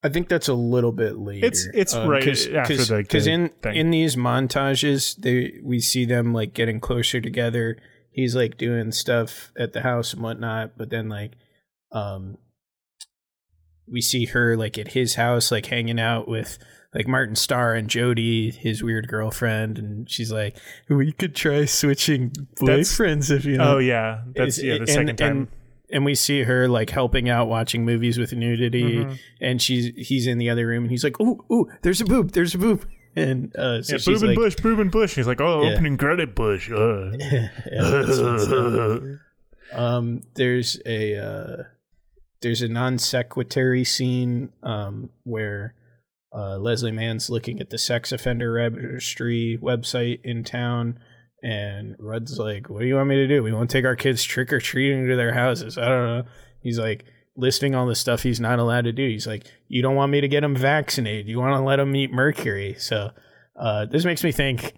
I think that's a little bit later. It's- it's right after the because in thing. in these montages, they we see them like getting closer together. He's like doing stuff at the house and whatnot, but then like, um, we see her like at his house, like hanging out with like Martin Starr and Jody, his weird girlfriend, and she's like, "We could try switching That's- boyfriends if you know." oh yeah, that's Is- yeah the and- second time. and, and we see her like helping out watching movies with nudity Mhm. and she's he's in the other room and he's like ooh ooh there's a boob there's a boob and uh so yeah, she's boob and like bush, boob and bush. He's like, "Oh, Yeah. opening credit bush." Uh. Yeah, that's what's up. um there's a uh there's a non sequitary scene um where uh Leslie Mann's looking at the sex offender registry website in town and Rudd's like, What do you want me to do? We want to take our kids trick or treating to their houses. I don't know. He's like listing all the stuff he's not allowed to do. He's like, You don't want me to get them vaccinated. You want to let them eat mercury. So uh, this makes me think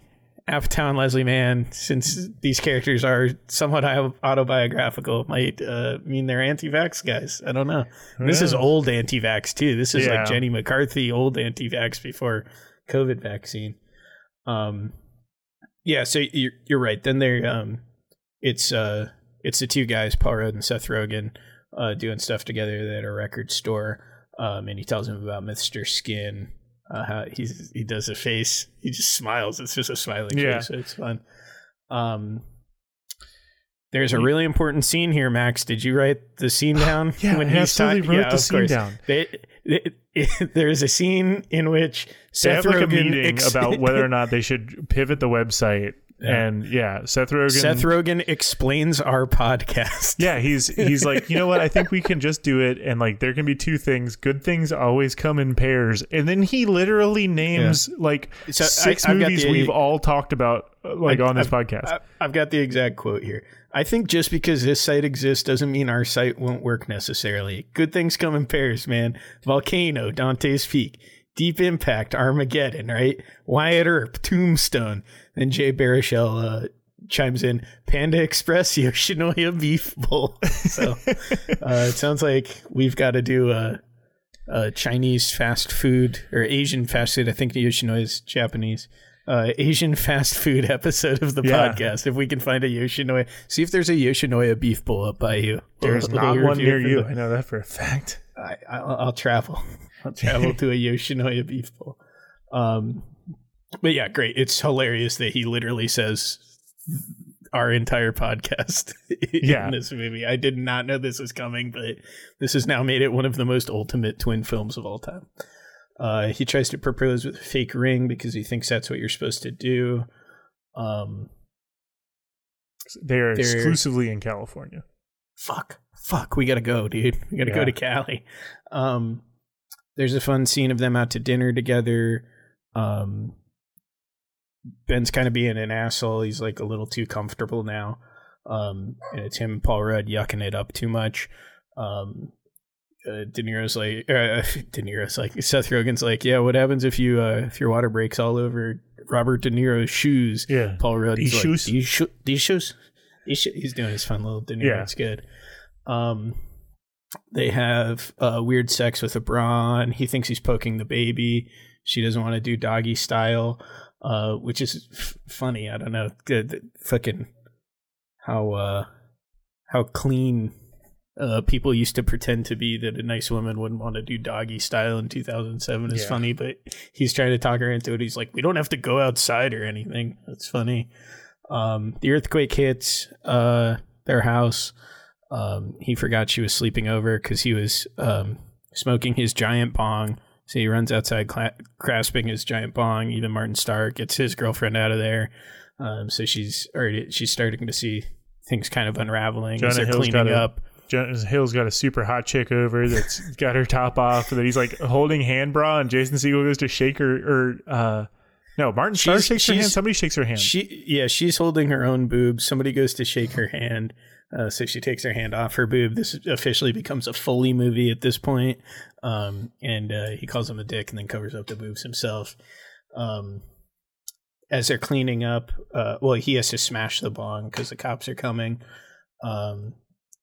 Apatow and Leslie Mann, since these characters are somewhat autobiographical, might uh, mean they're anti-vax guys. I don't know. This is old anti-vax too. This is Yeah. like Jenny McCarthy, old anti-vax before COVID vaccine. Um, yeah. So you're you're right. Then they're um, it's uh, it's the two guys, Paul Rudd and Seth Rogen, uh, doing stuff together at a record store. Um, and he tells him about Mr. Skin. Uh, how he's he does a face. He just smiles. It's just a smiling Yeah. face. So it's fun. Um, there's a really important scene here, Max. Did you write the scene down? Yeah, I absolutely talking- wrote the scene course. down. They, they- there's a scene in which They Seth have like a Rogen meeting ex- about whether or not they should pivot the website. Yeah. And yeah, Seth Rogen. Seth Rogen explains our podcast. Yeah, he's he's like, you know what? I think we can just do it, and like there can be two things. Good things always come in pairs, and then he literally names like So 6 I've movies the- we've all talked about uh, like I- on this I've- podcast. I- I've got the exact quote here. I think just because this site exists doesn't mean our site won't work necessarily. Good things come in pairs, man. Volcano, Dante's Peak, Deep Impact, Armageddon, right? Wyatt Earp, Tombstone. Then Jay Baruchel uh, chimes in Panda Express Yoshinoya Beef Bowl. So uh, it sounds like we've got to do a, a Chinese fast food or Asian fast food. I think Yoshinoya is Japanese. Uh, Asian fast food episode of the Yeah. podcast. If we can find a Yoshinoya, see if there's a Yoshinoya beef bowl up by you. There's We'll- not we'll one near you. the- I know that for a fact. I, I'll, I'll travel. I'll travel to a Yoshinoya beef bowl. Um, but yeah, great. It's hilarious that he literally says our entire podcast Yeah. in this movie. I did not know this was coming, but this has now made it one of the most ultimate twin films of all time. Uh, he tries to propose with a fake ring because he thinks that's what you're supposed to do. Um, They're, They're- exclusively in California. fuck, fuck, we gotta go, dude. We gotta go to Cali. Um, there's a fun scene of them out to dinner together. Um, Ben's kind of being an asshole. He's like a little too comfortable now. Um, and it's him and Paul Rudd yucking it up too much. Um, uh, De Niro's like, uh, De Niro's like, Seth Rogen's like, yeah, what happens if you, uh, if your water breaks all over Robert De Niro's shoes? Yeah. Paul Rudd. These like, shoes? These, sho- these shoes. These sho-" He's doing his fun little De Niro. Yeah. It's good. Um, they have uh, weird sex with a bra, and he thinks he's poking the baby. She doesn't want to do doggy style, uh, which is f- funny. I don't know. Good, fucking how uh, how clean uh, people used to pretend to be that a nice woman wouldn't want to do doggy style in 2007 is Yeah. funny. But he's trying to talk her into it. He's like, we don't have to go outside or anything. That's funny. Um, the earthquake hits uh, their house. Um, he forgot she was sleeping over because he was um, smoking his giant bong. So he runs outside, cla- grasping his giant bong. Even Martin Starr gets his girlfriend out of there. Um, so she's already she's starting to see things kind of unraveling as Jonah they're Hill's cleaning got a- up. Jonah Hill's got a super hot chick over that's got her top off, that he's like holding hand bra, and Jason Segel goes to shake her, or uh, no, Martin Starr She's- shakes her hand. Somebody shakes her hand. She yeah, she's holding her own boob. Somebody goes to shake her hand. Uh, so she takes her hand off her boob. This officially becomes a Foley movie at this point. Um, and uh, he calls him a dick and then covers up the boobs himself. Um, as they're cleaning up, uh, well, he has to smash the bong because the cops are coming. Um,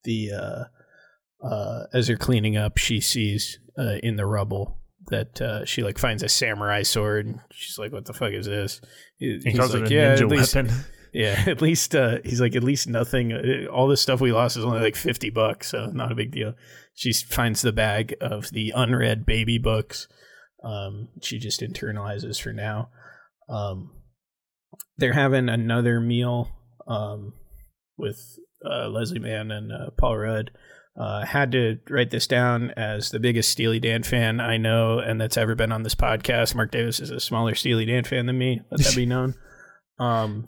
the uh, uh, as they're cleaning up, she sees uh, in the rubble that uh, she like finds a samurai sword. And she's like, "What the fuck is this?" He- he he's calls like, it a "Yeah, ninja least- weapon. Yeah, at least uh, he's like at least nothing. uh, All this stuff we lost is only like fifty bucks, so not a big deal. She finds the bag of the unread baby books. Um, she just internalizes for now. Um, they're having another meal um, with uh, Leslie Mann and uh, Paul Rudd. Uh, had to write this down as the biggest Steely Dan fan I know, and that's ever been on this podcast. Mark Davis is a smaller Steely Dan fan than me. Let that be known. Um,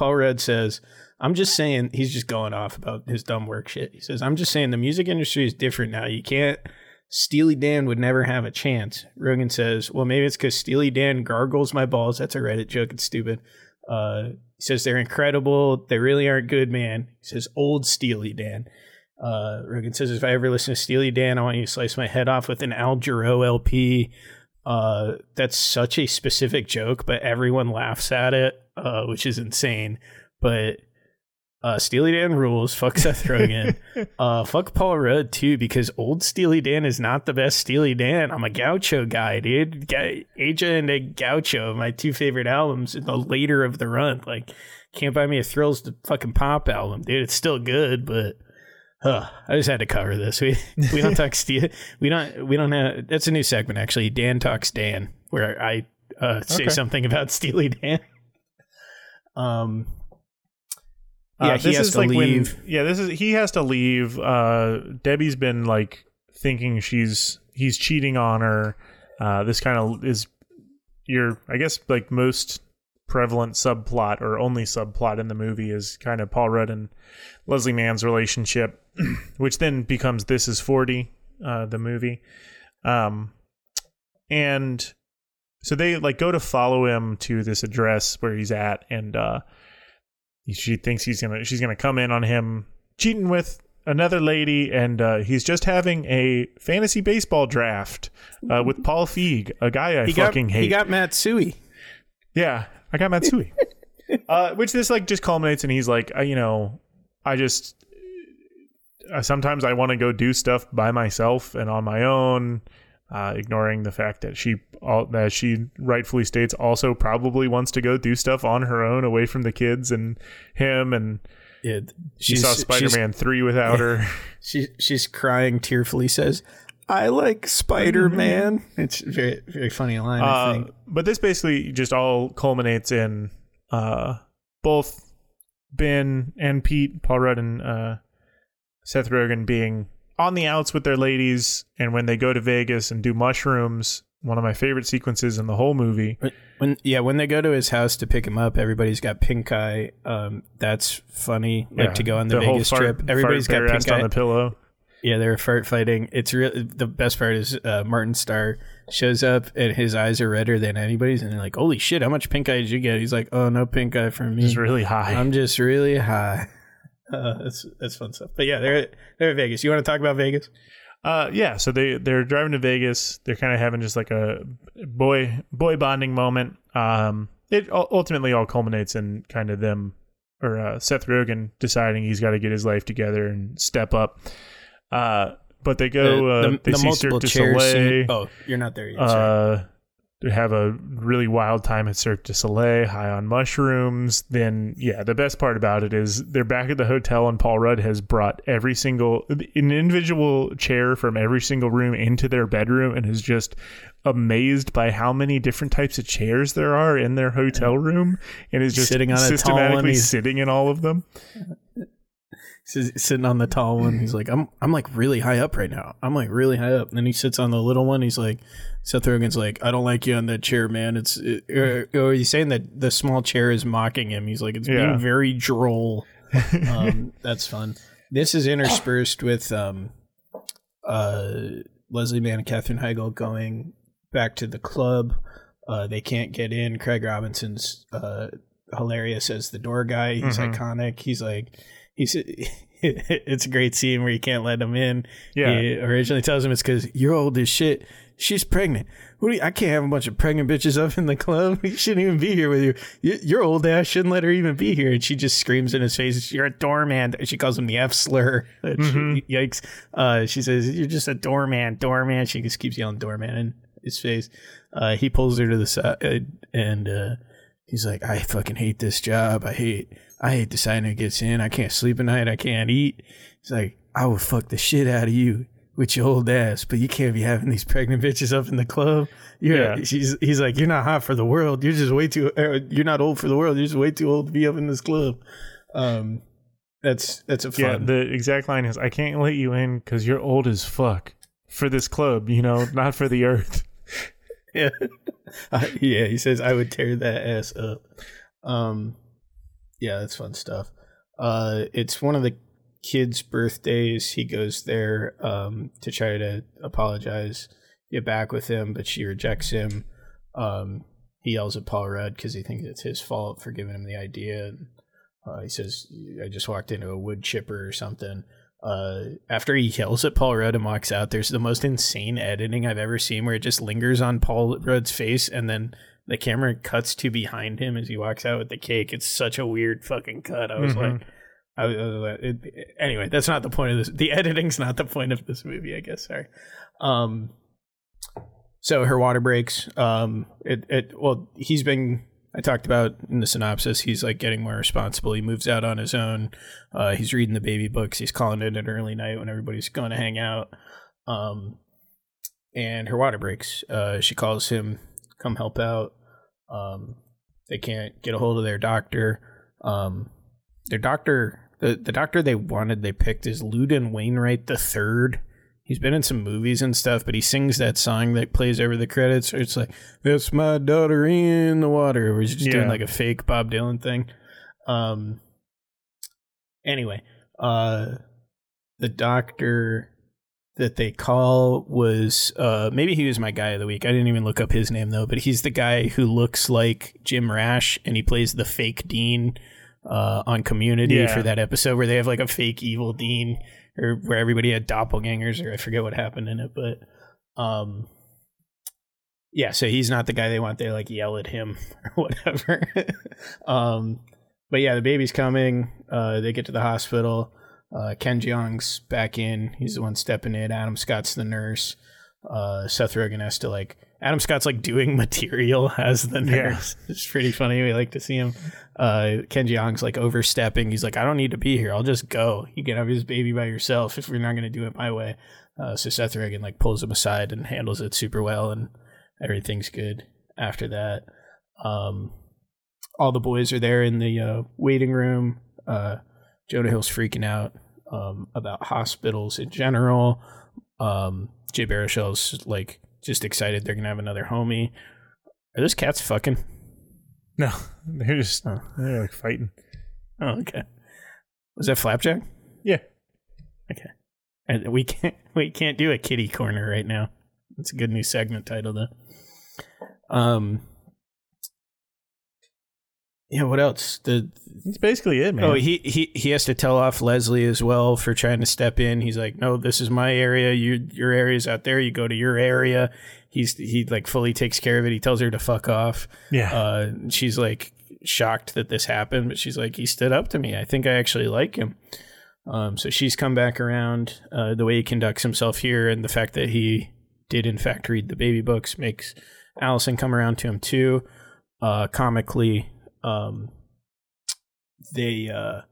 Paul Rudd says, I'm just saying, he's just going off about his dumb work shit. He says, I'm just saying the music industry is different now. You can't, Steely Dan would never have a chance. Rogen says, well, maybe it's because Steely Dan gargles my balls. That's a Reddit joke. It's stupid. Uh, he says, they're incredible. They really aren't good, man. He says, old Steely Dan. Uh, Rogen says, if I ever listen to Steely Dan, I want you to slice my head off with an Al Jarreau LP. Uh, that's such a specific joke, but everyone laughs at it, uh, which is insane. But uh, Steely Dan rules. Fuck Seth Rogen. uh, fuck Paul Rudd too, because old Steely Dan is not the best Steely Dan. I'm a Gaucho guy, dude. Ga- Aja and a Gaucho, my two favorite albums in the later of the run. Like, can't buy me a Thrills to fucking Pop album, dude. It's still good, but. Huh, I just had to cover this. We we don't talk Steel. We don't we don't have. That's a new segment actually. Dan talks Dan, where I uh, say Okay. something about Steely Dan. Um. Uh, Yeah, he this has is to like leave. when yeah, this is he has to leave. Uh, Debbie's been like thinking she's he's cheating on her. Uh, this kind of is your I guess like most prevalent subplot or only subplot in the movie is kind of Paul Rudd and Leslie Mann's relationship, which then becomes This Is Forty, uh, the movie. Um, and so they like go to follow him to this address where he's at, and uh, she thinks he's gonna she's gonna come in on him cheating with another lady and uh, he's just having a fantasy baseball draft uh, with Paul Feig, a guy I He got fucking hate. he got Matsui. yeah, I got Matsui. uh, which this like just culminates, and he's like, uh, you know, I just uh, sometimes I want to go do stuff by myself and on my own, uh, ignoring the fact that she all, that she rightfully states also probably wants to go do stuff on her own, away from the kids and him, and Yeah, she saw Spider Man three without her. She she's crying tearfully. Says, "I like Spider Man." It's very very funny line. I Uh, think. but this basically just all culminates in uh, both Ben and Pete, Paul Rudd and uh, Seth Rogen being on the outs with their ladies, and when they go to Vegas and do mushrooms, one of my favorite sequences in the whole movie. When- yeah, when they go to his house to pick him up, everybody's got pink eye. Um, that's funny. Like Yeah, to go on the, whole Vegas fart- trip, everybody's got pink eye. on the pillow. Yeah, they're fart fighting. It's real. The best part is uh, Martin Starr shows up and his eyes are redder than anybody's, and they're like, "Holy shit, how much pink eye did you get?" He's like, "Oh, no pink eye for me. It's really high. I'm just really high." Uh, that's that's fun stuff. But yeah, they're they're at Vegas. You want to talk about Vegas? Uh, yeah. So they they're driving to Vegas. They're kind of having just like a boy boy bonding moment. Um, it ultimately all culminates in kind of them or uh, Seth Rogen deciding he's got to get his life together and step up. Uh, but they go. uh, they see Cirque du Soleil. scene- Oh, you're not there yet. uh, have a really wild time at Cirque du Soleil, high on mushrooms. Then, yeah, the best part about it is they're back at the hotel, and Paul Rudd has brought every single an individual chair from every single room into their bedroom, and is just amazed by how many different types of chairs there are in their hotel room, and is just Sitting on a tall one, systematically sitting in all of them. He's sitting on the tall one. He's mm-hmm. like, I'm I'm like really high up right now. I'm like really high up. And then he sits on the little one. He's like, Seth Rogen's like, I don't like you on that chair, man. It's it, or, or he's saying that the small chair is mocking him. He's like, it's Yeah. being very droll. um, that's fun. This is interspersed with um, uh, Leslie Mann and Katherine Heigl going back to the club. Uh, they can't get in. Craig Robinson's uh, hilarious as the door guy. He's Mhm. iconic. He's like, he's. it's a great scene where you can't let him in. Yeah. He originally tells him it's because you're old as shit. She's pregnant. What do you, I can't have a bunch of pregnant bitches up in the club. You shouldn't even be here with you. you. Your old ass shouldn't let her even be here. And she just screams in his face, "You're a doorman." She calls him the F slur. Mhm. Yikes! Uh, she says, "You're just a doorman, doorman." She just keeps yelling "doorman" in his face. Uh, he pulls her to the side and uh, he's like, "I fucking hate this job. I hate, I hate deciding who gets in. I can't sleep at night. I can't eat." He's like, "I would fuck the shit out of you." With your old ass, but you can't be having these pregnant bitches up in the club. You're, Yeah. she's, he's like, you're not hot for the world. You're just way too. Uh, you're not old for the world. You're just way too old to be up in this club. Um, that's that's a Yeah, the exact line is, "I can't let you in because you're old as fuck for this club. You know, not for the earth." yeah, Uh, yeah. He says I would tear that ass up. Um, yeah, that's fun stuff. Uh, it's one of the kids' birthdays. He goes there um to try to apologize, get back with him, but she rejects him. Um, he yells at Paul Rudd because he thinks it's his fault for giving him the idea. And, uh, he says, "I just walked into a wood chipper or something." Uh, after he yells at Paul Rudd and walks out, there's the most insane editing I've ever seen, where it just lingers on Paul Rudd's face, and then the camera cuts to behind him as he walks out with the cake. It's such a weird fucking cut. I was Mhm. like, I like it, anyway, that's not the point of this. The editing's not the point of this movie, I guess. Sorry. Um, so her water breaks. Um, it, it, well, he's been, I talked about in the synopsis, he's like getting more responsible. He moves out on his own. Uh, he's reading the baby books. He's calling it an early night when everybody's going to hang out. Um, and her water breaks. Uh, she calls him, come help out. Um, they can't get a hold of their doctor. Um, their doctor, the, the doctor they wanted, they picked is Loudon Wainwright the third. He's been in some movies and stuff, but he sings that song that plays over the credits. It's like, "That's my daughter in the water." Where he's just doing like a fake Bob Dylan thing. Um. Anyway, uh, the doctor that they call was uh maybe he was my guy of the week. I didn't even look up his name though, but he's the guy who looks like Jim Rash and he plays the fake dean uh on Community Yeah. for that episode where they have like a fake evil dean or where everybody had doppelgangers or I forget what happened in it, but um yeah, so he's not the guy they want. They like yell at him or whatever. um, but yeah, the baby's coming. Uh, they get to the hospital. Uh, Ken Jeong's back in. He's the one stepping in. Adam Scott's the nurse. Uh, Seth Rogen has to like. Adam Scott's like doing material as the Yeah. nurse. It's pretty funny. We like to see him. Uh, Ken Jeong's like overstepping. He's like, I don't need to be here. I'll just go. You can have this baby by yourself if we're not going to do it my way. Uh, so Seth Rogen like pulls him aside and handles it super well, and everything's good after that. Um, all the boys are there in the uh, waiting room. Uh, Jonah Hill's freaking out um, about hospitals in general. Um, Jay Baruchel's like just excited they're gonna have another homie. Are those cats fucking? No, they're just Oh. they're like fighting. Oh, okay. Was that Flapjack? Yeah. Okay. And we can't we can't do a kitty corner right now. It's a good new segment title though. Um. Yeah. What else? The That's basically it, man. Oh, he, he he has to tell off Leslie as well for trying to step in. He's like, "No, this is my area. You your area's out there. You go to your area." He's he like fully takes care of it. He tells her to fuck off. yeah. Uh, she's like shocked that this happened, but she's like, "He stood up to me. I think I actually like him." Um, so she's come back around. Uh, the way he conducts himself here, and the fact that he did in fact read the baby books makes Allison come around to him too. Uh, comically, um, they uh,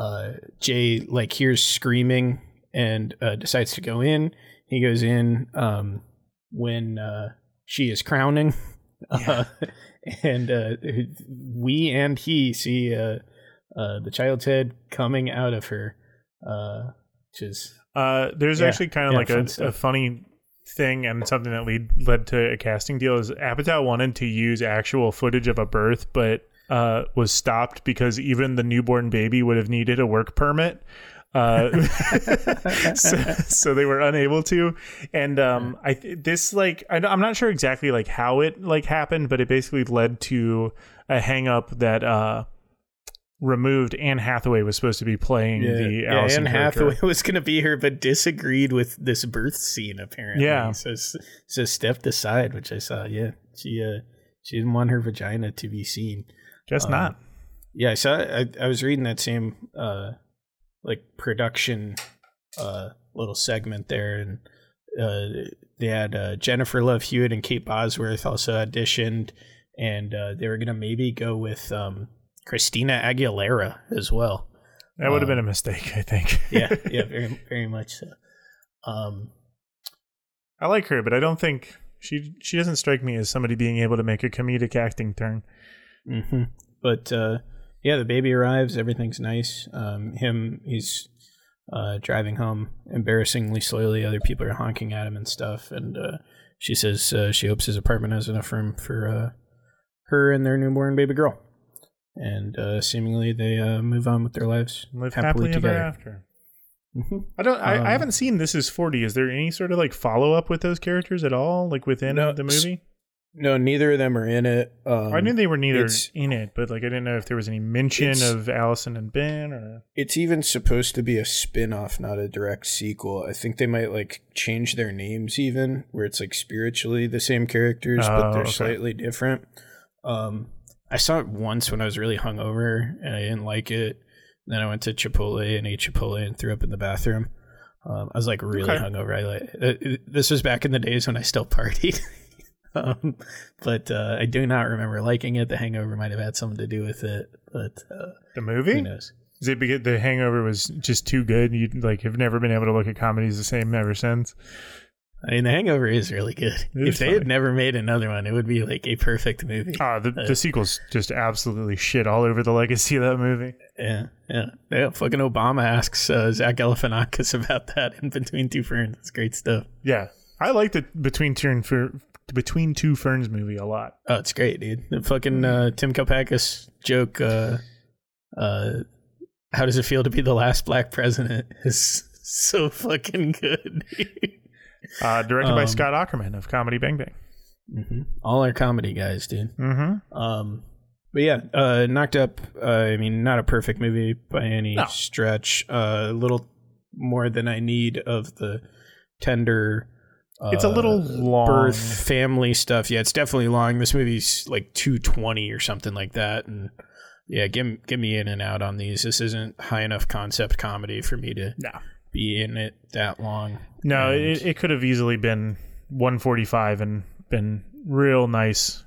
uh, Jay like hears screaming and uh, decides to go in. He goes in um, when uh, she is crowning, uh, and uh, we and he see uh, uh, the child's head coming out of her, uh, which is Uh, there's Yeah, actually kind of yeah, like fun a, a funny thing and something that lead, led to a casting deal is Apatow wanted to use actual footage of a birth, but uh, was stopped because even the newborn baby would have needed a work permit. Uh, so, so they were unable to, and um, I this like I, am not sure exactly like how it like happened, but it basically led to a hang up that uh, removed Anne Hathaway was supposed to be playing the yeah, Allison Anne character. Hathaway was going to be here, but disagreed with this birth scene. Apparently, Yeah. So so stepped aside, which I saw. Yeah, she uh she didn't want her vagina to be seen. Guess Um, not. Yeah, so. I, I was reading that same uh like production uh little segment there, and uh they had uh, Jennifer Love Hewitt and Kate Bosworth also auditioned, and uh, they were gonna maybe go with um Christina Aguilera as well. That would have um, been a mistake, I think. yeah, yeah, very, very much so. Um, I like her, but I don't think she she doesn't strike me as somebody being able to make a comedic acting turn. Hmm But uh, yeah, the baby arrives. Everything's nice. Um, him, he's uh, driving home embarrassingly slowly. Other people are honking at him and stuff. And uh, she says uh, she hopes his apartment has enough room for uh, her and their newborn baby girl. And uh, seemingly they uh, move on with their lives Live happily, happily, ever together. after. Mhm. I don't. I, Um, I haven't seen This Is Forty. Is there any sort of like follow up with those characters at all, like within No, the movie? No, neither of them are in it. Um, I knew they were neither it's- in it, but like I didn't know if there was any mention It's- of Allison and Ben or. It's even supposed to be a spin-off, not a direct sequel. I think they might like change their names even, where it's like spiritually the same characters, but Oh, they're okay. slightly different. Um, I saw it once when I was really hungover and I didn't like it. Then I went to Chipotle and ate Chipotle and threw up in the bathroom. Um, I was like really Okay. hungover. I like uh, this was back in the days when I still partied. um, but uh, I do not remember liking it. The hangover might have had something to do with it, but uh, The who movie? knows? Is it because the Hangover was just too good? You like have never been able to look at comedies the same ever since. I mean, The Hangover is really good. It if they funny. had never made another one, it would be like a perfect movie. Ah, the, the sequels just absolutely shit all over the legacy of that movie. Yeah, yeah, yeah. Fucking Obama asks uh, Zach Galifianakis about that in Between Two Ferns. It's great stuff. Yeah, I liked the Between Two Between Two Ferns movie a lot. Oh, it's great, dude. The fucking uh, Tim Kopakis joke. Uh, uh, how does it feel to be the last black president? Is so fucking good. Uh, directed by Um, Scott Aukerman of Comedy Bang Bang. hmm All our comedy guys, dude. Mm-hmm. Um, but yeah, uh, knocked up. Uh, I mean, not a perfect movie by any No. stretch. Uh, a little more than I need of the tender It's a little long. birth family stuff. Yeah, it's definitely long. This movie's like 220 or something like that. And yeah, give, give me in and out on these. This isn't high enough concept comedy for me to No. be in it that long. No, And- it, it could have easily been 145 and been real nice,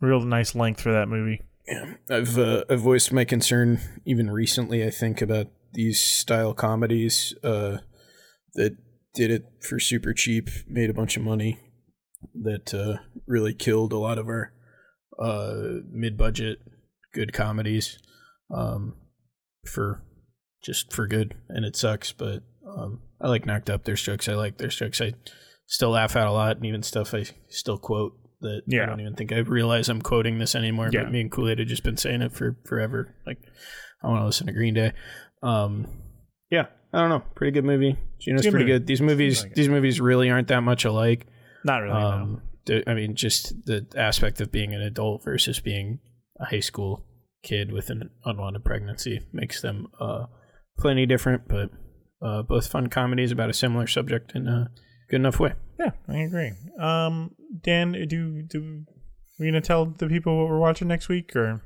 real nice length for that movie. Yeah. I've uh, I've voiced my concern even recently. I think about these style comedies uh, that did it for super cheap, made a bunch of money, that uh, really killed a lot of our uh, mid-budget good comedies um, for just for good, and it sucks. But um, I like Knocked Up. There's jokes I like. There's jokes I still laugh at a lot, and even stuff I still quote that Yeah. I don't even think I realize I'm quoting this anymore. Yeah. But me and Kool Aid have just been saying it for forever. Like I want to listen to Green Day. Um, yeah, I don't know. Pretty good movie. Gino's Good pretty movie. good. These movies, like these movies really aren't that much alike. Not really. no. Um, the- I mean, just the aspect of being an adult versus being a high school kid with an unwanted pregnancy makes them uh, plenty different, but uh, both fun comedies about a similar subject in a good enough way. Yeah, I agree. Um, Dan, do do we gonna tell the people what we're watching next week, or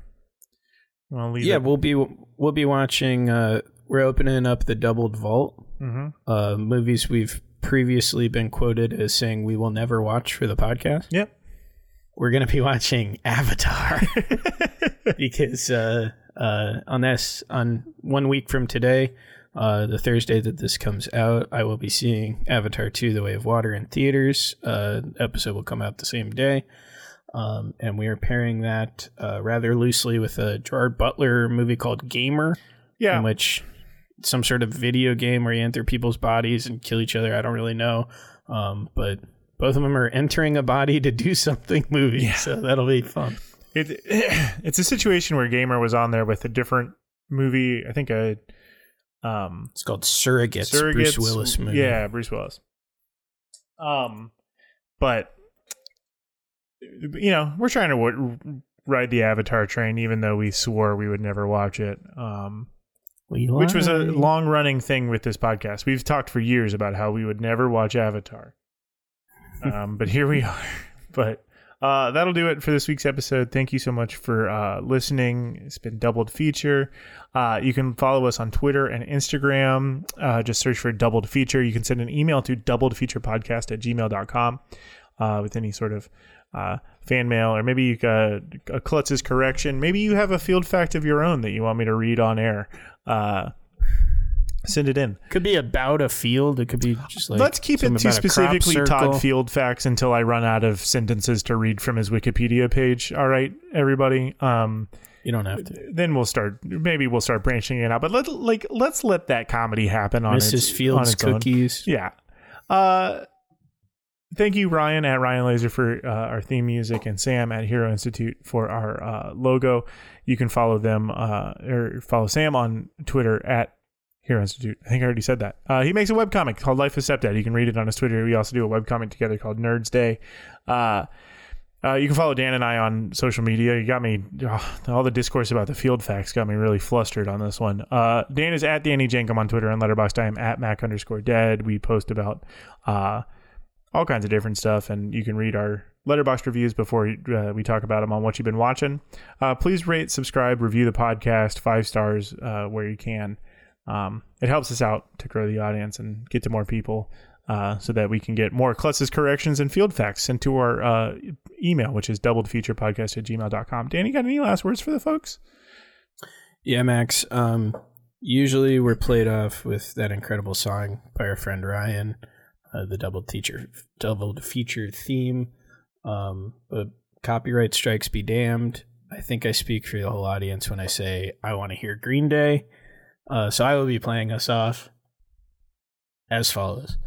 you want to leave? Yeah, it? we'll be we'll be watching. Uh, we're opening up the doubled vault. Mhm. Uh, movies we've previously been quoted as saying we will never watch for the podcast. Yep. We're gonna be watching Avatar because uh, uh, on this on one week from today, uh, the Thursday that this comes out, I will be seeing Avatar Two: The Way of Water in theaters. Uh, episode will come out the same day. Um, and we are pairing that uh, rather loosely with a Gerard Butler movie called Gamer, Yeah. in which some sort of video game where you enter people's bodies and kill each other. I don't really know, um, but both of them are entering a body to do something movie, so that'll be fun. It, it's a situation where Gamer was on there with a different movie. I think a um It's called Surrogates, Surrogates. Bruce Willis movie. Yeah, Bruce Willis. Um, but you know, we're trying to w- ride the Avatar train, even though we swore we would never watch it. Um, We which was a long running thing with this podcast. We've talked for years about how we would never watch Avatar. Um, but here we are. But uh, that'll do it for this week's episode. Thank you so much for uh, listening. It's been doubled feature. Uh, you can follow us on Twitter and Instagram. Uh, just search for doubled feature. You can send an email to doubledfeaturepodcast at gmail.com uh, with any sort of uh, fan mail, or maybe you got a Klutz's correction. Maybe you have a field fact of your own that you want me to read on air. Uh, send it in. Could be about a field. It could be just like Let's keep it something to about a crop specifically. Todd Field facts until I run out of sentences to read from his Wikipedia page. All right, everybody. Um, You don't have to. then we'll start. Maybe we'll start branching it out. But let like let's let that comedy happen on Mrs. its, Fields on its own. cookies. Yeah. Uh, thank you, Ryan at Ryan Laser for uh, our theme music, and Sam at Hero Institute for our uh, logo. You can follow them uh, or follow Sam on Twitter at Hero Institute. I think I already said that. Uh, he makes a webcomic called Life of Stepdad. You can read it on his Twitter. We also do a webcomic together called Nerds Day. Uh, uh, you can follow Dan and I on social media. You got me, oh, all the discourse about the field facts got me really flustered on this one. Dan is at Danny Jankum on Twitter and Letterboxd. I am at Mac underscore dead. We post about all kinds of different stuff, and you can read our Letterboxd reviews before uh, we talk about them on what you've been watching. Uh, please rate, subscribe, review the podcast, five stars uh, where you can. Um, it helps us out to grow the audience and get to more people uh, so that we can get more Klutz's corrections and field facts sent to our uh, email, which is doubledfeaturepodcast at gmail.com. Danny, got any last words for the folks? Yeah, Max. Um, usually we're played off with that incredible song by our friend Ryan, uh, the double teacher, double feature theme. Um, but copyright strikes be damned. I think I speak for the whole audience when I say I want to hear Green Day. Uh, so I will be playing us off as follows.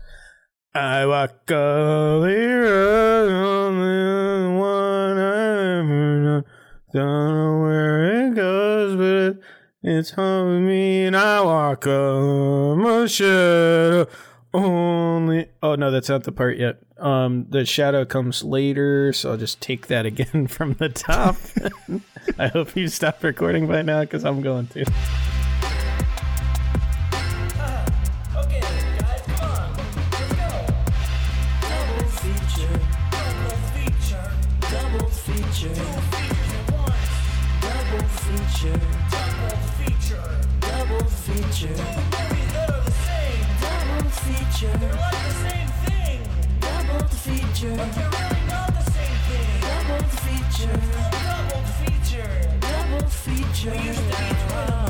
I walk all the road on the one I ever known. Don't know where it goes, but it's home with me, and I walk on my shadow only oh no that's not the part yet. Um the shadow comes later so i'll just take that again from the top. I hope you stop recording by now because i'm going to. Double feature feature. They're like the same thing. Double feature. But they're really not the same thing. Double feature. Double feature. Double feature. We used to